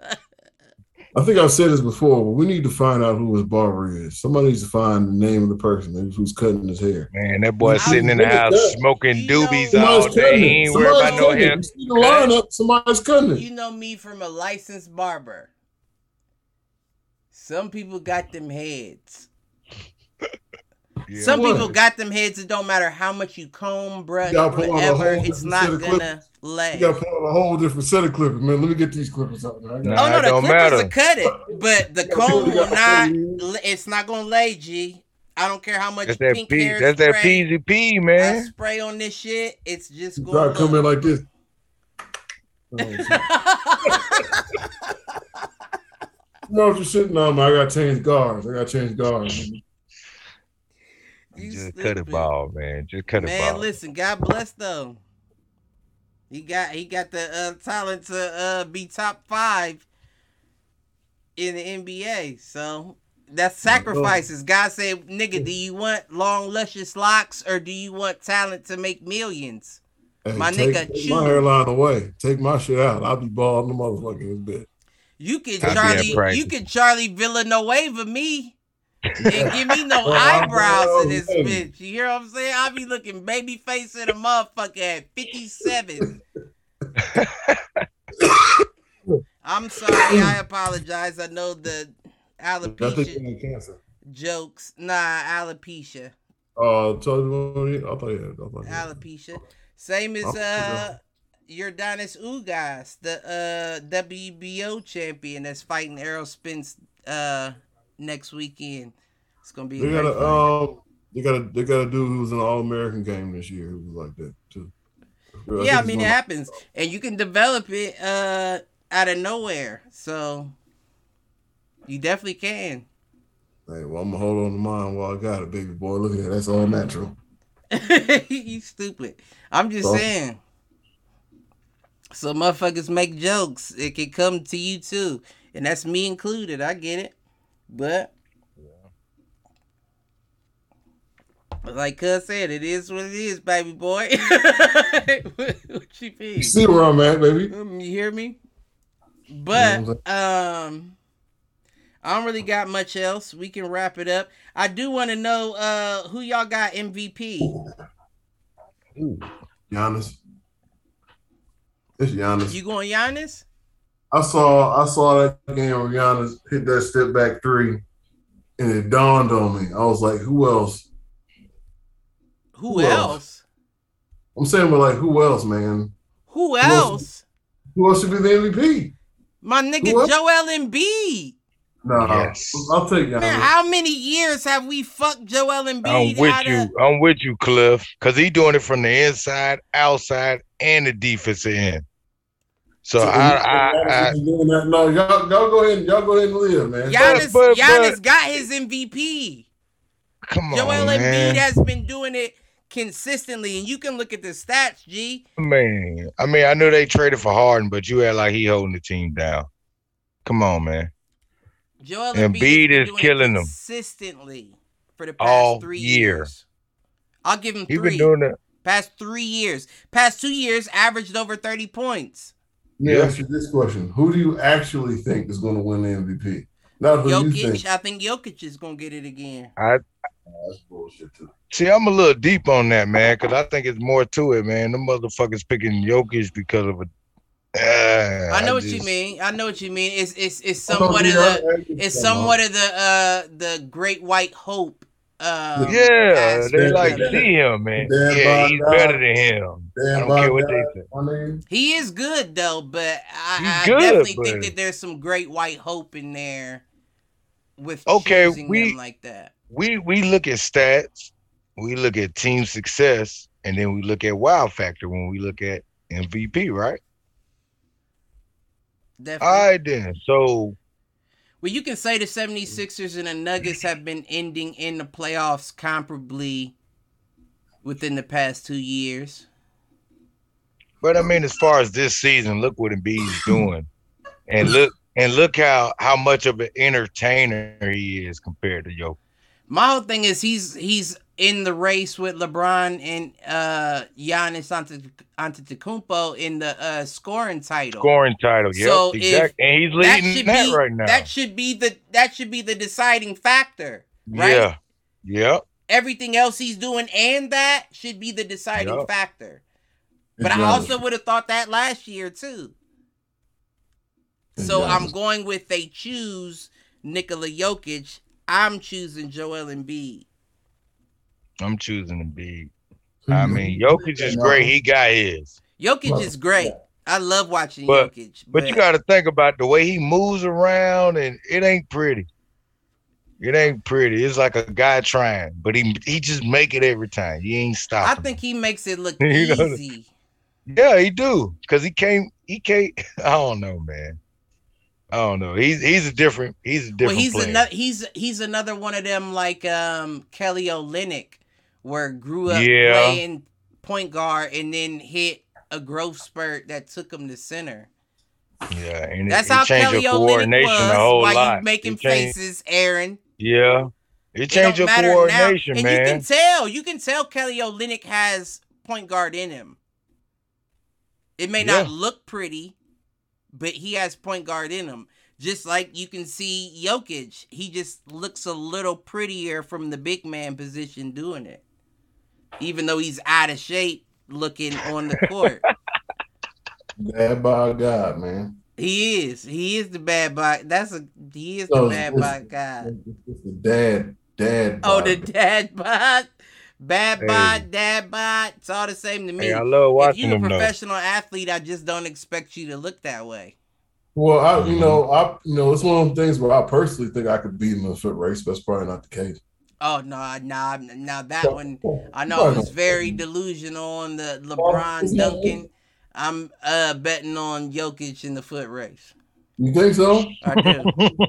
I think I've said this before, but we need to find out who his barber is. Somebody needs to find the name of the person who's- who's cutting his hair. Man, that boy I'm sitting in the house that. smoking You know- doobies all day. He ain't worried Somebody's about no cutting hair. You see the lineup, somebody's cutting it. you know me from a licensed barber. Some people got them heads. Yeah. Some What? people got them heads. It don't matter how much you comb, brush, gotta pull out a whatever. It's not gonna lay. You got to pull out a whole different set of clippers, man. Let me get these clippers out. Man. I got- Nah, Oh no, the clippers matter. will cut it, but the comb will not. It's not gonna lay, G. I don't care how much That's that pink P. hair That's that spray PZP, I man. spray on this shit. It's just going. gotta come in like this. You know what you're sitting on, man. I gotta change guards. I gotta change guards. You Just cut it stupid. ball, man. Just cut it ball. Man, listen, God bless though. He got he got the uh, talent to uh, be top five in the NBA. So that's sacrifices. God said, "Nigga, do you want long, luscious locks or do you want talent to make millions? Hey, My take, nigga, take choose. my hairline away. Take my shit out. I'll be bald in the motherfucking bit. You could I'll be at Charlie, you can Charlie Villanueva me." And give me no eyebrows in this bitch. You hear what I'm saying? I be looking baby face in a motherfucker at 57. I'm sorry. I apologize. I know the alopecia you had cancer. jokes. Nah, alopecia. Uh, told you, I thought you had. I thought you had. Alopecia. Same as Oh, uh Yordenis Ugas, the uh WBO champion that's fighting Errol Spence uh next weekend. It's gonna be They got a um, they got a they got a dude who was in the All American game this year who was like that too. yeah, I mean it happens, and you can develop it uh out of nowhere. So you definitely can. Hey, well, I'm gonna hold on to mine while I got it, baby boy. Look at that. That's all natural. you stupid. I'm just So- saying. So motherfuckers make jokes. It can come to you too, and that's me included. I get it, but. Like Cuz said, it is what it is, baby boy. what, what you mean? You see where I'm at, baby? Um, you hear me? But um I don't really got much else. We can wrap it up. I do want to know uh who y'all got MVP. Giannis. It's Giannis. You going Giannis? I saw I saw that game where Giannis hit that step back three, and it dawned on me. I was like, who else? Who, Who else? else? I'm saying, but like, who else, man? Who else? else? Who else should be the MVP? My nigga Who else? Joel Embiid. No, Yes. I'll take Giannis. Man, how many years have we fucked Joel Embiid? I'm with you. of I'm with you, Cliff, because he doing it from the inside, outside, and the defensive end. So So, I, I, I, Giannis is doing that. No, y'all, y'all go ahead. and Y'all go ahead and live, man. Giannis? but- Giannis but- got his MVP. come on, Joel man. Embiid has been doing it consistently, and you can look at the stats, G. Man, I mean, I knew they traded for Harden, but you had like he holding the team down. Come on, man. Joel Embiid Embiid is doing killing them. consistently for the past All three year. years. I'll give him He three. been doing it. past three years. Past two years, averaged over thirty points. Let me Yeah. ask you this question: Who do you actually think is going to win the MVP? Not who you think. I think Jokic is gonna get it again. That's bullshit too. See, I'm a little deep on that, man, because I think it's more to it, man. The motherfuckers picking Jokic because of a. Uh, I know what you mean. I know what you mean. It's it's it's somewhat of the it's somewhat of the uh the great white hope. Um, Yeah, they Yeah, like of see him, man. Damn, Yeah, Bob he's Dog. better than him. I don't care Bob what they say. my nigga. He is good though, but I, I good, definitely but- think that there's some great white hope in there with Okay, we- them like that. We we look at stats, we look at team success, and then we look at wow factor when we look at MVP, right? Definitely. All right then. So Well, you can say the 76ers and the Nuggets have been ending in the playoffs comparably within the past two years. But I mean, as far as this season, look what Embiid's doing, and look and look how how much of an entertainer he is compared to Jokic. My whole thing is he's he's in the race with LeBron and uh Giannis Ante- Antetokounmpo in the uh scoring title. Scoring title, yeah. So exactly, and he's that leading should that, be right now. that should be the that should be the deciding factor. right? Yeah, yep. Everything else he's doing and that should be the deciding Yup. factor. But I also would have thought that last year too. So I'm going with they choose Nikola Jokic. I'm choosing Joel Embiid. I'm choosing Embiid. Who I mean, Jokic is great. He got his. Jokic Well, is great. I love watching But- Jokic. But you got to think about the way he moves around, and it ain't pretty. It ain't pretty. It's like a guy trying, but he he just make it every time. He ain't stop. I think he makes it look You know- easy. Yeah, he do. Cause he can't. He can't. I don't know, man. I don't know. He's he's a different. He's a different Well, he's another he's he's another one of them like um Kelly Olynyk, where grew up Yeah. playing point guard and then hit a growth spurt that took him to center. yeah, and That's it, it how changed Kelly your coordination was. a whole Why lot. you making It changed- faces, Aaron? Yeah, it It changed don't your coordination, now. And man. you can tell. You can tell Kelly Olynyk has point guard in him. It may not look pretty, but he has point guard in him. Just like you can see Jokic, he just looks a little prettier from the big man position doing it, even though he's out of shape looking on the court. Bad by God, man. he is. He is the bad boy. That's a. He is the bad it's- boy guy. It's the dad, dad. Oh, bod. the dad bod, bad Hey. bod, dad bod. It's all the same to me. Hey, I love watching if watching you're a them though. professional athlete, I just don't expect you to look that way. Well, I, Mm-hmm. you know, I, you know, it's one of them things where I personally think I could beat him in a foot race. But that's probably not the case. Oh no, nah, now that one, I know it was very delusional on the LeBron Duncan. I'm uh betting on Jokic in the foot race. You think so? I do. I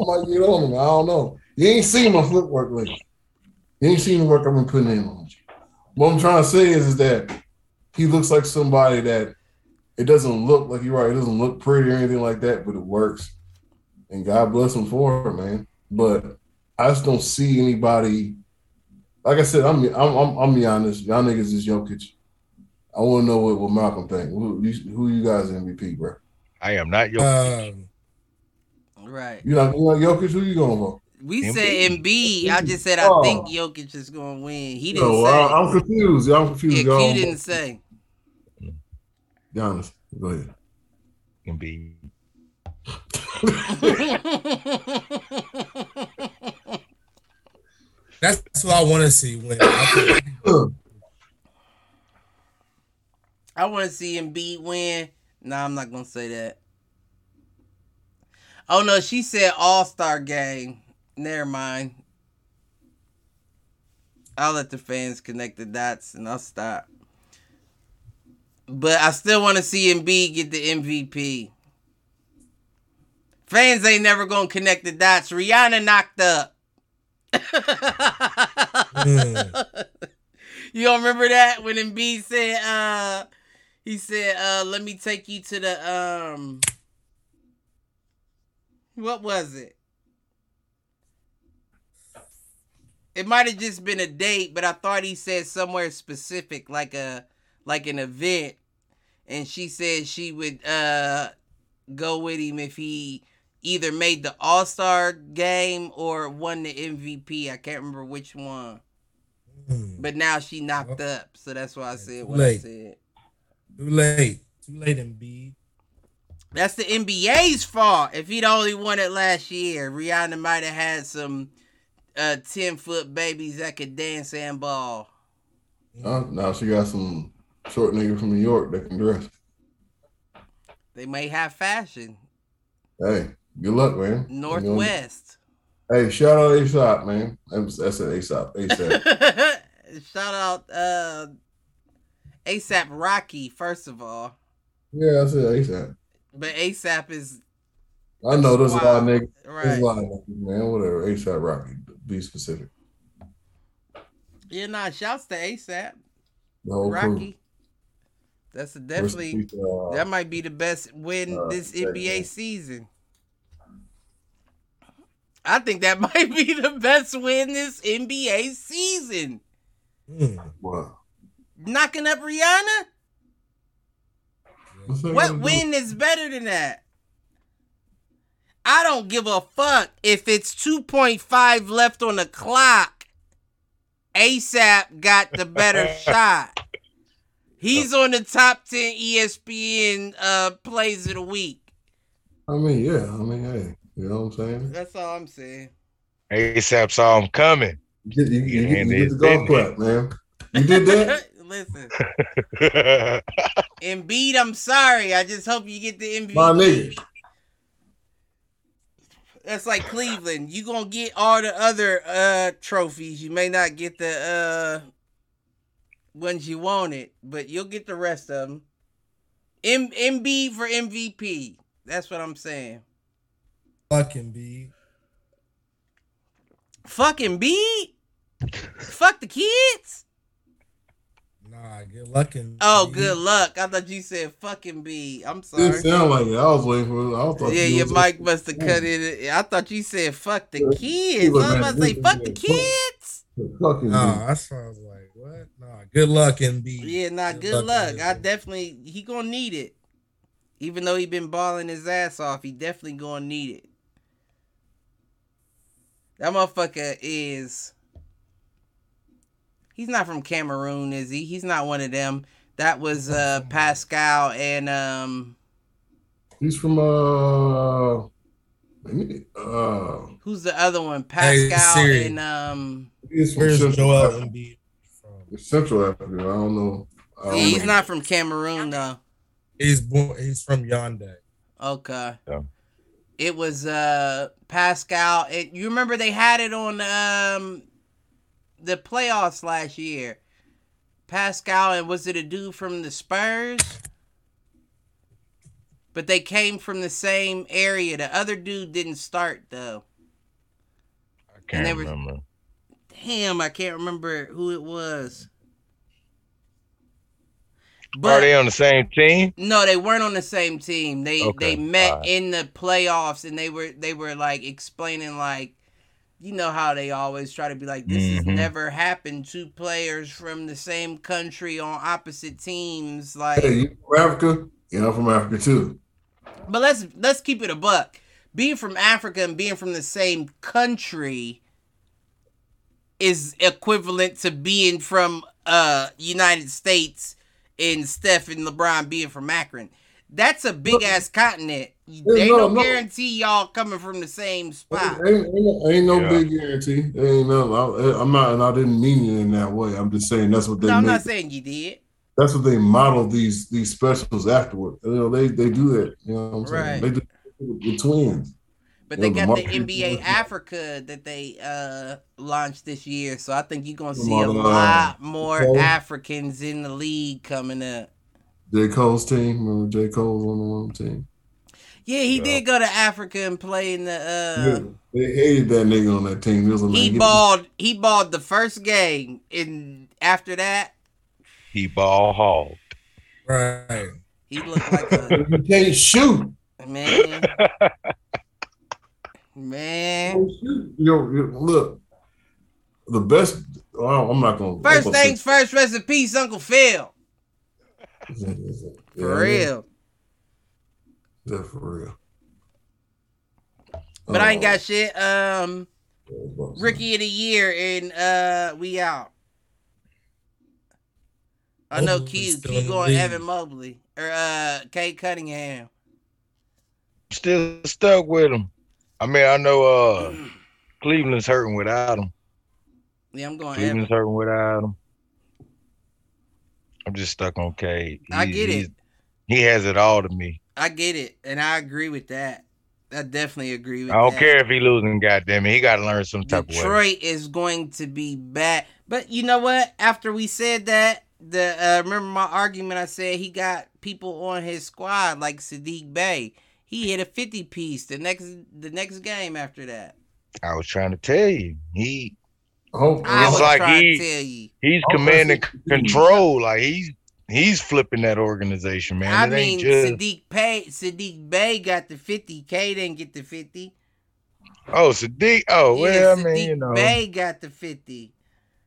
might get on him. I don't know. You ain't seen my footwork lately. You ain't seen the work I've been putting in on you. What I'm trying to say is, is that he looks like somebody that it doesn't look like you're right. It doesn't look pretty or anything like that, but it works. And God bless him for it, man. But I just don't see anybody. Like I said, I'm I'm I'm, I'm be honest. Y'all niggas is Jokic. I want to know what, what Malcolm think. Who, you, who you guys MVP, bro? I am not your. Um, right. You know, you know Jokic. Who you going for? We Embiid. said Embiid. I just said I Oh. think Jokic is going to win. He didn't No, say. I, I'm confused. I'm confused. Yeah, y'all. Didn't say. Giannis, go ahead. can be. that's what I want to see win. I want to see Embiid win. No, I'm not gonna say that. Oh no, she said All Star Game. Never mind. I'll let the fans connect the dots and I'll stop. But I still want to see Embiid get the MVP. Fans ain't never gonna connect the dots. Rihanna knocked up. You don't remember that when Embiid said, uh, he said, uh, let me take you to the, um, what was it? It might have just been a date, but I thought he said somewhere specific, like a, like an event. and she said she would uh go with him if he either made the All Star game or won the MVP. I can't remember which one. Mm. But now she knocked up, so that's why I said what late. I said. Too late. Too late, Embiid. That's the NBA's fault. If he'd only won it last year, Rihanna might have had some uh ten foot babies that could dance and ball. Uh, now she got some short nigga from New York that can dress. They may have fashion. Hey, good luck, man. You know, Northwest. Hey, shout out ASAP, man. That's an ASAP. ASAP. Shout out uh ASAP Rocky, first of all. yeah, I said ASAP. But ASAP is I know there's a lot of niggas. There's right. a lot of niggas, man. Whatever. ASAP Rocky. Be specific. Yeah, nah, shouts to ASAP whole crew. Rocky. That's a definitely uh, that might be the best win uh, this NBA season. I think that might be the best win this NBA season. Mm. what? Knocking up Rihanna? What gonna do? win is better than that? I don't give a fuck if it's 2.5 left on the clock. ASAP got the better shot. He's on the top 10 ESPN uh, plays of the week. I mean, yeah. I mean, hey. You know what I'm saying? That's all I'm saying. ASAP saw him coming. You get, you, you, Yeah, get- and you get it's the golf been clap, man. You did that? Listen, Embiid, I'm sorry. I just hope you get the MVP. My nigga. That's like Cleveland. You gonna get all the other uh trophies. You may not get the uh ones you wanted, but you'll get the rest of them. M MB for MVP. That's what I'm saying. Fuck Embiid. Fucking B. Fuck the kids. Nah, good luck in. Oh, good luck. I thought you said fucking B. I'm sorry. didn't sound like it. I was waiting for. I thought Yeah, your was- mic must have cut it. I thought you said fuck the kids. I he was was about to say fuck the kids. Fucking Nah, that sounds like what? Nah, good luck Embiid. Yeah, nah, Good good, luck, luck. I definitely he gonna need it. Even though he been balling his ass off, he definitely gonna need it. That motherfucker is. He's not from Cameroon, is he? He's not one of them. That was uh Pascal and um He's from uh, uh, who's the other one? Pascal Siri. and um he's from Where's Central Joel Africa. Embiid from? Central Africa. I don't know. I don't he's know. not from Cameroon though. He's born. He's from Yaoundé. Okay. Yeah. It was uh Pascal. It, you remember they had it on um the playoffs last year. Pascal and was it a dude from the Spurs? But they came from the same area. The other dude didn't start though. I can't they were- remember. Damn, I can't remember who it was. Are But they on the same team? No, they weren't on the same team. They Okay, they met alright. in the playoffs and they were they were like explaining like you know how they always try to be like this has Mhm. never happened two players from the same country on opposite teams like Hey, you from Africa? Yeah, I'm from Africa too. but let's let's keep it a buck. Being from Africa and being from the same country is equivalent to being from uh United States and Steph and LeBron being from Akron. That's a big ass continent. They no, don't no. guarantee y'all coming from the same spot. Ain't, ain't, ain't, ain't no Yeah. big guarantee. Ain't no. I, I'm not, and I didn't mean it in that way. I'm just saying that's what they No, I'm make. not saying you did. That's what they model these these specials afterward. You know, they they do that. You know what I'm saying? They do the twins. But they got the NBA Africa that they uh launched this year, so I think you're gonna see a uh, lot more. Africans in the league coming up. J Cole's team. Remember J Cole's on the one team. Yeah, he Yeah. did go to Africa and play in the. Yeah, uh they hated that nigga on that team. Was like, He balled. He balled the first game, and after that, He ball hauled. Right. he looked like a You can't shoot. man. Man, Can't. You know, look, the best. Well, I'm not gonna. First gonna say- things first. Rest in peace, Uncle Phil. For real. Yeah, for real. But I ain't got shit. Um, yeah, I was about to say. rookie of the year, and uh, we out. I know Mobley's Q. Q going league. Evan Mobley or uh, Cade Cunningham. Still stuck with him. I mean, I know uh Cleveland's hurting without him. Yeah, I'm going. Cleveland's hurting without him. I'm just stuck on Cade. I get it. He has it all to me. I get it, and I agree with that. I definitely agree with I don't that. care if he losing, goddamn it. He got to learn some type of. Detroit is going to be bad. But you know what? After we said that, the uh, remember my argument? I said he got people on his squad like Sadiq Bey. He hit a fifty piece the next the next game after that. I was trying to tell you. He I It's was like trying he- to tell you. he's Oh, commanding control. Like he's he's flipping that organization, man. I it mean, ain't just Sadiq Bey, Sadiq Bey got the fifty. K didn't get the fifty. oh Sadiq. Oh yeah, well, I mean, you know, Bey got the fifty.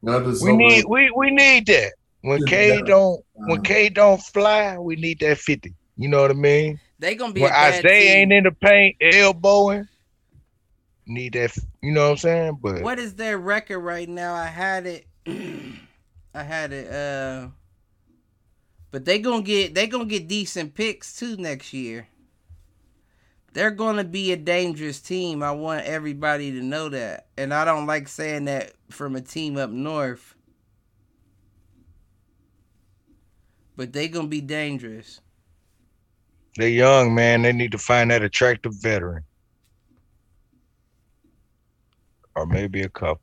not just we need we we need that. When K don't when Uh, K don't fly, we need that fifty. You know what I mean? They gonna be When a bad Isaiah team. ain't in the paint, elbowing, need that. You know what I'm saying? But What is their record right now? I had it. I had it. Uh, but they gonna get they gonna get decent picks too next year. They're gonna be a dangerous team. I want everybody to know that, and I don't like saying that from a team up north. But they gonna be dangerous. They're young, man. They need to find that attractive veteran, or maybe a couple.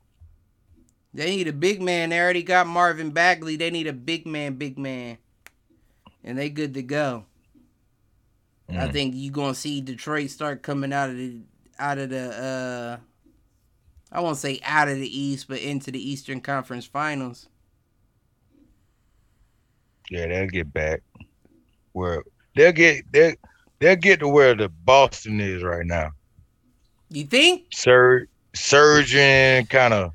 They need a big man. They already got Marvin Bagley. They need a big man, big man, and they good to go. I Mm. think you gonna see Detroit start coming out of the out of the uh I won't say out of the East, but into the Eastern Conference Finals. Yeah, they'll get back. Where they'll get they they'll get to where the Boston is right now. You think? Sur surging, kind of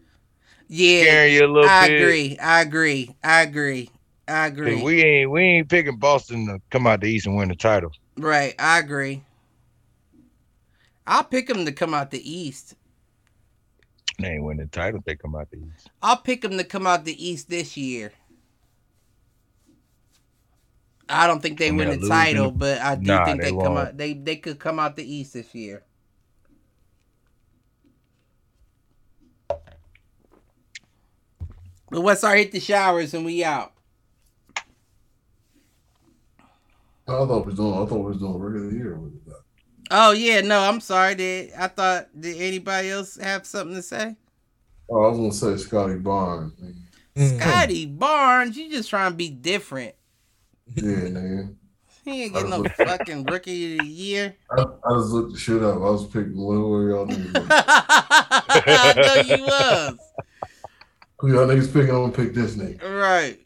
Yeah, scaring you a little I bit. agree. I agree. I agree. I agree. We ain't we ain't picking Boston to come out the East and win the title. right, I agree. I'll pick them to come out the East. They ain't win the title. They come out the East. I'll pick them to come out the East this year. I don't think they And win the losing. title, but I do Nah, think they they, come out. They they could come out the East this year. But what's our hit the showers and we out? I thought we was doing. I thought we was doing regular year with that. Oh yeah, no, I'm sorry. Did I thought did anybody else have something to say? Oh, I was gonna say Scottie Barnes. nigga. Mm. Scottie Barnes, you just trying to be different. Yeah, nigga. He ain't getting no fucking rookie of the year. I, I just looked the shit up. I was picking where y'all niggas. was. I know you was. Who y'all niggas picking? I'm gonna pick this nigga. Right.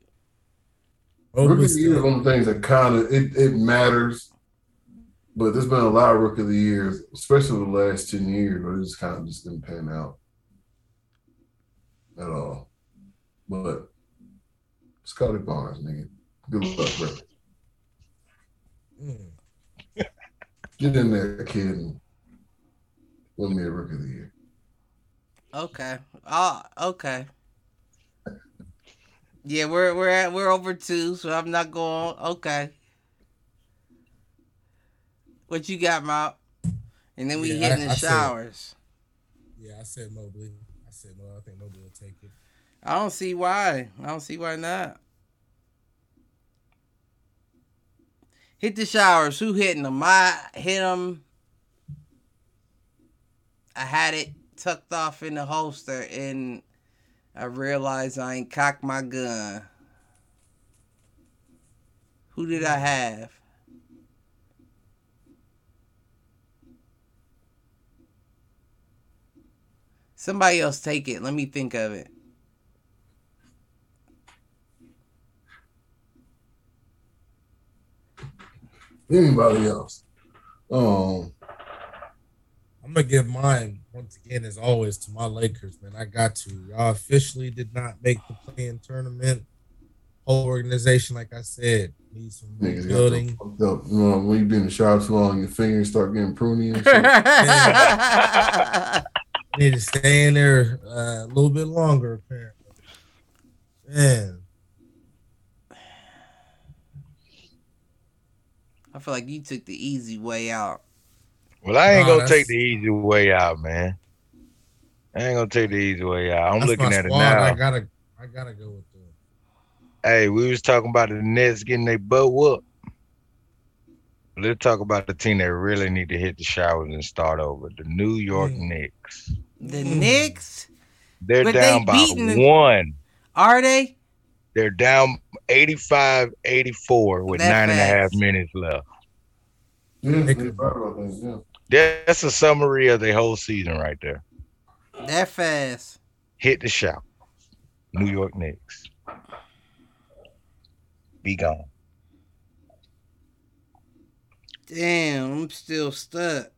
Rookie of Mobley's the year is one of the things that kind of it, it matters, but there's been a lot of rookie of the years, especially the last ten years, where it just kind of just didn't pan out at all. But Scottie Barnes, nigga, good luck, bro. Get in there, kid, and win me a rookie of the year. Okay. Oh, okay. Yeah, we're we're at we're over two, so I'm not going. Okay. What you got, Mount? And then we Yeah, hitting I- the I said- showers. Yeah, I said Mobley. I said Mobley. I think Mobley will take it. I don't see why. I don't see why not. Hit the showers. Who hitting them? I hit them. I had it tucked off in the holster and I realized I ain't cocked my gun. Who did I have? Somebody else take it. Let me think of it. Anybody else? Um, I'm gonna give mine once again, as always, to my Lakers, man. I got to. Y'all officially did not make the playing tournament. Whole organization, like I said, Need some Niggas got rebuilding. up. You know, when you be in the shower too long, your fingers start getting pruny and shit. Need to stay in there uh, a little bit longer, apparently. Man, I feel like you took the easy way out. Well, I ain't Nah, gonna take the easy way out, man. I ain't gonna take the easy way out. I'm that's looking my at it now. I gotta, I gotta go with them. Hey, we was talking about the Nets getting their butt whooped. Let's talk about the team that really need to hit the showers and start over. The New York Mm. Knicks. The Mm. Knicks, They're But they down by the- one. are they? They're down 85 84 with That nine and a half fast. minutes left. Yeah, They they could- right about that, yeah. That's a summary of the whole season right there. That fast. Hit the shower. New York Knicks. Be gone. Damn, I'm still stuck.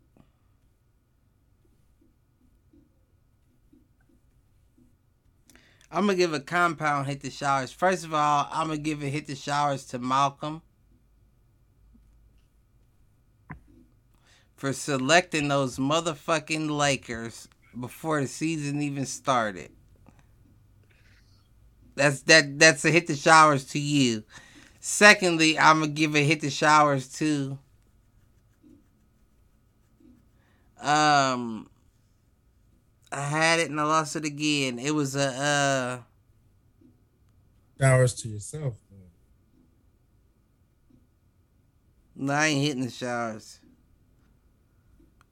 I'm gonna give a compound hit the showers. First of all, I'm gonna give a hit the showers to Malcolm for selecting those motherfucking Lakers before the season even started. That's that. That's a hit the showers to you. Secondly, I'm gonna give a hit the showers to. Um, I had it and I lost it again. It was a uh, Showers to yourself. Man. no, I ain't hitting the showers.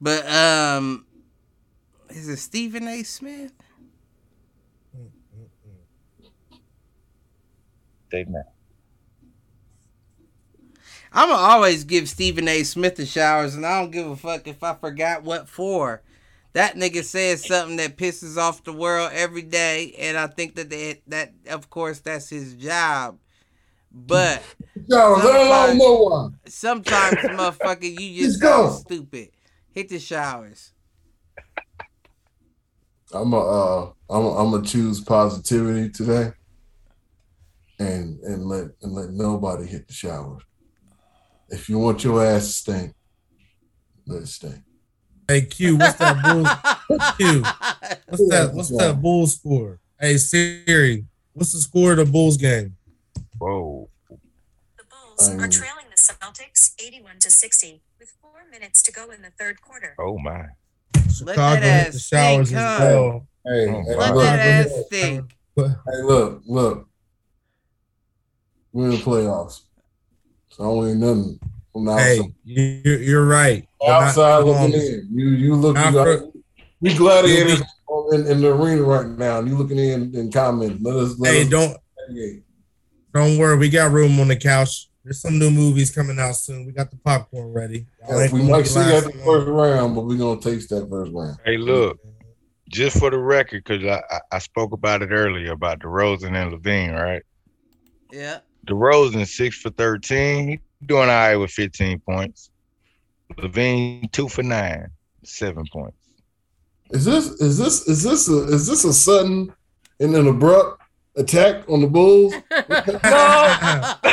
But um, is it Stephen A. Smith? They not. I'ma always give Stephen A. Smith the showers, and I don't give a fuck if I forgot what for. That nigga says something that pisses off the world every day, and I think that they, that of course that's his job. But Showers, I don't sometimes, motherfucker, you just Let's go. stupid. Hit the showers. I'm a, uh, I'm a, I'm gonna choose positivity today, and and let and let nobody hit the showers. If you want your ass to stink, let it stink. Hey Q, what's that Bulls? Q, what's that? What's that Bulls score? Hey Siri, what's the score of the Bulls game? Whoa. The Bulls are trailing the Celtics 81 to 60 with four minutes to go in the third quarter. Oh my. Chicago that hit the ass showers as well. Hey, Oh, hey, Let that ass Chicago stink. hey, look, look. We're in the playoffs, so I don't need nothing from the. Hey, you're, you're right. We're not outside looking Mahomes. in. You you look. Not You got, for- we gladiators in, in the arena right now. and You looking in and commenting. Let us. Let Hey, us don't navigate. don't worry. We got room on the couch. There's some new movies coming out soon. We got the popcorn ready. Y'all we might be see you at the first round, but we're gonna taste that first round. Hey, look, just for the record, because I, I, I spoke about it earlier about DeRozan and LaVine, right? Yeah. DeRozan six for thirteen. He doing all right with fifteen points. LaVine two for nine, seven points. Is this is this is this a is this a sudden and an abrupt attack on the Bulls? no.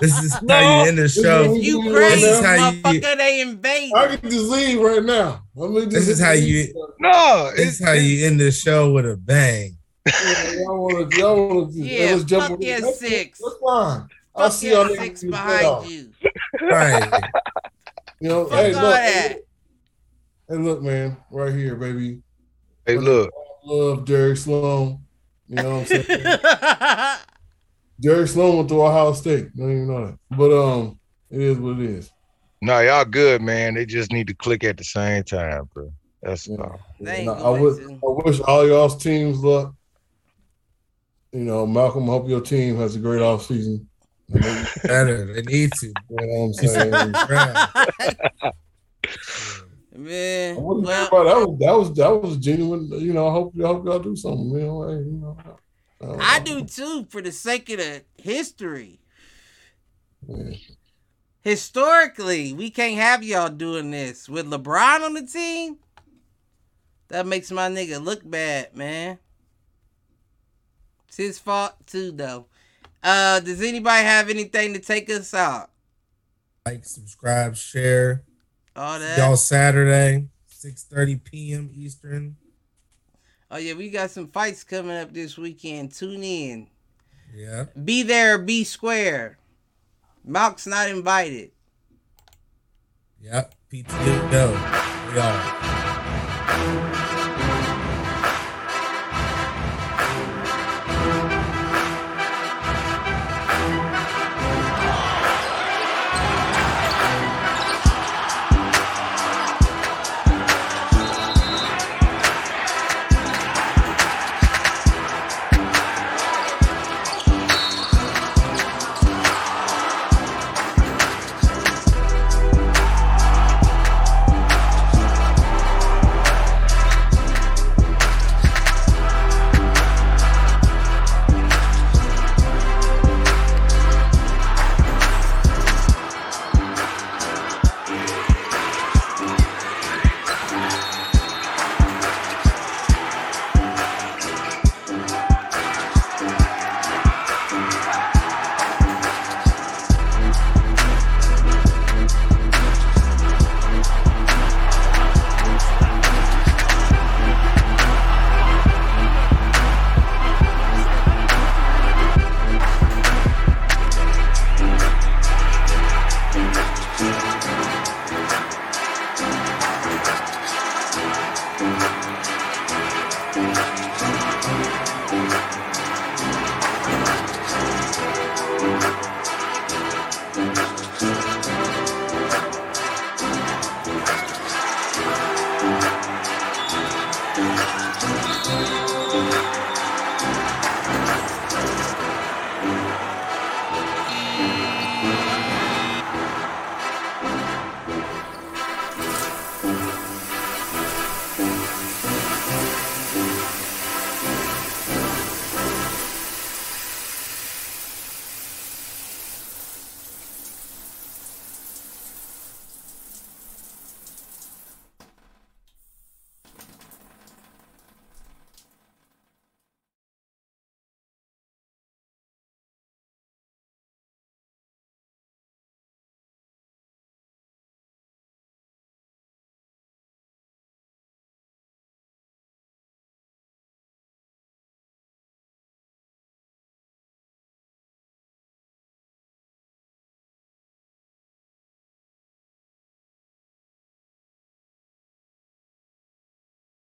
This is how you end the show. you This crazy is how you- motherfucker, they invade. I can just leave right now. I mean, This is how you- No, This is how you end the show with a bang. Y'all want to? Y'all want to? Yeah, let's jump fuck on your that's, six. That's fine. I'll Fuck see y'all your niggas six behind you. Right. You know, Fuck hey, look, that. hey, look, man, right here, baby. Hey, look, Love Jerry Sloan. You know what I'm saying? Jerry Sloan went to Ohio State. Don't even know that. But um, it is what it is. no, y'all good, man. They just need to click at the same time, bro. That's Yeah. all. They ain't And I, I wish, to. I wish all y'all's teams luck. You know, Malcolm, I hope your team has a great off season. You know Better. They need to. You know what I'm saying? I Man, wouldn't well, worry that was that was that was genuine. You know, I hope I hope y'all do something. You know, hey, you know. don't I do too for the sake of the history. Yeah. Historically, we can't have y'all doing this with LeBron on the team. That makes my nigga look bad, man. It's his fault too, though. Uh, does anybody have anything to take us out? Like, subscribe, share. All that. Y'all Saturday, 6:30 p.m. Eastern. Oh yeah, we got some fights coming up this weekend. Tune in. Yeah. Be there, be square. Malk's not invited. Yep. PTO. We all.